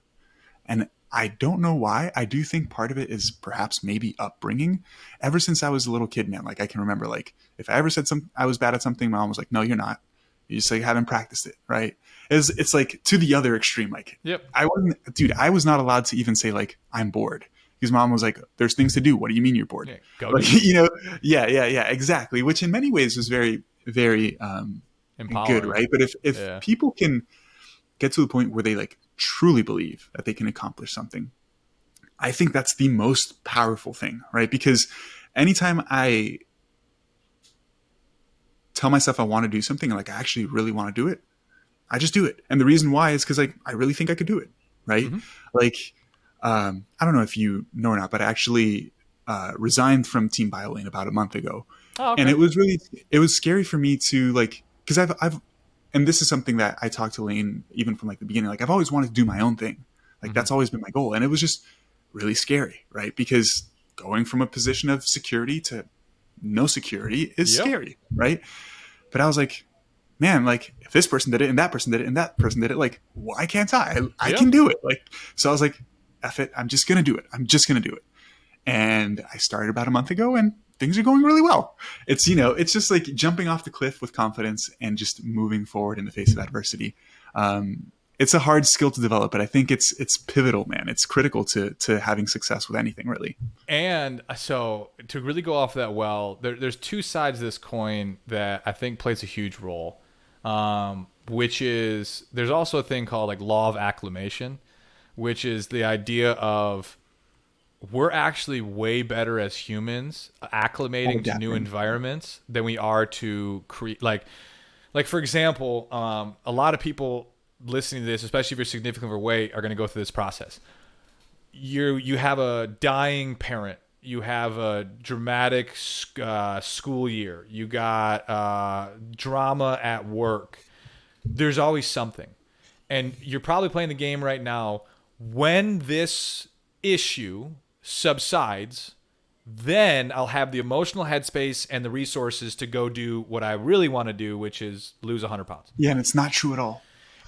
[SPEAKER 1] And I don't know why. I do think part of it is perhaps maybe upbringing. Ever since I was a little kid, man, like I can remember, like if I ever said some, I was bad at something, my mom was like, "No, you're not. You just like haven't practiced it, right?" It's it's like to the other extreme. Like,
[SPEAKER 2] yep.
[SPEAKER 1] I wasn't, dude. I was not allowed to even say like I'm bored because mom was like, "There's things to do. What do you mean you're bored?" Yeah, like, you know, yeah, yeah, yeah, exactly. Which in many ways was very, very um, good, right? But if if yeah. people can get to the point where they like truly believe that they can accomplish something, I think that's the most powerful thing, right? Because anytime I tell myself I want to do something, like I actually really want to do it, I just do it. And the reason why is because like I really think I could do it, right? Mm-hmm. Like um, I don't know if you know or not, but I actually uh, resigned from Team Biolayne about a month ago, oh, okay. and it was really it was scary for me to like because I've I've and this is something that I talked to Layne even from like the beginning. Like I've always wanted to do my own thing. Like mm-hmm. that's always been my goal. And it was just really scary, right? Because going from a position of security to no security is yep. scary, right? But I was like, man, like if this person did it and that person did it and that person did it, like why can't I? I, I yep. can do it. Like so I was like, F it, I'm just gonna do it. I'm just gonna do it. And I started about a month ago and things are going really well. It's, you know, it's just like jumping off the cliff with confidence and just moving forward in the face of adversity. Um, it's a hard skill to develop, but I think it's it's pivotal, man. It's critical to to having success with anything, really.
[SPEAKER 2] And uh, so, to really go off that well, there, there's two sides of this coin that I think plays a huge role. Um, which is there's also a thing called like law of acclimation, which is the idea of we're actually way better as humans acclimating oh, to new environments than we are to create like like for example um, a lot of people listening to this especially if you're significantly overweight are going to go through this process. You you have a dying parent. You have a dramatic uh, school year. You got uh, drama at work. There's always something. And you're probably playing the game right now. When this issue subsides, then I'll have the emotional headspace and the resources to go do what I really want to do, which is lose 100 pounds.
[SPEAKER 1] Yeah, and it's not true at all.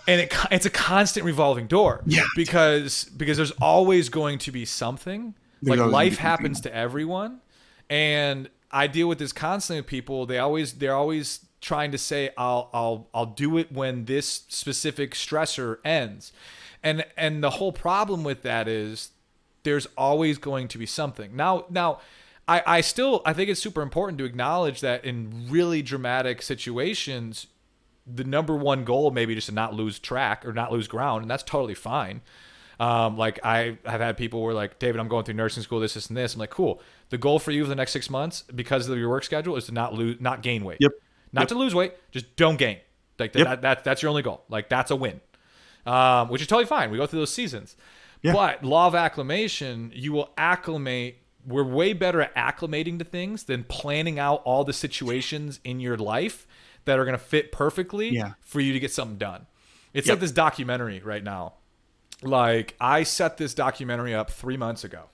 [SPEAKER 2] And it, it's a constant revolving door.
[SPEAKER 1] Yeah.
[SPEAKER 2] Because because there's always going to be something. There's like life happens to everyone, and I deal with this constantly with people. They always they're always trying to say I'll I'll I'll do it when this specific stressor ends. And and the whole problem with that is there's always going to be something. Now, now, I, I still I think it's super important to acknowledge that in really dramatic situations, the number one goal maybe just to not lose track or not lose ground, and that's totally fine. Um, like I have had people where like David, I'm going through nursing school, this, this, and this. I'm like, cool. The goal for you for the next six months, because of your work schedule, is to not lose, not gain weight.
[SPEAKER 1] Yep.
[SPEAKER 2] Not
[SPEAKER 1] yep.
[SPEAKER 2] to lose weight, just don't gain. Like yep. that, that, that's your only goal. Like that's a win, um, which is totally fine. We go through those seasons. Yeah. But law of acclimation, you will acclimate. We're way better at acclimating to things than planning out all the situations in your life that are going to fit perfectly
[SPEAKER 1] yeah.
[SPEAKER 2] for you to get something done. It's yep. like this documentary right now. Like I set this documentary up three months ago,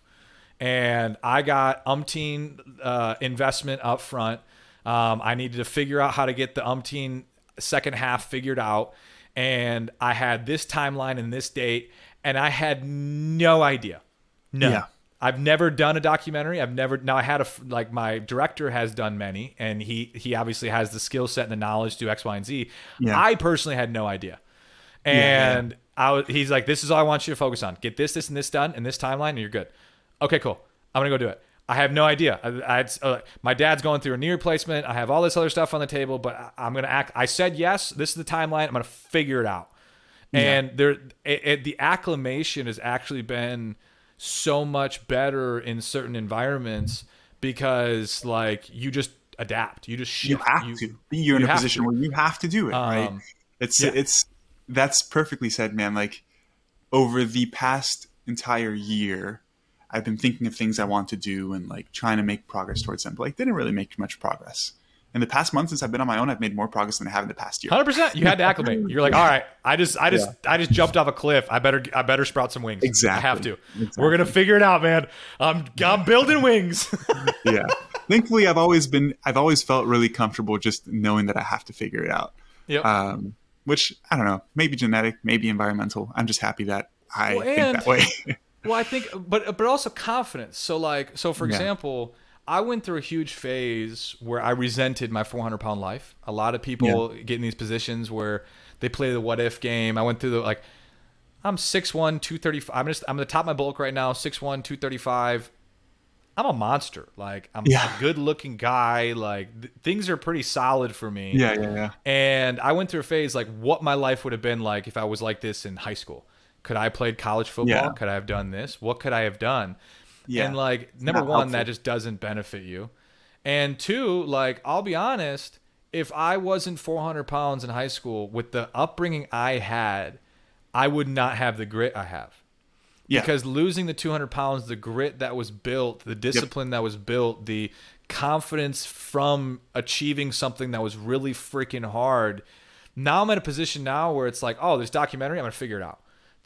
[SPEAKER 2] and I got umpteen uh, investment up front. Um, I needed to figure out how to get the umpteen second half figured out, and I had this timeline and this date, and I had no idea. No. Yeah. I've never done a documentary. I've never now I had a like my director has done many and he he obviously has the skill set and the knowledge to X, Y, and Z. Yeah. I personally had no idea. And yeah. I was he's like, This is all I want you to focus on. Get this, this, and this done in this timeline, and you're good. Okay, cool. I'm gonna go do it. I have no idea. I, I uh, my dad's going through a knee replacement. I have all this other stuff on the table, but I, am gonna act. I said yes. This is the timeline. I'm gonna figure it out and yeah. there it, it, the acclimation has actually been so much better in certain environments because like you just adapt you just shift.
[SPEAKER 1] you have you, to you're in you a position to. where you have to do it um, right it's yeah. it's that's perfectly said man like over the past entire year I've been thinking of things I want to do and like trying to make progress towards them, but like didn't really make much progress. In the past month since I've been on my own, I've made more progress than I have in the past year.
[SPEAKER 2] Hundred percent. You had to acclimate. You're like, all right, I just, I just, I just jumped off a cliff. I better, I better sprout some wings.
[SPEAKER 1] Exactly.
[SPEAKER 2] I have to.
[SPEAKER 1] Exactly.
[SPEAKER 2] We're gonna figure it out, man. I'm, I'm building wings.
[SPEAKER 1] yeah. Thankfully, I've always been, I've always felt really comfortable just knowing that I have to figure it out.
[SPEAKER 2] yep.
[SPEAKER 1] Um, which I don't know, maybe genetic, maybe environmental. I'm just happy that I
[SPEAKER 2] Well,
[SPEAKER 1] think that way.
[SPEAKER 2] Well, I think, but but also confidence. So like, so for
[SPEAKER 1] Yeah.
[SPEAKER 2] I went through a huge phase where I resented my 400 pound life. A lot of people get in these positions where they play the what if game. I went through the like, I'm 6'1", 235. I'm just I'm at the top of my bulk right now, 6'1", 235. I'm a monster. Like I'm
[SPEAKER 1] Yeah.
[SPEAKER 2] a good looking guy. Like th- things are pretty solid for me.
[SPEAKER 1] yeah, yeah, yeah.
[SPEAKER 2] And I went through a phase like what my life would have been like if I was like this in high school. Could I have played college football?
[SPEAKER 1] Yeah.
[SPEAKER 2] Could I have done this? What could I have done?
[SPEAKER 1] Yeah.
[SPEAKER 2] And like number one, that just doesn't benefit you. And two, like I'll be honest, if I wasn't 400 pounds in high school with the upbringing I had, I would not have the grit I have
[SPEAKER 1] Yeah.
[SPEAKER 2] because losing the 200 pounds the grit that was built the discipline that was built the confidence from achieving something that was really freaking hard now i'm in a position now where it's like oh this documentary i'm gonna figure it out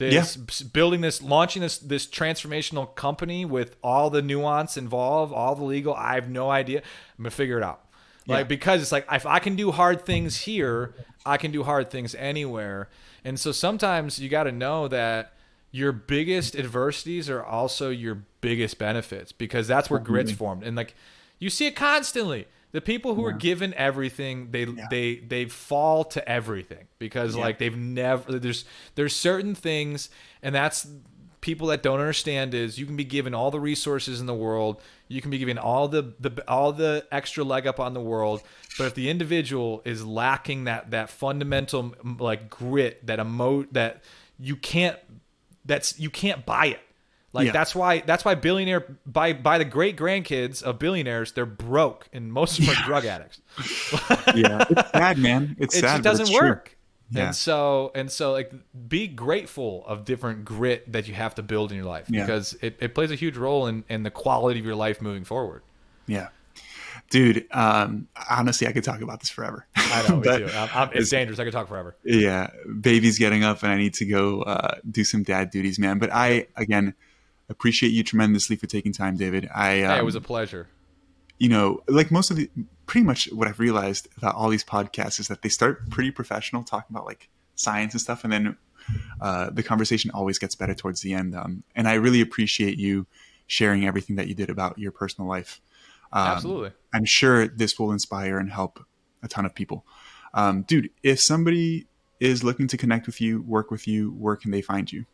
[SPEAKER 2] this s- building this launching this this transformational company with all the nuance involved all the legal i have no idea i'm gonna figure it out like because it's like if I can do hard things here, I can do hard things anywhere. And so sometimes you got to know that your biggest adversities are also your biggest benefits because that's where grit's formed. And like you see it constantly. The people who are given everything, they they they fall to everything because like they've never there's there's certain things and that's people that don't understand is you can be given all the resources in the world you can be given all the, the all the extra leg up on the world but if the individual is lacking that that fundamental like grit that emo that you can't that's you can't buy it like
[SPEAKER 1] Yeah.
[SPEAKER 2] that's why that's why billionaire by by the great grandkids of billionaires they're broke and most of them are drug addicts
[SPEAKER 1] yeah. It's sad, man. It's
[SPEAKER 2] it
[SPEAKER 1] sad.
[SPEAKER 2] just doesn't
[SPEAKER 1] it's true.
[SPEAKER 2] work.
[SPEAKER 1] Yeah.
[SPEAKER 2] And so and so like be grateful of different grit that you have to build in your life
[SPEAKER 1] Yeah.
[SPEAKER 2] because it, it plays a huge role in, in the quality of your life moving forward.
[SPEAKER 1] Yeah. Dude, um, honestly, I could talk about this forever.
[SPEAKER 2] I know,
[SPEAKER 1] But.
[SPEAKER 2] I'm, I'm, it's dangerous. I could talk forever.
[SPEAKER 1] yeah, baby's getting up and I need to go uh, do some dad duties, man. But I, again, appreciate you tremendously for taking time, David. I, um,
[SPEAKER 2] hey, it was a pleasure.
[SPEAKER 1] you know, like most of the, pretty much what I've realized about all these podcasts is that they start pretty professional, talking about like science and stuff, and then uh, the conversation always gets better towards the end. Um, and I really appreciate you sharing everything that you did about your personal life. Um,
[SPEAKER 2] Absolutely.
[SPEAKER 1] I'm sure this will inspire and help a ton of people. Um, dude, if somebody is looking to connect with you, work with you, where can they find you?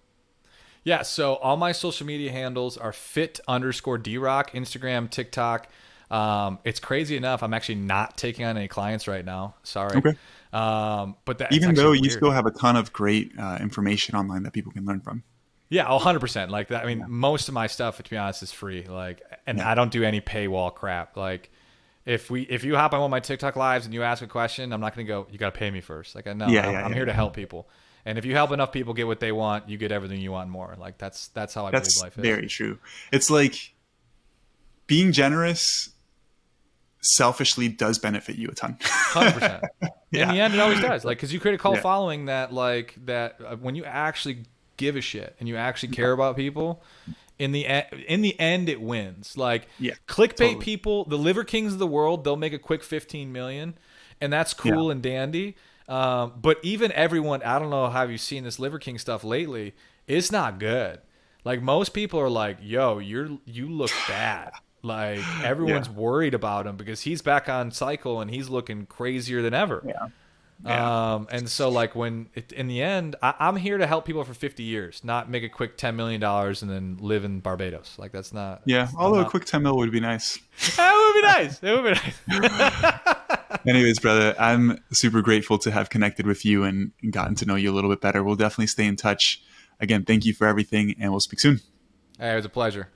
[SPEAKER 2] Yeah, so all my social media handles are fit underscore D Rock, Instagram, TikTok. Um, it's crazy enough. I'm actually not taking on any clients right now. Sorry.
[SPEAKER 1] Okay.
[SPEAKER 2] Um, but that
[SPEAKER 1] Even though you
[SPEAKER 2] weird.
[SPEAKER 1] still have a ton of great uh, information online that people can learn from.
[SPEAKER 2] Yeah, a hundred percent. Like that. I mean, most of my stuff, to be honest, is free. Like, and
[SPEAKER 1] Yeah.
[SPEAKER 2] I don't do any paywall crap. Like, if we if you hop on one of my TikTok lives and you ask a question, I'm not gonna go. You got to pay me first. Like, no,
[SPEAKER 1] Yeah,
[SPEAKER 2] I'm,
[SPEAKER 1] yeah,
[SPEAKER 2] I'm
[SPEAKER 1] yeah,
[SPEAKER 2] here to help people. And if you help enough people get what they want, you get everything you want more. Like that's that's how I
[SPEAKER 1] That's
[SPEAKER 2] believe life is.
[SPEAKER 1] very true. It's like being generous selfishly does benefit you a ton.
[SPEAKER 2] Hundred percent. In the end, it always does. Like, because you create a cult
[SPEAKER 1] Yeah.
[SPEAKER 2] following that, like, that uh, when you actually give a shit and you actually care about people, in the e- in the end, it wins. Like,
[SPEAKER 1] Yeah,
[SPEAKER 2] clickbait
[SPEAKER 1] totally.
[SPEAKER 2] people, the liver kings of the world, they'll make a quick fifteen million, and that's cool and dandy. Um, but even everyone, I don't know, have you seen this liver king stuff lately? It's not good. Like most people are like, "Yo, you're you look bad." Like everyone's worried about him because he's back on cycle and he's looking crazier than ever.
[SPEAKER 1] yeah. Yeah.
[SPEAKER 2] Um, and so like when it, in the end, I, I'm here to help people for 50 years, not make a quick 10 million dollars and then live in Barbados. Like that's not.
[SPEAKER 1] Yeah. Although a quick 10 mil would be nice.
[SPEAKER 2] That would be nice. It would be nice.
[SPEAKER 1] Anyways, brother, I'm super grateful to have connected with you and gotten to know you a little bit better. We'll definitely stay in touch. Again, thank you for everything, and we'll speak soon.
[SPEAKER 2] hey, it was a pleasure.